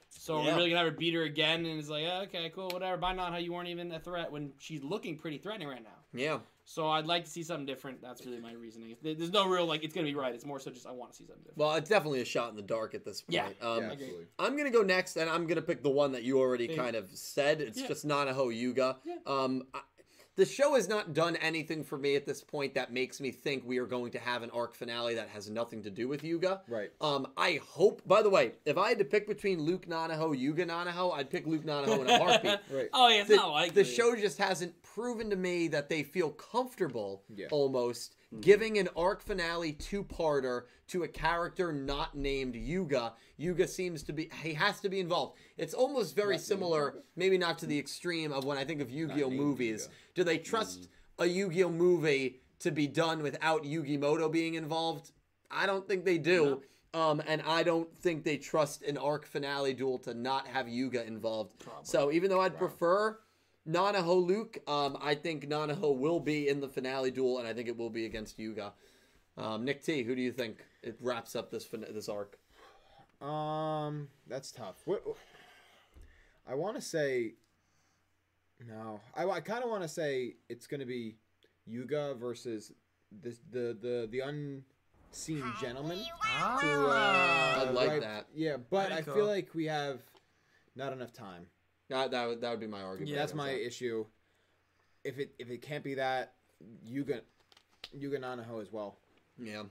So are we're really gonna have her beat her again? And it's like, yeah, okay, cool, whatever. By Nano, you weren't even a threat when she's looking pretty threatening right now. Yeah. So I'd like to see something different. That's really my reasoning. There's no real like it's gonna be right. It's more so just I want to see something different. Well, it's definitely a shot in the dark at this point. Yeah. Um, yeah, absolutely. I'm gonna go next, and I'm gonna pick the one that you already Yeah. kind of said. It's Yeah. just Nanaho Yuga. Yeah. Um, I, the show has not done anything for me at this point that makes me think we are going to have an arc finale that has nothing to do with Yuga. Right. Um, I hope. By the way, if I had to pick between Luke Nanaho, Yuga Nanaho, I'd pick Luke Nanaho in a heartbeat. Right. Oh yeah, it's the, not like the show just hasn't proven to me that they feel comfortable Yeah. almost giving an arc finale two-parter to a character not named Yuga. Yuga seems to be he has to be involved. It's almost very Not similar, maybe not to the extreme of when I think of Yu-Gi-Oh movies. Yuga. Do they trust a Yu-Gi-Oh movie to be done without Yugi Moto being involved? I don't think they do. Um, and I don't think they trust an arc finale duel to not have Yuga involved. So even though I'd prefer Nanaho Luke, um, I think Nanaho will be in the finale duel, and I think it will be against Yuga. Um, Nick T, who do you think it wraps up this fin- this arc? Um, that's tough. What? I want to say. No, I, I kind of want to say it's going to be Yuga versus this the the the unseen gentleman. Ah. to, uh, I'd like right- that. Yeah, but Very I cool. feel like we have not enough time. That that would, that would be my argument. Yeah, That's my that. issue. If it if it can't be that, Yuga Yuga Nanaho as well. Yeah.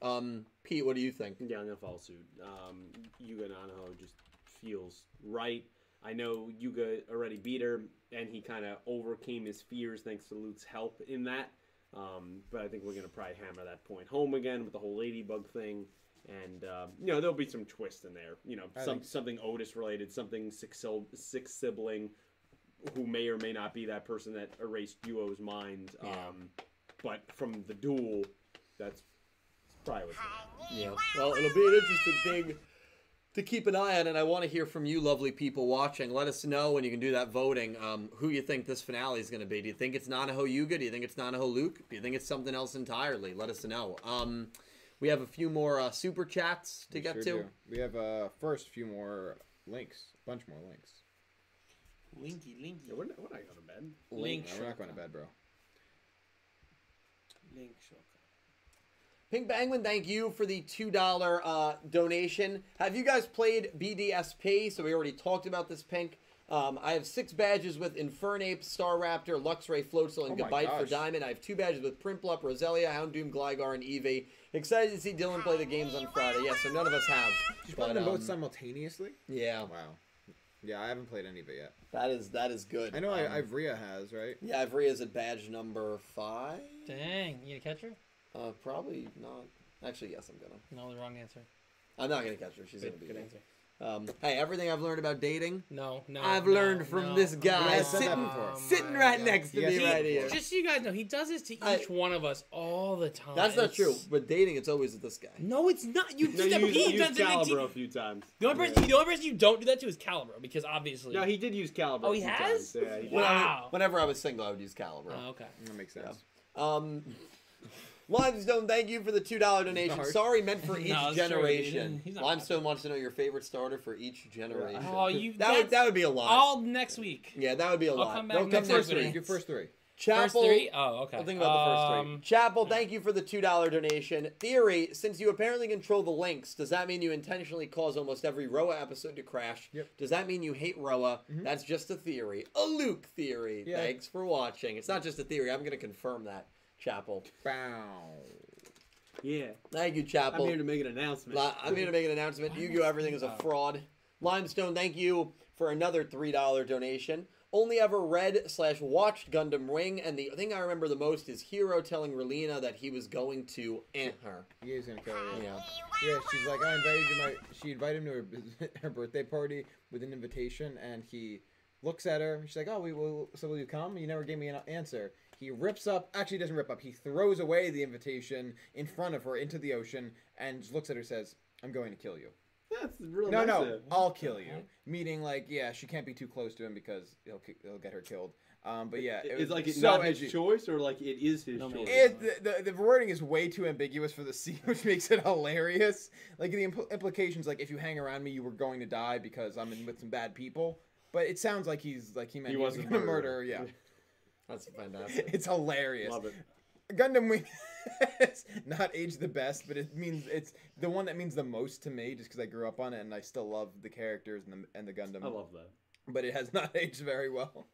Um, Pete, what do you think? Yeah, I'm gonna follow suit. Um, Yuga Nanaho just feels right. I know Yuga already beat her, and he kind of overcame his fears thanks to Luke's help in that. Um, but I think we're gonna probably hammer that point home again with the whole ladybug thing, and um, you know there'll be some twist in there. You know, some so. something Otis related, something six six sibling, who may or may not be that person that erased Duo's mind. Yeah. Um, but from the duel, that's probably what's. gonna. Yeah. Well, it'll be an interesting thing to keep an eye on, and I want to hear from you, lovely people watching. Let us know when you can do that voting. Um, who you think this finale is going to be? Do you think it's Nanaho Yuga? Do you think it's Nanaho Luke? Do you think it's something else entirely? Let us know. Um, we have a few more uh, super chats to We get sure to. do. We have uh first few more links, a bunch more links. Linky, linky. Yeah, we're not, we're not going to bed. Link. No, we're not going to bed, bro. Link. Shulk. Pink Bangman, thank you for the two dollar uh, donation. Have you guys played BDSP? So we already talked about this, Pink. Um, I have six badges with Infernape, Staraptor, Luxray, Floatzel, and Oh my Goodbye for. Diamond. I have two badges with Prinplup, Roselia, Houndoom, Gligar, and Eevee. Excited to see Dylan play the games on Friday. Yeah, so none of us have. Did you But, play them both um, simultaneously? Yeah, Wow. Yeah, I haven't played any of it yet. that is that is good. I know I, Um, Ivrea has, right? Yeah, Ivria's at badge number five. Dang, you gonna catch her? Uh, probably not. Actually, yes, I'm gonna. No, the wrong answer. I'm not gonna catch her. She's Good, gonna be good here. answer. Um, hey, everything I've learned about dating, No, no. I've no, learned from no. this guy Yeah, I said that sitting, before. sitting right God. next to Yes, me he- right here. Just so you guys know, he does this to I- each one of us all the time. That's not It's- true. But dating, it's always this guy. No, it's not. You No, do that. you He used, does it to- Calibro a few times. The only, person, the only person you don't do that to is Calibro because obviously. No, he did use Calibro. Oh, he has? times. Yeah, he did. When I Wow. whenever I was single, I would use Calibro. Oh, okay. That makes sense. Um, Limestone, thank you for the two dollar donation. Hard. Sorry, meant for each No, it's true. He generation. didn't- he's not Limestone wants to know your favorite starter for each generation. Oh, you. that would that's that would be a lot. all next week. yeah, that would be a I'll lot. come back Don't next come First week. three. week. Do first three. Chapel, First three? Oh, okay. I'll think about the first Um, three. Chapel, thank you for the two dollar donation. Theory: Since you apparently control the links, does that mean you intentionally cause almost every Roa episode to crash? Yep. Does that mean you hate Roa? That's just a theory, a Luke theory. Yeah. Thanks for watching. It's not just a theory. I'm going to confirm that. Chapel, Bow. Yeah. thank you, Chapel. I'm here to make an announcement. I'm here to make an announcement. Yu-Gi-Oh! Everything is a fraud. Limestone, thank you for another three dollar donation. Only ever read slash watched Gundam Wing, and the thing I remember the most is Heero telling Relena that he was going to ant her. He is gonna kill her. Yeah. Yeah, she's like, I invited you. My she invited him to her, her birthday party with an invitation, and he looks at her. She's like, Oh, we will. So will you come? You never gave me an answer. He rips up. Actually, doesn't rip up. He throws away the invitation in front of her into the ocean, and just looks at her. Says, "I'm going to kill you." That's real No, nice no. I'll kill you. Meaning, like, yeah, she can't be too close to him because he'll he'll get her killed. Um, but yeah, it It's was like it's so not edgy. his choice, or like it is his No, choice. It, the, the, the wording is way too ambiguous for the scene, which makes it hilarious. Like the impl- implications, like if you hang around me, you were going to die because I'm in with some bad people. But it sounds like he's like he meant He he, was wasn't going to murder. murder. Yeah, That's fantastic. it's hilarious. Love it. Gundam Wing, it's not aged the best, but it means it's the one that means the most to me, just because I grew up on it and I still love the characters and the and the Gundam. I love that. but it has not aged very well.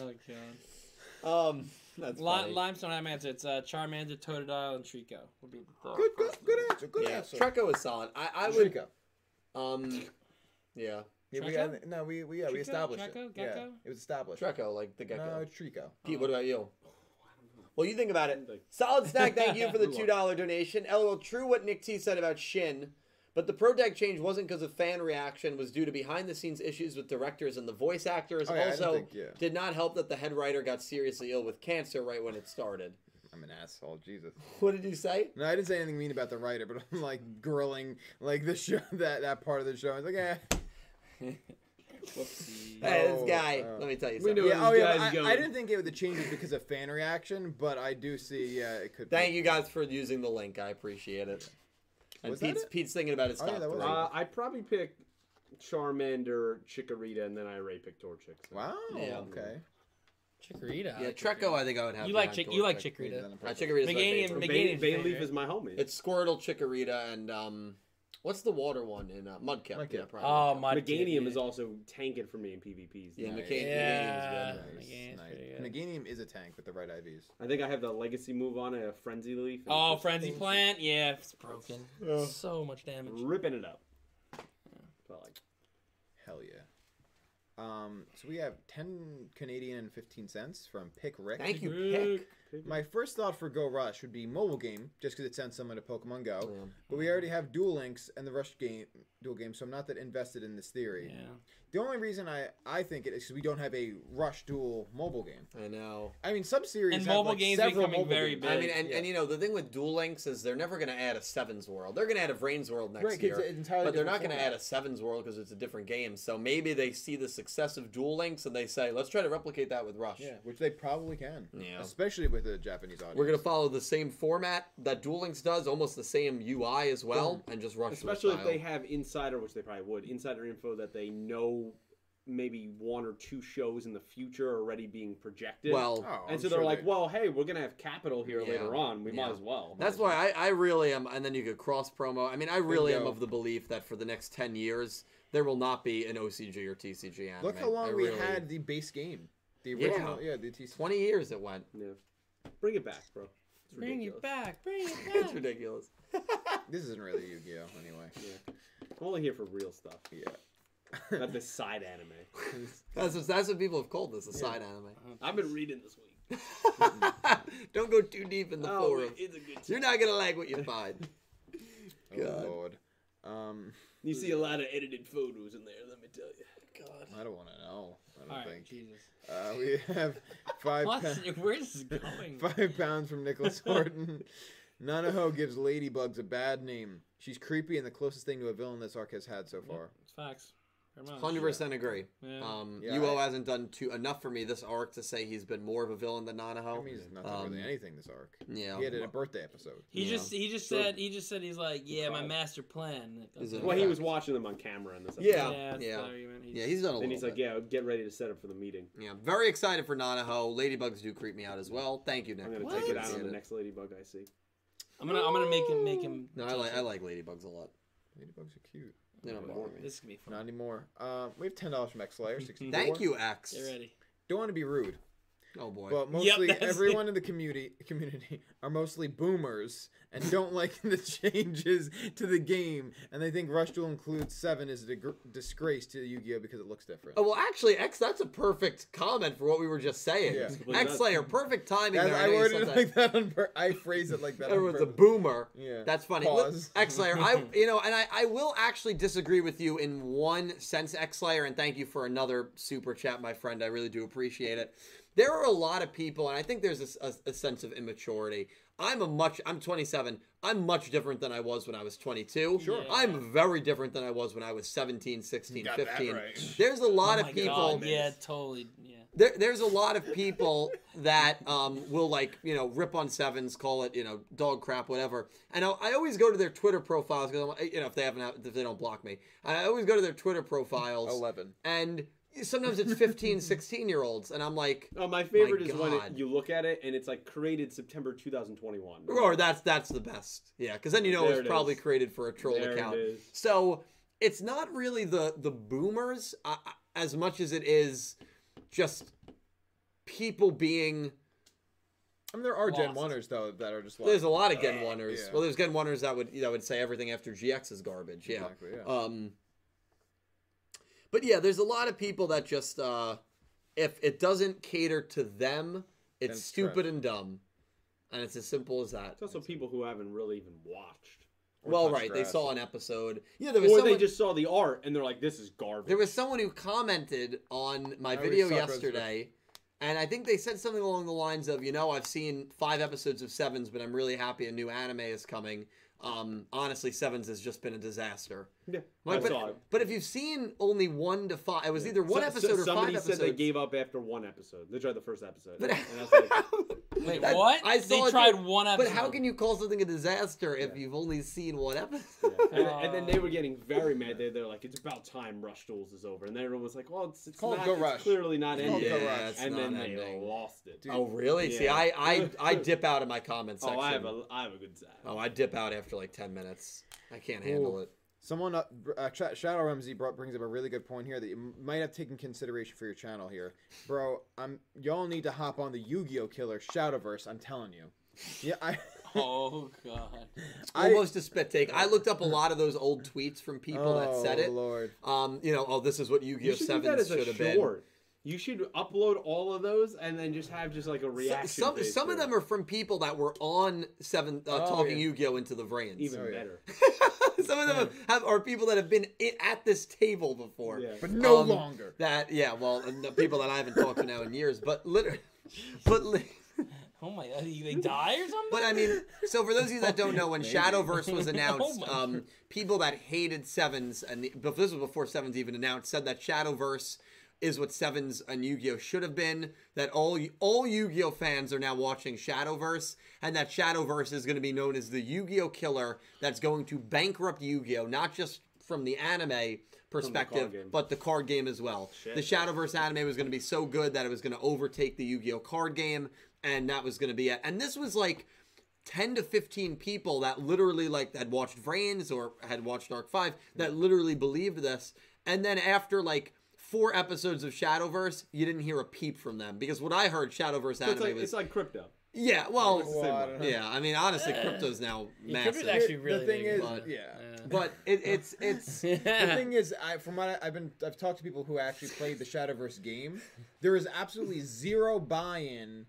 Oh god. Um, that's Li- funny. Limestone, I'm answer. It's uh, Charmander, Totodile, and Trico. Would be the Good, good, good answer. Good yeah, answer. Treecko is solid. I, I would. Trico. Um, yeah, Yeah, we had, no, we we yeah, we Trico? established Treecko? it. Yeah, it was established. Treecko, like the gecko. No, it's Trico. Pete, what about you? Well, you think about it. Solid Snack, thank you for the two dollar donation. LOL, true what Nick T said about Shin, but the pro deck change wasn't because of fan reaction. Was due to behind the scenes issues with directors and the voice actors. Oh, yeah, didn't also, think- yeah. did not help that the head writer got seriously ill with cancer right when it started. I'm an asshole. Jesus. What did you say? No, I didn't say anything mean about the writer, but I'm like grilling like the show that that part of the show. I was like, eh. Whoopsie. Hey, this Oh, guy. uh, let me tell you we something. knew- Yeah, oh yeah. guy's I, going. I didn't think it was the changes because of fan reaction, but I do see. Yeah, it could. Thank be. you guys for using the link. I appreciate it. And Was that Pete's, it? Pete's thinking about his Oh, top that was three. Uh, I probably pick Charmander, Chikorita, and then I Ray pick Torchic. so. Wow. Yeah. Okay. Chikorita. Yeah, like Treecko, I think I would have. You like behind Chick? You like Torchic. Maybe Chikorita? Uh, perfect. Chikorita's my Meganium- favorite. Meg- Bay, Megan's Bayleaf is my homie. It's Squirtle, Chikorita, and um, What's the water one in uh, Mudkip? Mudkip. Yeah, Oh, probably. my Meganium is also tanking for me in PvPs. Yeah, Nice. Megan- Yeah. Meganium's good. Nice, nice. Meganium is a tank with the right IVs. I think I have the legacy move on a frenzy leaf. Oh, frenzy things- plant. Yeah, it's broken. So much damage. ripping it up. But like, Hell yeah. Um, so we have 10 Canadian and 15 cents from Pick Rick. Thank you, Rick. Pick. My first thought for Go Rush would be mobile game, just because it sends someone to Pokemon Go. Yeah. But we already have Duel Links and the Rush game, dual game, so I'm not that invested in this theory. Yeah. The only reason I, I think it is because we don't have a Rush Duel mobile game. I know. I mean, some series And have mobile like games several becoming mobile very games. big. I mean, and, Yeah. and you know the thing with Duel Links is they're never going to add a Sevens World. They're going to add a Vrains World next Right, 'cause year, it's entirely but they're not going to add a. Sevens World because it's a different game. So maybe they see the success of Duel Links and they say, let's try to replicate that with Rush. Yeah, which they probably can. Yeah. Especially with the Japanese audience. We're going to follow the same format that Duel Links does, almost the same UI as well, and just Rush. especially if they have insider, which they probably would, insider info that they know maybe one or two shows in the future already being projected. Well, Oh, and I'm so they're sure like, they- well, hey, we're gonna have capital here Yeah. later on. We Yeah. might as well. That's why I, I really am, and then you could cross promo. I mean, I really am of the belief that for the next ten years there will not be an OCG or TCG anime. Look how long I we really- had the base game. The original, yeah, the TC. Twenty years it went. Yeah. Bring it back, bro. It's Bring it back. Bring it back. it's ridiculous. This isn't really Yu-Gi-Oh anyway. Yeah. I'm only here for real stuff, Yeah. Not this side anime. That's what, that's what people have called this a side anime. I've been reading this week. Don't go too deep in the Oh, forums. it's a good. You're not gonna like what you find. oh God. lord. Um, You see a lot of edited photos in there. Let me tell you. God. I don't want to know. I don't All right, think. Jesus. Uh, we have five What? pa- Where's this going? five pounds from Nicholas Horton. Nanaho gives Ladybugs a bad name. She's creepy and the closest thing to a villain this arc has had so far. It's facts. Very much. Hundred percent agree. Yeah. Um, Yeah, UO I- hasn't done too enough for me this arc to say he's been more of a villain than Nanaho. I mean, he's not done Um, really anything this arc. yeah. He had a birthday episode. He Yeah. just he just True. said he just said he's like yeah my master plan. Is Well, what- he was watching them on camera in this. Yeah. Episode. yeah, that's yeah. the argument. Yeah, he's done a Then little he's like, "Yeah, get ready to set up for the meeting. Yeah, very excited for Nanaho. Ladybugs do creep me out as well. Thank you, Nick. I'm gonna What? take it out on the next ladybug I see." I'm gonna I'm gonna make him make him. No, I like. I like ladybugs a lot. Ladybugs are cute. They don't bother me. This is gonna be fun. Not anymore. Uh, we have ten dollars from X Slayer. 64. Thank you, X. Get ready. Don't want to be rude, Oh boy. but mostly that's everyone in the community community are mostly boomers and don't like the changes to the game, and they think Rush Duel includes seven is a dig- disgrace to Yu-Gi-Oh because it looks different. Oh, well, actually, X, that's a perfect comment for what we were just saying. Yeah. X Slayer, perfect timing That's- there. I know you worded said it that. like that on pur- I phrase it like that. on Everyone's a boomer. Yeah. That's funny. Pause. X Slayer, I you know, and I, I will actually disagree with you in one sense, X Slayer, and thank you for another super chat, my friend. I really do appreciate it. There are a lot of people, and I think there's a, a- a sense of immaturity. I'm a much I'm 27. I'm much different than I was when I was 22. Sure. Yeah. I'm very different than I was when I was 17, 16, got that 15. right. There's a lot oh of my people God, yeah, totally. Yeah. there, there's a lot of people that um, will like you know rip on sevens, call it you know dog crap, whatever. And I, I always go to their Twitter profiles because you know if they haven't if they don't block me, I always go to their Twitter profiles Eleven. and sometimes it's 15, 16 year olds, and I'm like, Oh, my favorite is when God. it, you look at it and it's like created September 2021. or that's that's the best, yeah, because then you know There it's it probably is. created for a troll There account. is. So it's not really the the boomers uh, as much as it is just people being I mean, there are Gen Lost. Oneers though that are just like. There's a lot of Gen uh, Oneers. yeah. Well, there's Gen Oneers that would that would say everything after GX is garbage. Yeah. Exactly, yeah. Um. But yeah, there's a lot of people that just uh, if it doesn't cater to them, it's it's stupid trash. and dumb, and it's as simple as that. It's also people who haven't really even watched. Well, touch right, they saw an episode. Yeah, there was Or someone. they just saw the art and they're like, this is garbage. There was someone who commented on my I video yesterday, and I think they said something along the lines of, you know, I've seen five episodes of Sevens, but I'm really happy a new anime is coming. Um, honestly, Sevens has just been a disaster. Yeah, Like, I but, saw it. but if you've seen only one to five, it was either one So- episode so or five episodes. somebody said they gave up after one episode. They tried the first episode. But, and that's like, Wait, That- what? I they saw it tried too. one episode. But how can you call something a disaster if you've only seen one episode? and, and then they uh. were getting very mad. They, they're like, it's about time Rush Duels is over. And then everyone was like, well, it's, it's, not, it's Rush. clearly not It's called ending. Yeah, Rush. it's and not then they lost it. Oh, really? See, I, I I dip out of my comment section. oh, section. I have a, I have a good side. Oh, I dip out after like ten minutes. I can't handle it. Someone, uh, uh, Shadow Ramsey brought, brings up a really good point here that you m- might have taken consideration for your channel here, bro. I'm y'all need to hop on the Yu-Gi-Oh killer Shadowverse. I'm telling you. Yeah, I. Oh god. I- Almost a spit take. I looked up a lot of those old tweets from people that said Oh, it. Lord. Um, you know, oh, this is what You Yu-Gi-Oh! should do that Sevens as a should have been. short. You should upload all of those and then just have just like a So- reaction. some some of them are from people that were on Seven uh, Oh, talking yeah. Yu-Gi-Oh! into the Vrains. even Oh, yeah. better. some of them have, have are people that have been at this table before. Yeah. But no Um, longer. That yeah, well, the people that I haven't talked to now in years, but literally, but. Li- Oh my god, they die or something? But I mean, so for those of you that don't know, when Shadowverse was announced, Oh um, people that hated Sevens, and the, this was before Sevens even announced, said that Shadowverse is what Sevens and Yu-Gi-Oh should have been. That all all Yu-Gi-Oh fans are now watching Shadowverse, and that Shadowverse is going to be known as the Yu-Gi-Oh killer that's going to bankrupt Yu-Gi-Oh, not just from the anime perspective, game. but the card game as well. Shit. The Shadowverse anime was going to be so good that it was going to overtake the Yu-Gi-Oh card game, and that was going to be it. And this was like 10 to 15 people that literally like had watched Vrains or had watched Arc-V that literally believed this. And then after like four episodes of Shadowverse, you didn't hear a peep from them because what I heard Shadowverse So anime it's like was it's like crypto. yeah, well, It's the same Well, I one. don't know. yeah. I mean, honestly, crypto's now Yeah, crypto's massive. actually The thing big. is, but- yeah. but it, it's it's The thing is, I, from what I, I've been, I've talked to people who actually played the Shadowverse game. There is absolutely zero buy-in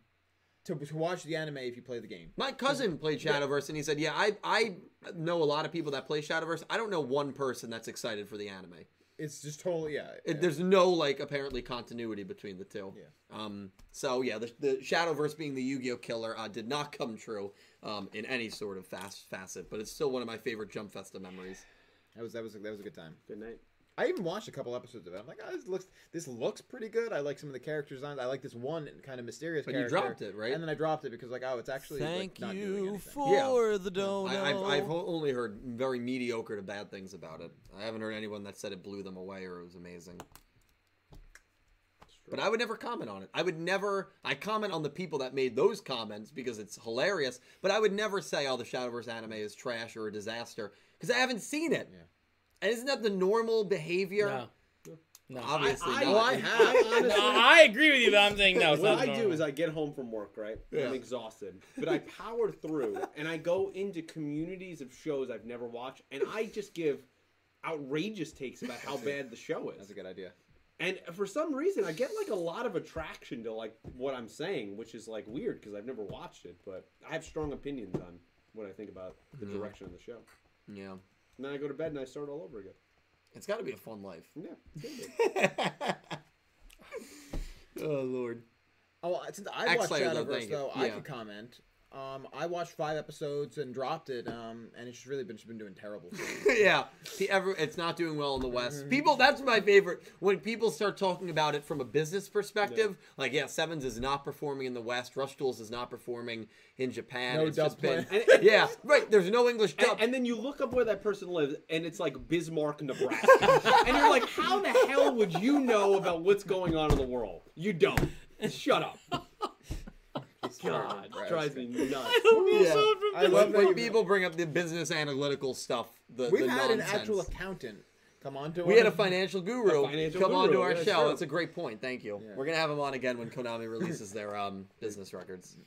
to, to watch the anime if you play the game. My cousin played Shadowverse, and he said, "Yeah, I I know a lot of people that play Shadowverse. I don't know one person that's excited for the anime. It's just totally, yeah. It, there's no like apparently continuity between the two. Yeah. Um. So yeah, the, the Shadowverse being the Yu-Gi-Oh killer uh, did not come true. Um. In any sort of fast facet, but it's still one of my favorite Jump Festa memories. that was that was a, that was a good time. Good night. I even watched a couple episodes of it. I'm like, oh, this looks this looks pretty good. I like some of the character designs. I like this one kind of mysterious. But you dropped it, right? And then I dropped it because like, oh, it's actually Thank like, not you anything. for Yeah. the dono. I, I've I've only heard very mediocre to bad things about it. I haven't heard anyone that said it blew them away or it was amazing. But I would never comment on it. I would never. I comment on the people that made those comments because it's hilarious. But I would never say, "Oh, the Shadowverse anime is trash or a disaster," because I haven't seen it. Yeah. And isn't that the normal behavior? No. No. Obviously I- not. Well, I have. honestly, No, I agree with you, but I'm saying no. What not I do is I get home from work, right? Yeah. I'm exhausted, but I power through and I go into communities of shows I've never watched, and I just give outrageous takes about how bad the show is. That's a good idea. And for some reason, I get like a lot of attraction to like what I'm saying, which is like weird because I've never watched it, but I have strong opinions on what I think about the Mhm. direction of the show. Yeah, And then I go to bed and I start all over again. it's got to be a fun life. Yeah, it's oh Lord. Oh, since I watched X-Layer, though, Shadowverse, thank you. though, I Yeah. could comment. Um, I watched five episodes and dropped it, um, and it's really been, it's been doing terrible. yeah, the ever it's not doing well in the West. Mm-hmm. People, that's my favorite when people start talking about it from a business perspective. Like, yeah, Sevens is not performing in the West. Rush Duels is not performing in Japan. No it's dub just been. And- and- yeah, right. There's no English dub. And, and then you look up where that person lives, and it's like Bismarck, Nebraska. and you're like, how the hell would you know about what's going on in the world? You don't. Shut up. God, Nebraska. drives me nuts. I don't Yeah. I When- love that when people bring up the business analytical stuff. The, We've the had an actual accountant come on to We our- had a financial guru A financial come on to our yeah, show. true. That's a great point. Thank you. Yeah. We're gonna have him on again when Konami releases their um, business records.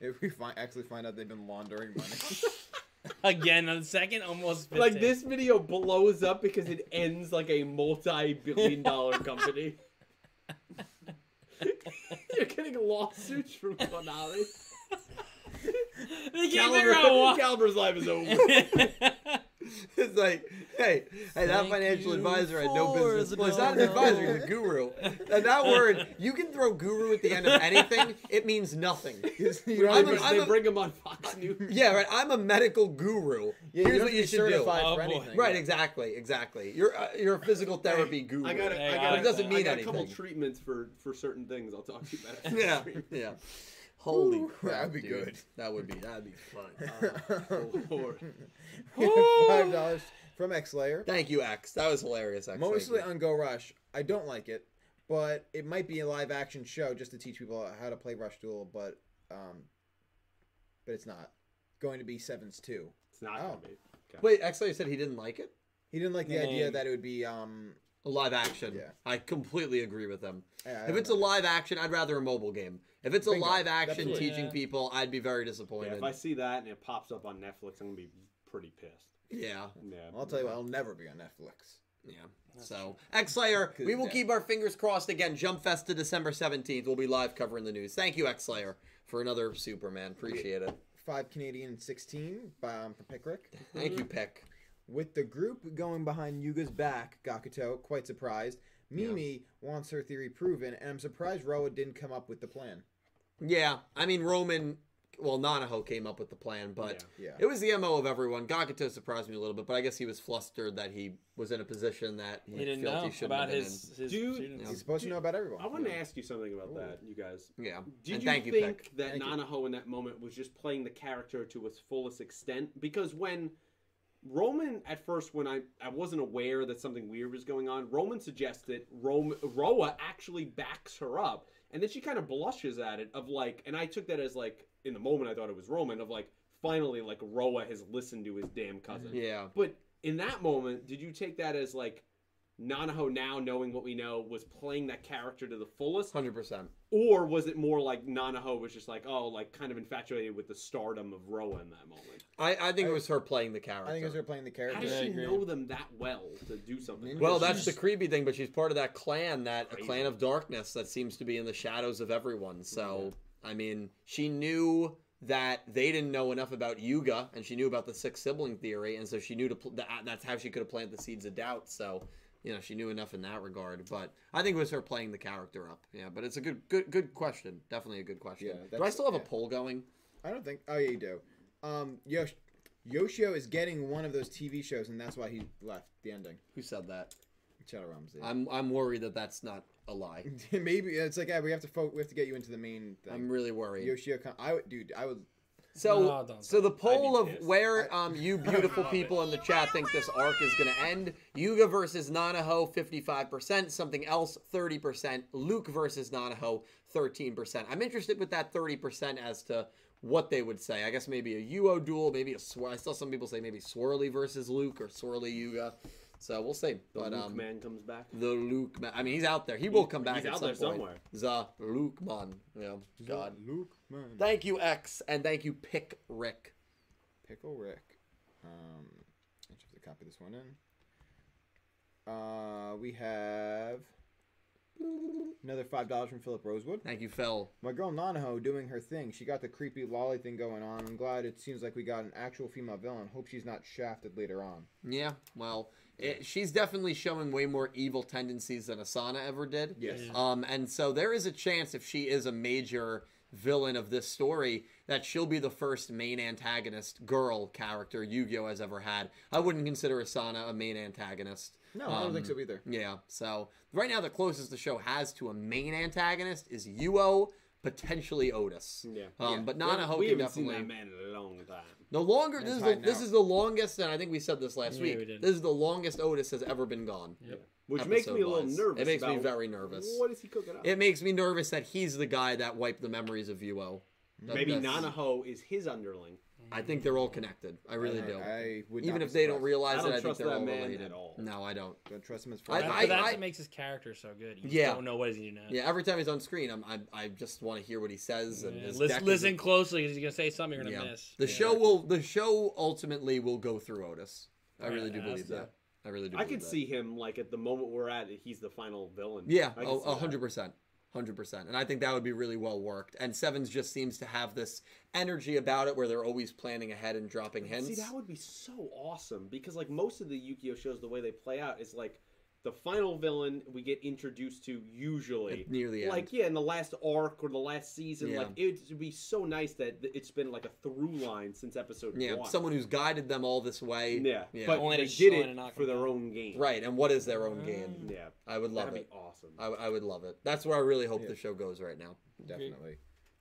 If we find, actually find out they've been laundering money. Again, on the second, almost. spit Like take. this video blows up because it ends like a multi-billion dollar company. You're getting lawsuits from Konami. They can't figure out why. Caliber's life is over. it's like, hey, hey, that Thank financial you advisor had no for business. the Well, it's not an advisor; he's a guru. And that word, you can throw guru at the end of anything; it means nothing. You They don't I'm a- even- I'm they a- bring him on Fox News. Yeah, right. I'm a medical guru. yeah, Here's what you should do. certified Oh, anything. Right, exactly, exactly. You're uh, you're a physical therapy guru. I got, a, Hey, I I got, like a, doesn't mean I got a couple anything. treatments for for certain things. I'll talk to you about. It. Yeah, yeah. Holy Ooh, crap, that'd be dude. good. That would be that'd be fun. stream. Oh, Lord. Five dollars from X Layer. Thank you, X. That was hilarious. X. Mostly on Go Rush. I don't like it, but it might be a live action show just to teach people how to play Rush Duel. But um, but it's not going to be Sevens two. It's not Oh. gonna be. Okay. Wait, X Layer said he didn't like it. He didn't like the Yeah. idea that it would be um. A live action. Yeah. I completely agree with them. yeah, If don't it's a live action, I'd rather a mobile game. If it's a Bingo. live action Absolutely. teaching Yeah. people, I'd be very Yeah, disappointed. if I see that and it pops up on Netflix, I'm gonna be pretty pissed. yeah. Yeah. I'll tell you what, I'll never be on Netflix. Yeah. So, X Slayer, we will Yeah. keep our fingers crossed again. Jump Festa December 17th. We'll be live covering the news. Thank you, X Slayer, for another Superman. Appreciate it. Five Canadian, and sixteen um, from Pickrick. Thank you, Pick. With the group going behind Yuga's back, Gakuto, quite surprised. Mimi wants her theory proven, and I'm surprised Roa didn't come up with the plan. Yeah, I mean, Romin, well, Nanaho came up with the plan, but Yeah. it was the MO of everyone. Gakuto surprised me a little bit, but I guess he was flustered that he was in a position that he, He didn't felt know he shouldn't about have been his, his Do- students. He's supposed to know about everyone. I want to ask you something about that, you guys. Yeah. Did and you thank you, think Pick. that Thank you. Nanaho in that moment was just playing the character to its fullest extent? Because when Romin at first, when I I wasn't aware that something weird was going on, Romin suggested Rome, Roa actually backs her up, and then she kind of blushes at it of like, and I took that as like in the moment I thought it was Roman of like finally like Roa has listened to his damn cousin. Yeah. But in that moment, did you take that as like Nanaho now knowing what we know was playing that character to the fullest? 100%. Or was it more like Nanaho was just like, oh, like kind of infatuated with the stardom of Roa in that moment? I, I think it was her playing the character. I think it was her playing the character. How character. does she agree. know them that well to do something? like Well, that? that's the creepy thing, but she's part of that clan, that a Crazy. clan of darkness that seems to be in the shadows of everyone. So, I mean, she knew that they didn't know enough about Yuga, and she knew about the six sibling theory, and so she knew to pl- that, that's how she could have planted the seeds of doubt. So, you know, she knew enough in that regard. But I think it was her playing the character up. Yeah, but it's a good, good, good question. Definitely a good question. Yeah, do I still have yeah. a poll going? I don't think. Oh yeah, you do. Um, Yosh, Yoshio is getting one of those TV shows, and that's why he left the ending. Who said that? Shadow Realms. did. I'm, I'm worried that that's not a lie. Maybe it's like yeah, we have to fo- we have to get you into the main thing. I'm really worried. Yoshio, I would, dude, I would. So, No, so the poll of where um, you beautiful people in the chat think this arc is going to end: Yuga versus Nanaho, fifty-five percent. Something else, thirty percent. Luke versus Nanaho, thirteen percent. I'm interested with that thirty percent as to what they would say. I guess maybe a Uo duel, maybe a swir. I saw some people say maybe Swirly versus Luke or Swirly Yuga. So we'll see. The Luke um, man comes back. the Luke man. I mean, he's out there. He will come back he's at out some there point. somewhere. The Luke man. Yeah. God. Luke, man. Thank you, X, and thank you, Pick Rick. Pickle Rick. Um, I just have to copy this one in. Uh, we have another five dollars from Philip Rosewood. Thank you, Phil. My girl Nanaho doing her thing. She got the creepy lolly thing going on. I'm glad it seems like we got an actual female villain. Hope she's not shafted later on. Yeah, well, it, she's definitely showing way more evil tendencies than Asana ever did. Yes. Yeah. Um, and so there is a chance if she is a major villain of this story that she'll be the first main antagonist girl character Yu-Gi-Oh has ever had. I wouldn't consider Asana a main antagonist. No, I don't think Um, so either. Yeah, so right now the closest the show has to a main antagonist is Yuo, potentially Otis. Yeah. Um, Yeah. but we Nanaho we haven't seen that man in a long time. The longer And this is the, hiding this is the longest, and I think we said this last Yeah, week. we. This is the longest Otis has ever been gone. Yep. Which makes me a little episode-wise. nervous. It makes me very nervous. What is he cooking up? It makes me nervous that he's the guy that wiped the memories of Yuo. That- Maybe that's- Nanaho is his underling. I think they're all connected. I really I, do. I would Even if they don't realize I don't it, I think they're that all related. at all. No, I don't. Don't trust him as I- far. But I- that's I- what makes his character so good. You Yeah. don't know what he's gonna do next. Yeah, every time he's on screen, I'm, I, I just want to hear what he says. And Yeah, his Listen, is- listen closely because he's gonna say something you're gonna Yeah. miss. The Yeah. show will. The show ultimately will go through Otis. I Right, really do believe to. that. I really do. I believe could that. see him like at the moment we're at. He's the final villain. Yeah, I oh, a can see a that. hundred percent, hundred percent, and I think that would be really well worked. And Sevens just seems to have this energy about it where they're always planning ahead and dropping hints. See, that would be so awesome because like most of the Yu-Gi-Oh shows, the way they play out is like the final villain we get introduced to usually At- near the end. like yeah in the last arc or the last season Yeah. like it would be so nice that it's been like a through line since episode one. yeah, one someone who's guided them all this way. yeah, yeah. but Only they to- did it for their own game right. And what is their own game? yeah I would love that'd it. be awesome I, I would love it. That's where I really hope Yeah. the show goes right now. Definitely.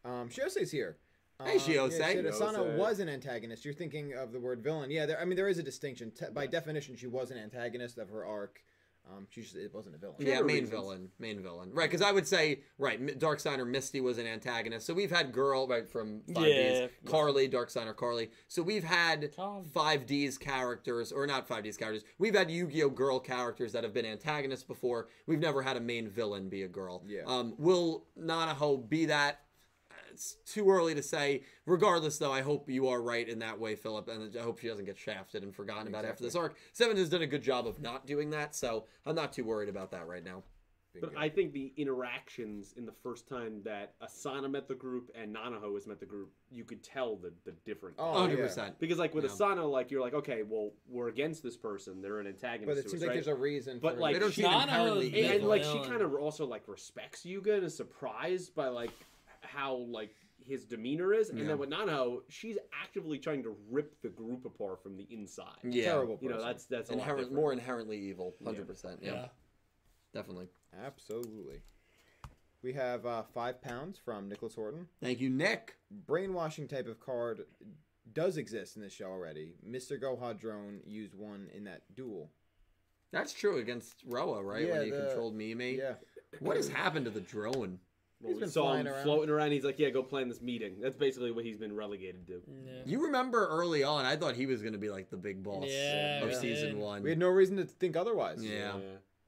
Um, Shiose's here. Hey, Um, Shiosei. Yeah, said Asana was an antagonist. You're thinking of the word villain. Yeah, there, I mean, there is a distinction. Te- by definition, she was an antagonist of her arc. Um, she just it wasn't a villain. Yeah, main reasons. villain, main villain, right? Because I would say, right, M- Dark Signer or Misty was an antagonist. So we've had girl right from Five Yeah. Ds, Carly, Dark Signer or Carly. So we've had Five Ds characters, or not Five Ds characters. We've had Yu-Gi-Oh girl characters that have been antagonists before. We've never had a main villain be a girl. Yeah. Um, will Nanaho be that? It's too early to say. Regardless, though, I hope you are right in that way, Philip, and I hope she doesn't get shafted and forgotten about after this arc. Seven has done a good job of not doing that, so I'm not too worried about that right now. But I think the interactions in the first time that Asana met the group and Nanaho has met the group, you could tell the, the difference. Oh, hundred yeah. percent. Because like with Yeah. Asana, like you're like, okay, well, we're against this person. They're an antagonist. But it to seems us, like right? there's a reason. But, for like, They don't she- Nanaho and, and, like she kind of also like respects Yuga and is surprised by like how like his demeanor is, and Yeah. then with Nanaho, she's actively trying to rip the group apart from the inside. Yeah, terrible. You know, that's that's a Inherent, different. more inherently evil. Hundred percent. Yeah, Yeah. definitely. Absolutely. We have uh, five pounds from Nicholas Horton. Thank you, Nick. Brainwashing type of card does exist in this show already. Mr. Goha Drone used one in that duel. That's true against Roa, right? Yeah, when he the- controlled Mimi. Yeah. What has happened to the drone? Well, He's we been saw him around. floating around. He's like, yeah, go plan this meeting. That's basically what he's been relegated to. Yeah. You remember early on, I thought he was going to be like the big boss Yeah, of we season did. one. We had no reason to think otherwise. Yeah.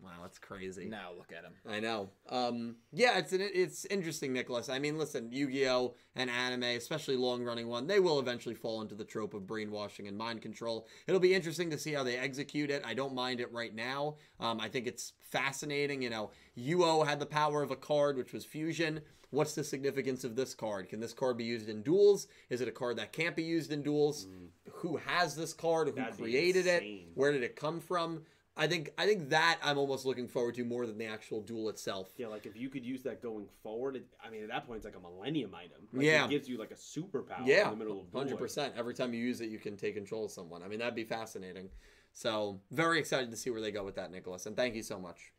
Wow, that's crazy. Now look at him. I know. Um, yeah, it's an, it's interesting, Nicholas. I mean, listen, Yu-Gi-Oh and anime, especially long-running one, they will eventually fall into the trope of brainwashing and mind control. It'll be interesting to see how they execute it. I don't mind it right now. Um, I think it's fascinating. You know, Uo had the power of a card, which was fusion. What's the significance of this card? Can this card be used in duels? Is it a card that can't be used in duels? Who has this card? Who That'd created it? Where did it come from? I think I think that I'm almost looking forward to more than the actual duel itself. Yeah, like if you could use that going forward, it, I mean, at that point, it's like a millennium item. Like, Yeah. it gives you like a superpower Yeah, in the middle of hundred percent. Every time you use it, you can take control of someone. I mean, that'd be fascinating. So very excited to see where they go with that, Nicholas. And thank you so much.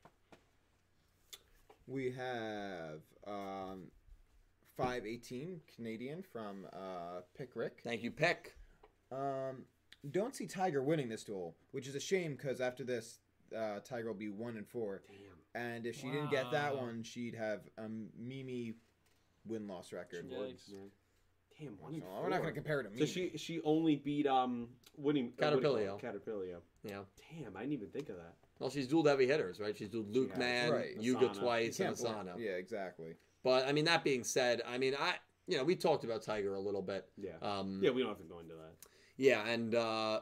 We have um, 518 Canadian from uh, Pick Rick. Thank you, Pick. Um, don't see Tiger winning this duel, which is a shame because after this, uh, Tiger will be one and four. Damn. And if she didn't get that one, she'd have a Mimi win loss record. Damn, one So and we're not going to compare it to So she she only beat um winning uh, Caterpillar. Caterpillar. Yeah. Damn, I didn't even think of that. Well, she's dueled heavy hitters, right? She's dueled Luke has, Man, right. Yuga Asana. twice, and Asana. Yeah, exactly. But I mean, that being said, I mean, I you know we talked about Tiger a little bit. Yeah. Um, yeah, we don't have to go into that. Yeah, and uh,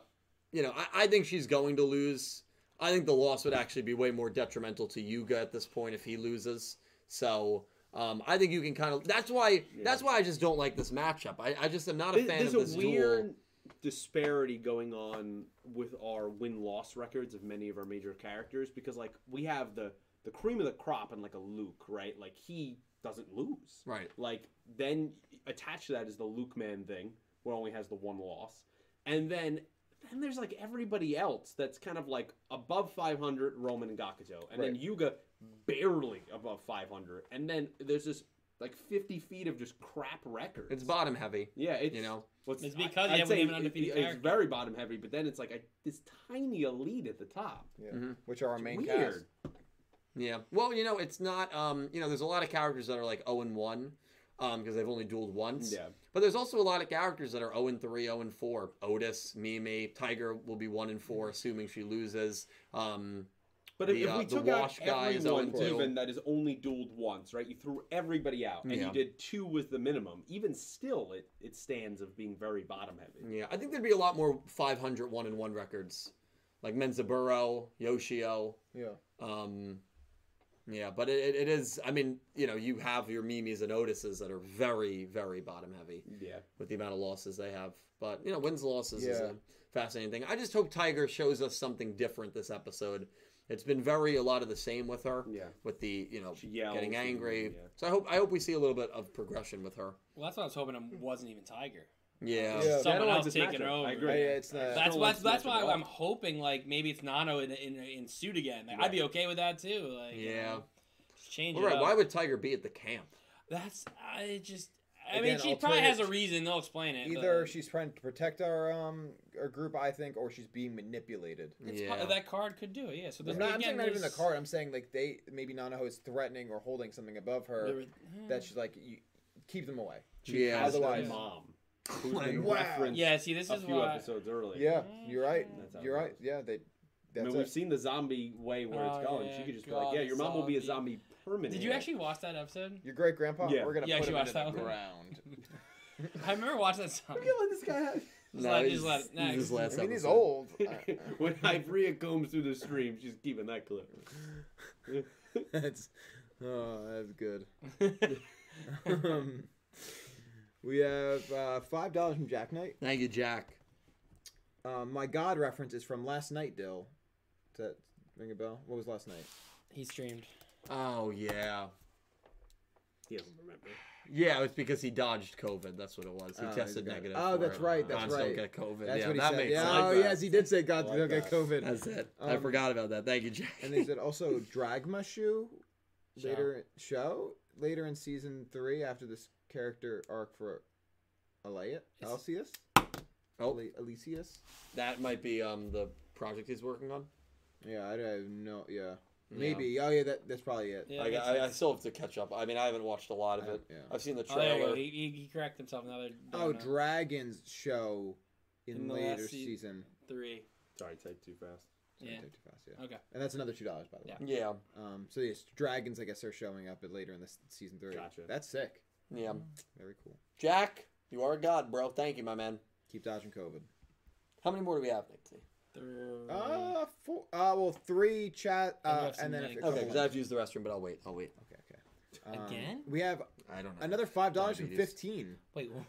you know, I, I think she's going to lose. I think the loss would actually be way more detrimental to Yuga at this point if he loses. So um, I think you can kind of. That's why. That's why I just don't like this matchup. I, I just am not a fan There's of this There's a weird duel. disparity going on with our win loss records of many of our major characters because like we have the the cream of the crop and like a Luke, right? Like he doesn't lose. Right. Like then attached to that is the Luke Man thing, where only has the one loss, and then then there's like everybody else that's kind of like above 500 Romin and Gakuto, and then Right. Yuga barely above 500, and then there's this like 50 feet of just crap records. It's bottom heavy. Yeah, it's You know? what's, It's because I- you I'd have say an it- undefeated it- it's character. very bottom heavy, but then it's like a, this tiny elite at the top. Yeah. Mhm. Which are our It's main weird. cast. Yeah. Well, you know, it's not. Um, you know, there's a lot of characters that are like 0 and 1 um, because they've only dueled once. Yeah, But there's also a lot of characters that are 0 and 3, 0 and 4. Otis, Mimi, Tiger will be 1 and 4, assuming she loses. Um, but if, The, if uh, we the took Wash out guy everyone 0-2. even that is only dueled once, right? You threw everybody out, and Yeah. you did two was the minimum. Even still, it it stands of being very bottom heavy. yeah, I think there'd be a lot more 500 1 and 1 records, like Menzaburo, Yoshio. Yeah. Um, yeah, but it, it is. I mean, you know, you have your Mimis and Otis's that are very, very bottom heavy Yeah, with the amount of losses they have. But you know, wins losses is a fascinating thing. I just hope Tiger shows us something different this episode. It's been very a lot of the same with her. yeah. With the you know She yells getting and- angry. yeah. So I hope I hope we see a little bit of progression with her. Well, that's what I was hoping it wasn't even Tiger. Yeah. Yeah. Yeah, I Someone don't like else this taking matchup. over. I agree. Yeah, yeah, it's the- That's don't why. like this That's matchup why at all. I'm hoping like maybe it's Nano in in, in suit again. Like, Yeah. I'd be okay with that too. Like you Yeah. know, just change All it up. Why would Tiger be at the camp? That's I just I mean, again, she probably has a reason. They'll explain it. Either but she's trying to protect our um our group, I think, or she's being manipulated. it's Yeah. po- that card could do it. Yeah. So there's I'm, not, I'm again, saying not even the card. I'm saying like they maybe Nanaho is threatening or holding something above her there were- that she's like you, keep them away. Yeah. Has her Otherwise- mom, who's my Wow. referenced Yeah. See, this is a few why. episodes earlier. Yeah, you're right. That's how it You're right. Yeah, they. I mean, it. we've seen the zombie way where Oh, it's going. yeah, she could just be like, "Yeah, your mom will be a zombie. zombie permanently." Did you actually watch that episode? Your great grandpa. Yeah. We're gonna You put actually him watched into that the one? ground. I remember watching that song. Look at let this guy have. Just let- just let it- he's next. his last I mean, he's old. When Ivrea combs through the stream, she's keeping that clip. that's oh, that's good. um, we have uh, five dollars from Jack Knight. Thank you, Jack. Um, my God reference is from last night. Dill, does that ring a bell? What was last night? He streamed. Oh yeah, he doesn't remember. yeah. It was because he dodged COVID. That's what it was. He Oh, he's tested got it. negative. Oh, for that's it. right, that's Gods right. Don't get COVID. That's yeah, what he that said. makes Yeah, sense. oh yes, he did say God I like don't get that. COVID. That's it. I Um, forgot about that. Thank you, Jack. And they said also Dragma shoe later show later in season three after this character arc for Alea Is- Alcius oh, Ale- Alicius. that might be um the project he's working on. Yeah, I have no. Yeah, maybe. Oh yeah, that that's probably it. Yeah, I, makes I, I sense. still have to catch up. I mean, I haven't watched a lot of I- it. yeah. I've seen the Oh, there you trailer. go. He, he, he corrected himself. Now they're Oh, doing, Dragons show in, In the later last se- season. three. Sorry, type too fast. Sorry, Yeah. take too fast, yeah. Okay. And that's another two dollars by the way. Yeah. yeah, Um, so yes, dragons. I guess are showing up at later in this season three. Gotcha. That's sick. Yeah. Very cool. Jack, you are a god, bro. Thank you, my man. Keep dodging COVID. How many more do we have, Nick? Three. Uh, four. Uh, well, three chat. And Uh, have and then a Okay, because I have to use the restroom, but I'll wait. I'll wait. Okay, okay. Um, Again? We have I don't know. another five dollars from Diabetes. fifteen. Wait. wh-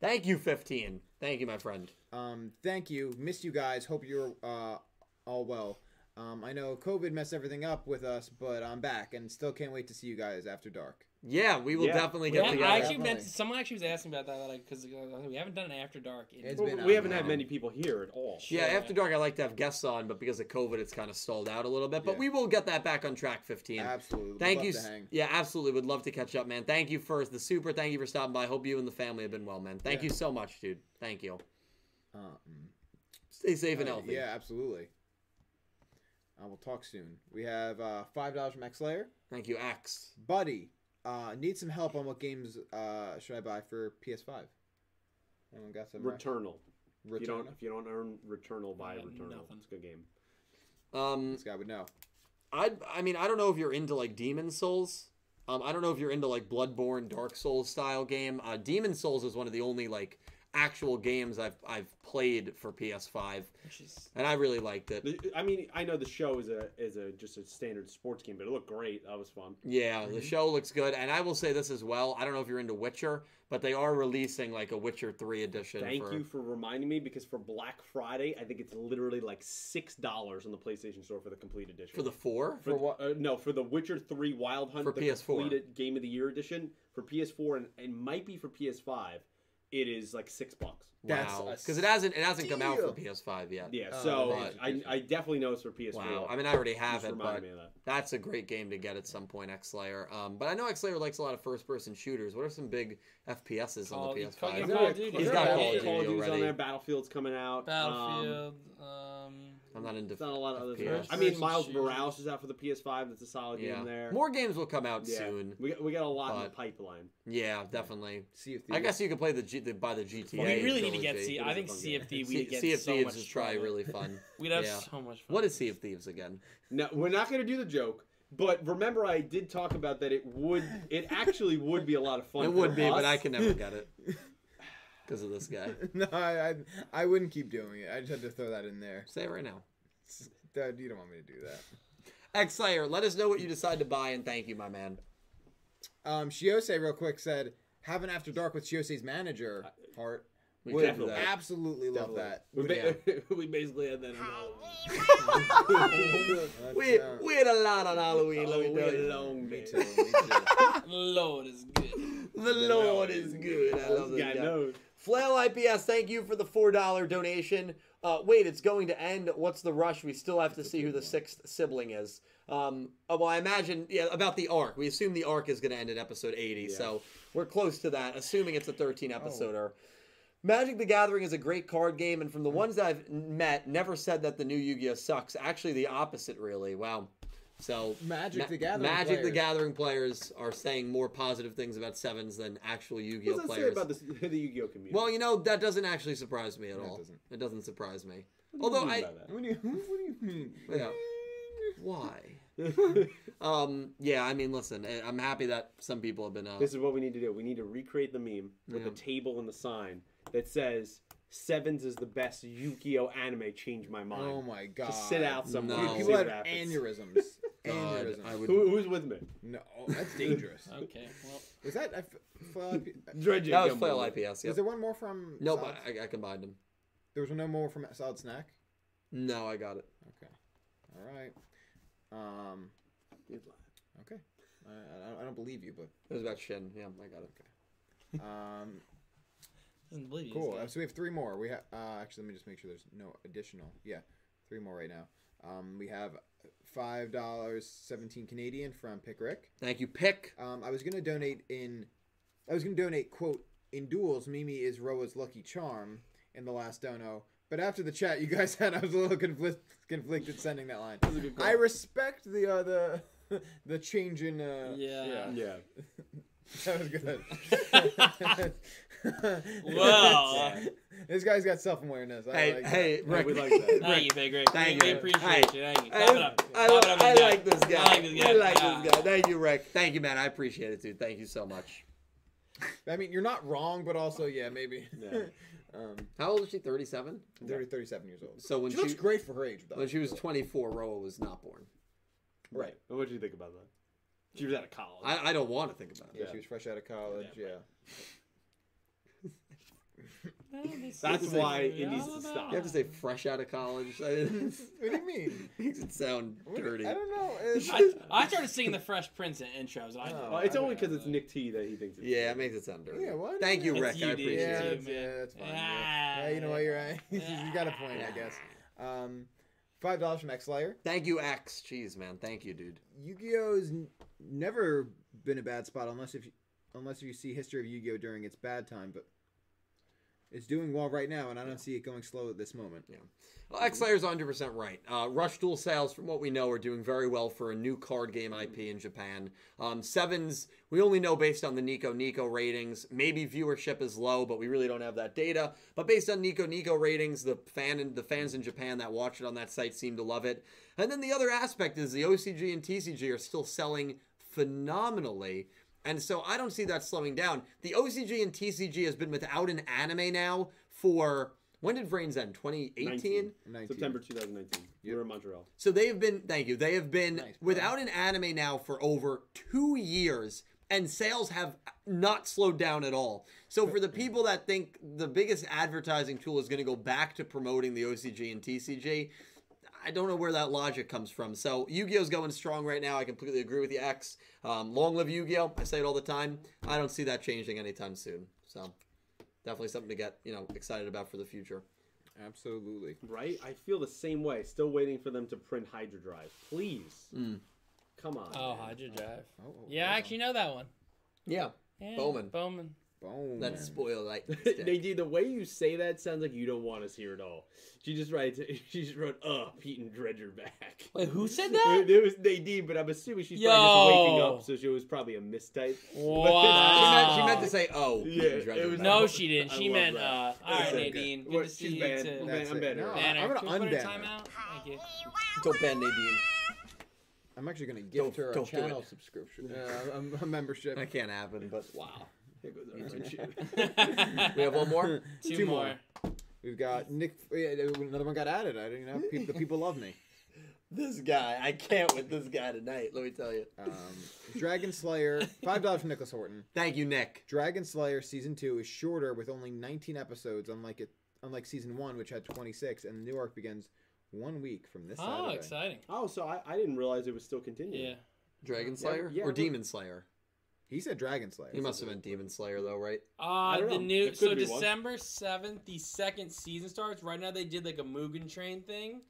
Thank you, fifteen. Thank you, my friend. Um, thank you. Missed you guys. Hope you're uh all well. Um, I know COVID messed everything up with us, but I'm back and still can't wait to see you guys after dark. Yeah, we will Yeah. definitely Yeah, get I actually meant someone actually was asking about that because we haven't done an after dark. In, It's Well, been we haven't had many people here at all. Yeah, Sure. after dark, I like to have guests on, but because of COVID, it's kind of stalled out a little bit. But Yeah. we will get that back on track. Fifteen. Absolutely. Thank love you. To hang. Yeah, absolutely. Would love to catch up, man. Thank you for the super. Thank you for stopping by. Hope you and the family have been well, man. Thank Yeah. you so much, dude. Thank you. Um, Stay safe and uh, healthy. yeah, absolutely. I will talk soon. We have uh, five dollars from X Layer. Thank you, X. Buddy, uh, need some help on what games uh, should I buy for PS5? Anyone got some? rec- Returnal. If you don't, Returnal? if you don't earn Returnal, buy Returnal. nothing. It's a good game. Um, This guy would know. I I mean I don't know if you're into like Demon's Souls. Um, I don't know if you're into like Bloodborne, Dark Souls style game. Uh, Demon's Souls is one of the only like actual games I've I've played for PS5, which is and I really liked it. I mean, I know the show is a is a just a standard sports game, but it looked great. That was fun. Yeah, the show looks good, and I will say this as well. I don't know if you're into Witcher, but they are releasing like a Witcher Three edition. Thank for... you for reminding me because for Black Friday, I think it's literally like six dollars on the PlayStation Store for the complete edition. for the four. for, what? Uh, no, for the Witcher Three Wild Hunt For the PS4. completed Game of the Year edition for PS4 and it might be for PS5. It is like six bucks. That's Wow, because it hasn't it hasn't come out for. PS5 yet. Yeah, Oh, so right. I, I definitely know it's for PS4. Wow, I mean I already have Just it, reminded but me of that. that's a great game to get at some point. X Slayer, um, but I know X Slayer likes a lot of first person shooters. What are some big FPSs Call- on the PS5? yeah, Is Call there of a- Duty. is He's there got Call of Duty Call of Duty's on already. there. Battlefield's coming out. Um, Battlefield. Um, I'm not into. it's not a lot of others. FPS. I mean, Miles shooters. Morales is out for the PS5. That's a solid Yeah, game there. more games will come out Yeah. soon. We got, we got a lot in the pipeline. Yeah, definitely. See if I guess you could play the, G, the by the GTA. we really need to get trilogy. C. It I think fun Sea game. of Thieves. Sea, We'd get sea of so Thieves is probably fun. really fun. We'd have Yeah. so much fun. What is Sea of Thieves again? No, we're not going to do the joke. But remember, I did talk about that. It would, it actually would be a lot of fun. it for would be, but. I can never get it because of this guy. no, I, I I wouldn't keep doing it. I just had to throw that in there. Say it right now. Dad, you don't want me to do that. X Slayer, let us know what you decide to buy, and thank you, my man. Um, Shiose real quick said, "Have an after dark with Shiose's manager." Heart We would can do that. absolutely love that. We, Yeah. ba- we basically had that. On We uh, we had a lot on Halloween. let me Oh, tell we you. long me man. too. Me too. Lord is good. The Lord is good. I love This this guy guy. knows. Flail IPS, thank you for the four dollar donation. Uh, wait, it's going to end. What's the rush? We still have to see who the sixth sibling is. Um, uh, well, I imagine yeah about the arc. We assume the arc is going to end in episode eighty, so we're close to that. Assuming it's a thirteen episode or. Magic the Gathering is a great card game, and from the ones that I've met, never said that the new Yu-Gi-Oh sucks. Actually, the opposite, really. Wow. So Magic Ma- the Gathering Magic the players. Gathering players are saying more positive things about sevens than actual Yu-Gi-Oh What does that say players. about this, the Yu-Gi-Oh community? Well, you know that doesn't actually surprise me at No, it all. doesn't. It doesn't surprise me. What do you Although mean I, by? What do you, what do you mean? yeah, why? Um, yeah, I mean, listen, I- I'm happy that some people have been. Uh, This is what we need to do. We need to recreate the meme with Yeah. the table and the sign that says Sevens is the best Yu-Gi-Oh anime. Change my mind. Oh my god! Just sit out somewhere. No. Dude, and people have aneurysms. God, aneurysms. I would. Who, who's with me? No, that's dangerous. Okay, well, Was that I f- Flail IP? Dredging. That was Gumbo. Flail IPS. Yeah. Is there one more from? No, Solid- but I, I combined them. there was no more from Solid Snack. No, I got it. Okay, all right. Um, okay. I, I, don't- I don't believe you, but It was about Shin. Yeah, I got it. Okay. Um, doesn't believe you. cool. this guy. So we have three more. We have uh, actually let me just make sure there's no additional. Yeah, three more right now. Um, we have five dollars seventeen Canadian from Pick Rick. Thank you, Pick. Um, I was gonna donate in. I was gonna donate quote in duels. Mimi is Roa's lucky charm in the last dono. But after the chat you guys had, I was a little conflict, conflicted sending that line. That's a good call. I respect the uh, the the change in. Uh, Yeah. Yeah. that was good. Well. this guy's got self awareness. Hey, like hey, Yeah, Rick. we like that. Thank you, Big Rick. Thank we, you. We appreciate Hey, you. Thank you. I, Clap it up. I, Clap up, I like this guy. I like this guy. I like Yeah. this guy. Thank you, Rick. Thank you, man. I appreciate it, dude. Thank you so much. I mean, you're not wrong, but also, yeah, maybe. Yeah. um, How old is she? 37? 30, 37 years old. So when She she, looks great for her age, though. when she was 24, Roa was not born. Right. What did you think about that? She was out of college. I, I don't want to think about Yeah, it. she was fresh out of college. Yeah, Yeah. That's why it needs to stop. You have to say fresh out of college. What do you mean? makes it sound What- dirty. I don't know. I, I started singing the Fresh Prince in intros. And I, Oh. Well, it's I only because it's. Nick T that he thinks it's Yeah, it makes it sound dirty. Yeah, what? Thank you, It's Rick. you, I appreciate yeah, it. it, that's, man. yeah, that's fine. Ah, Yeah, you know what? You're right. you got a point, I guess. Um, five dollars from X Slayer. Thank you, X. Jeez, man. Thank you, dude. Yu-Gi-Oh's n- never been a bad spot unless if you, unless you see history of Yu-Gi-Oh during its bad time, but it's doing well right now, and I don't see it going slow at this moment. Well, X Slayer's 100% right. Uh, Rush Duel sales, from what we know, are doing very well for a new card game IP in Japan. Um, sevens, we only know based on the Nico Nico ratings. Maybe viewership is low, but we really don't have that data. But based on Nico Nico ratings, the fan and the fans in Japan that watch it on that site seem to love it. And then the other aspect is the OCG and TCG are still selling phenomenally. And so I don't see that slowing down. The OCG and TCG has been without an anime now for when did VRAINS end? 2018? 19. 19. September 2019. We were in Montreal. So they have been, thank you, they have been Nice, without an anime now for over two years, and sales have not slowed down at all. So for the people that think the biggest advertising tool is going to go back to promoting the OCG and TCG, I don't know where that logic comes from. So Yu-Gi-Oh's going strong right now. I completely agree with the X. Um, long live Yu-Gi-Oh! I say it all the time. I don't see that changing anytime soon. So definitely something to get you know excited about for the future. Absolutely. Right? I feel the same way. Still waiting for them to print Hydradrive. Please. Mm. Come on. Oh, man. Hydradrive. Oh, oh, Yeah. I actually know that one. Yeah, Yeah, Bohman. Bohman. Boom. that's spoiled. Like Nadine, the way you say that sounds like you don't want us here at all. She just writes. She just wrote, "Uh, Pete and Dredger back." Wait, who said that? It was Nadine, but I'm assuming she's probably just waking up, so she was probably a mistype. She meant, Wow. she meant to say, "Oh, Yeah, Peter Dredger it was- back. No, she didn't. She meant, that. uh, all That's right, okay. Nadine. Good What, to see she's you. banned. too. I'm That's I'm it. better. No, I'm gonna Can we put a unban timeout? Thank you. Don't ban Nadine. I'm actually going to Don't- gift her a channel subscription, uh, a, a membership. That can't happen. But Wow. Here goes our friendship. we have one more. Two, Two more. more. We've got Nick. Another one got added. I don't you know. People, the people love me. This guy, I can't with this guy tonight. Let me tell you. Um, Dragon Slayer, five dollars from Nicholas Horton. Thank you, Nick. Dragon Slayer season two is shorter with only 19 episodes, unlike it, unlike season one, which had 26, and the new arc begins one week from this Oh, Saturday. exciting. Oh, so I, I didn't realize it was still continuing. Yeah. Dragon Slayer yeah, or Demon Slayer? He said Dragon Slayer. He must have been Demon Slayer though, right? Uh, don't the know. new It so. December seventh, the second season starts. Right now, they did like a Mugen Train thing.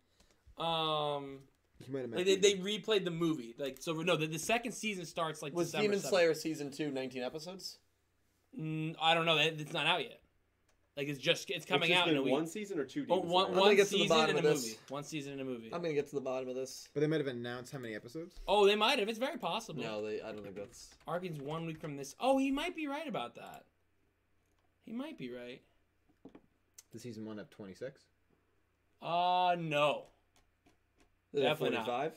Um, He might have like they, they replayed the movie. Like so, no, the, the second season starts like Was December Demon 7th. Slayer season two 19 episodes? Mm, I don't know. That It's not out yet. Like it's just it's coming It's just out in a week. one season or two. Oh, Demon one, gonna get to the season bottom in a of this. movie. One season in a movie. I'm gonna get to the bottom of this. But they might have announced how many episodes. Oh, they might have. It's very possible. No, they. I don't think that's. Arkin's one week from this. Oh, he might be right about that. He might be right. The season one of twenty six. Uh no. Is it Definitely not. 45?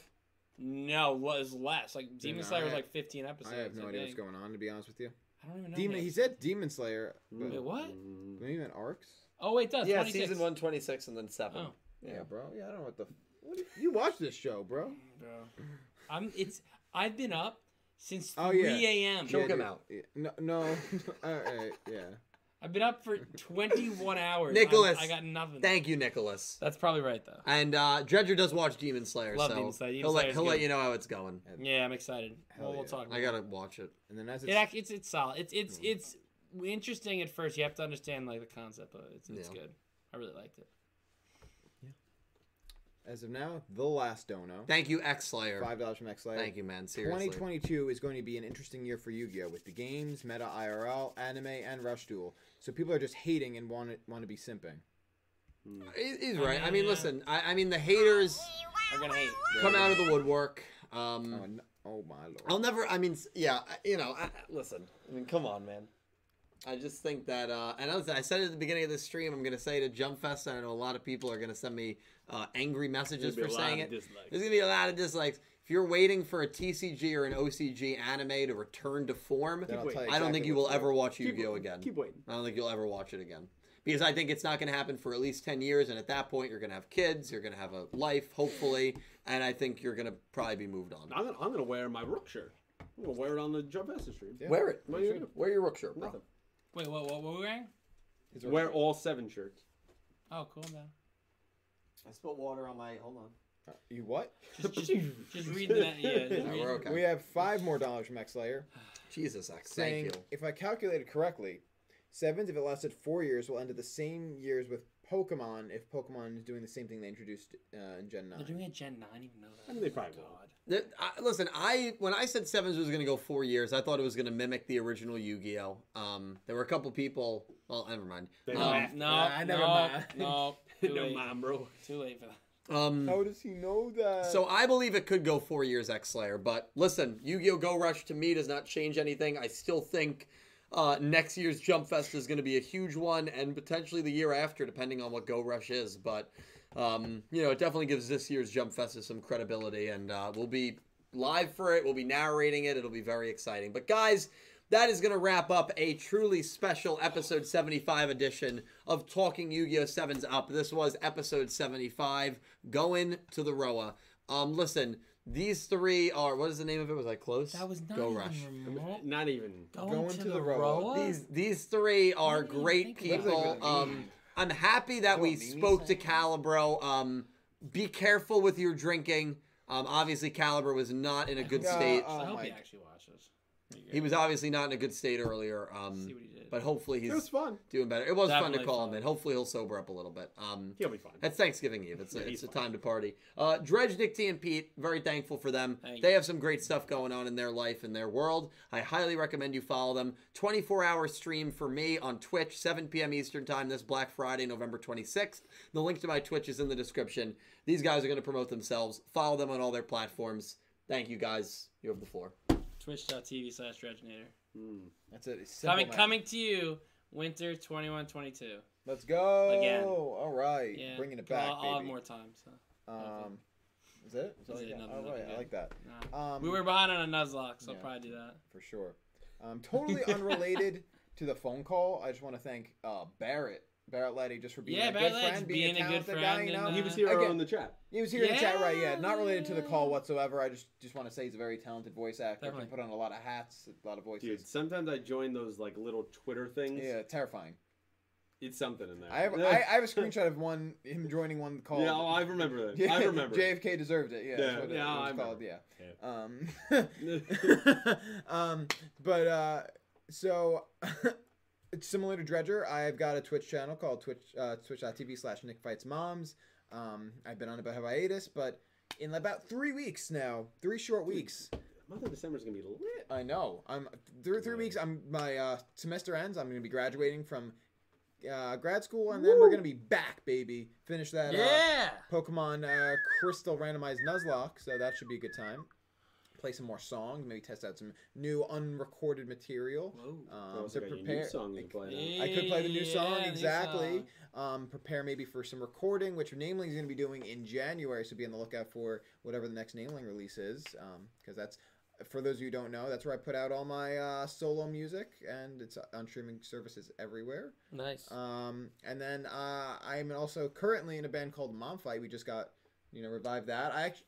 No, was less. Like Demon no, Slayer was like 15 episodes. I have no idea what's going on. To be honest with you, I don't even know. Demon. He said Demon Slayer. But Wait, what? Maybe he meant arcs. Oh wait, it does. Yeah, 26. season one 26 and then seven. Oh. Yeah, bro. Yeah, I don't know what the. What you, you watch this show, bro? Bro. I'm. It's. I've been up since 3 Oh, yeah. a.m. Choke Yeah, him dude. out. Yeah, No, no. All right, yeah. I've been up for 21 hours. Nicholas, I'm- I got nothing. Thank you, Nicholas. That's probably right though. And uh, Dredger does watch Demon Slayer, Love so Demon Slayer. Demon he'll, let, Slayer's he'll let good. you know how it's going. Yeah, I'm excited. Hell Well, we'll yeah. talk. About I gotta watch it. And then as It it's, act, it's it's solid. It's it's it's interesting at first. You have to understand like the concept, but it's it's Yeah. good. I really liked it. As of now, the last dono. Thank you, X Slayer. Five dollars from X Slayer. Thank you, man. Seriously. 2022 is going to be an interesting year for Yu-Gi-Oh with the games, meta IRL, anime, and Rush Duel. So people are just hating and want to want to be simping. He- He's I right. I mean, mean, yeah. listen. I, I mean, the haters I'm gonna hate. come out of the woodwork. Oh, Um, no, oh my lord! I'll never. I mean, yeah. You know, I, I- listen. I mean, come on, man. I just think that, uh, and I, was, I said it at the beginning of this stream. I'm gonna say to Jump Fest, and I know a lot of people are gonna send me uh, angry messages for be a lot saying it. dislikes. There's gonna be a lot of dislikes. If you're waiting for a TCG or an OCG anime to return to form, I'll wait. tell I don't exactly think you will ever watch Yu-Gi-Oh again. Keep waiting. I don't think you'll ever watch it again. Because I think it's not going to happen for at least 10 years. And at that point, you're going to have kids, you're going to have a life, hopefully. And I think you're going to probably be moved on. I'm gonna, wear my Rook shirt. I'm gonna wear it on the Jump Master stream. Yeah. Wear it. What are you gonna do? Wear your Rook shirt, bro. Nothing. Wait, what? What? What were we wearing? Wear all seven shirts. Oh, cool, man. I spilled water on my. Hold on. Uh, You what? Just, just, just read that. Yeah, just Yeah, read we're okay. We have five more dollars from X Slayer Jesus, X. saying, Thank you. if I calculated correctly, sevens if it lasted four years will end at the same years with Pokemon if Pokemon is doing the same thing they introduced uh, in Gen 9. They're doing a Gen 9, even know that. I mean, they probably God. will. The- I, listen, I when I said sevens was going to go four years, I thought it was going to mimic the original Yu-Gi-Oh. Um, there were a couple people. Well, never mind. They No, Um, laugh. no, Nah, never no, mind. no. Too no, late. mom, bro. Too late for that. Um, How does he know that? So I believe it could go four years X Slayer, but listen, Yu-Gi-Oh! Go Rush to me does not change anything. I still think uh, next year's Jump Fest is going to be a huge one, and potentially the year after, depending on what Go Rush is. But um, you know, it definitely gives this year's Jump Fest some credibility, and uh, we'll be live for it. We'll be narrating it. It'll be very exciting. But guys. That is going to wrap up a truly special episode 75 edition of Talking Yu-Gi-Oh! 7's Up. This was episode 75, going to the Roa. Um, listen, these three are what is the name of it? Was I close? That was not Go even Rush. remote. Not even. Going, Going to, to the, the Roa? Roa. These these three are What do you great people. What does that even Um. I'm happy that we spoke to saying? Calibro. Um, be careful with your drinking. Um, obviously, Caliber was not in a good Yeah, state. uh, I hope he actually watches. He was obviously not in a good state earlier. Um, See what he did. but hopefully It was he's fun. doing better. It was fun to Definitely call him fun. in. Hopefully he'll sober up a little bit. Um, He'll be fine. It's Thanksgiving Eve. It's a, it's a time to party. Uh, Dredge, Nick T, and Pete, very thankful for them. Thank They you. have some great stuff going on in their life and their world. I highly recommend you follow them. 24 hour stream for me on Twitch, 7 p.m. Eastern Time this Black Friday, November 26th. The link to my Twitch is in the description. These guys are going to promote themselves. Follow them on all their platforms. Thank you guys. You have the floor. Twitch.tv slash Dredgenator. Mm. That's it. Coming, man. coming to you, winter 21-22. Let's go. Again. All right. Yeah. Bringing it back, I'll, I'll have more time. So. Um, is it? Is that Is it? that? Nothing, All right. I like that. Nah. Um, we were behind on a Nuzlocke, so yeah. I'll probably do that. for sure. Um, totally unrelated to the phone call. I just want to thank uh, Barrett. Barrett Letty just for being Yeah, a Barrett good Letty's friend, being, being a a good talented guy. friend You know, and, He was here Again, in the chat. He was here in the chat, right? Yeah, not related to the call whatsoever. I just just want to say he's a very talented voice actor. Definitely. Can put on a lot of hats, a lot of voices. Dude, sometimes I join those like little Twitter things. Yeah, terrifying. It's something in there. I have I, I have a screenshot of one him joining one call. yeah, oh, I remember that. Yeah, I remember. it. JFK deserved it. Yeah, Yeah, that's what yeah, it I was called. Yeah. Yeah. Um, um, but uh, so it's similar to Dredger. I've got a Twitch channel called Twitch uh, Twitch.tv slash Nick Fights Moms. Um, I've been on about hiatus, but in about three weeks now, three short weeks. Month of December is gonna be lit. I know. I'm through three weeks. I'm my uh, semester ends. I'm going to be graduating from uh, grad school, and then we're going to be back, baby. Finish that. Uh, Pokemon uh, Crystal randomized Nuzlocke, so that should be a good time. Play some more songs, maybe test out some new unrecorded material. Um, also to new prepare. song you play. I could play the new song Yeah, new exactly. song. Um, prepare maybe for some recording, which namely is going to be doing in January. So be on the lookout for whatever the next naming release is, because that's for those of you who don't know, that's where I put out all my uh, solo music, and it's on streaming services everywhere. Nice. Um, and then uh, I'm also currently in a band called Mom Fight. We just got, you know, revived that. I actually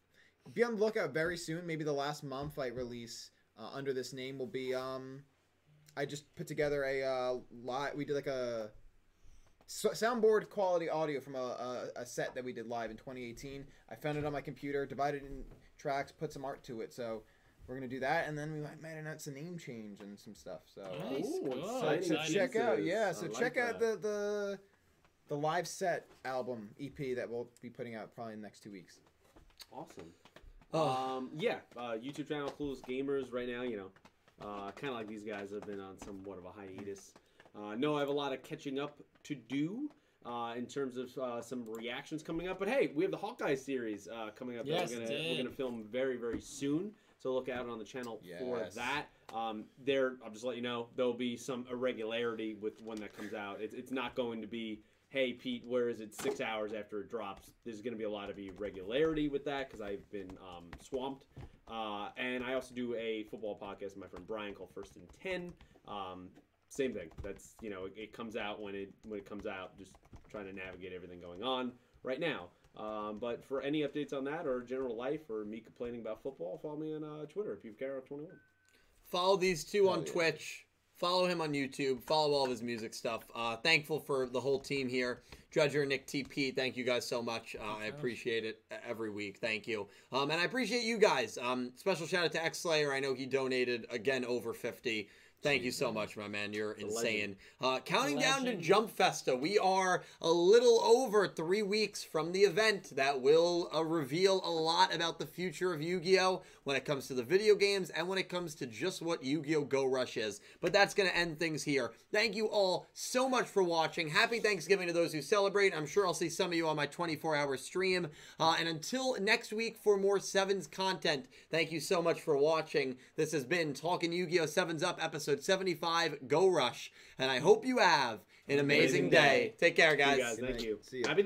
be on the lookout very soon. Maybe the last Mom Fight release uh, under this name will be. Um, I just put together a uh, live. We did like a so- soundboard quality audio from a, a, a set that we did live in 2018. I found it on my computer, divided it in tracks, put some art to it. So we're gonna do that, and then we might, might announce a name change and some stuff. So Nice. Ooh, Cool. so, exciting so exciting. check out, yeah. So like check out the the the live set album EP that we'll be putting out probably in the next two weeks. Awesome. Oh. Um, yeah, uh, YouTube channel Clueless Gamers right now, you know, uh, kind of like these guys have been on somewhat of a hiatus. Uh, no, I have a lot of catching up to do uh, in terms of uh, some reactions coming up. But hey, we have the Hawkeye series uh, coming up Yes, that we're gonna, we're gonna film very very soon. So look out on the channel for that. Um, there, I'll just let you know there'll be some irregularity with when that comes out. It's, it's not going to be hey Pete, where is it six hours after it drops? There's going to be a lot of irregularity with that because I've been um, swamped. Uh, and I also do a football podcast with my friend Brian called First and Ten. Um, same thing. That's you know it, it comes out when it when it comes out. Just trying to navigate everything going on right now. Um, but for any updates on that or general life or me complaining about football, follow me on uh, Twitter, PeteCarroll21. Follow these two on yeah. Twitch. Follow him on YouTube. Follow all of his music stuff. Uh, thankful for the whole team here. Dredger, Nick TP, thank you guys so much. Uh, I appreciate it every week. Thank you. Um, and I appreciate you guys. Um, special shout out to X Slayer. I know he donated again over 50. Thank you so much, my man. You're insane. Uh, counting down to. Jump Festa. We are a little over three weeks from the event that will uh, reveal a lot about the future of Yu Gi Oh! when it comes to the video games and when it comes to just what Yu Gi Oh! Go Rush is. But that's going to end things here. Thank you all so much for watching. Happy Thanksgiving to those who celebrate. I'm sure I'll see some of you on my 24 hour stream. Uh, and until next week for more Sevens content, thank you so much for watching. This has been Talking Yu Gi Oh! 7's Up, episode 75, Go Rush. And I hope you have an amazing, Amazing day. day. Take care, See you guys. guys. Thank you. See ya. Happy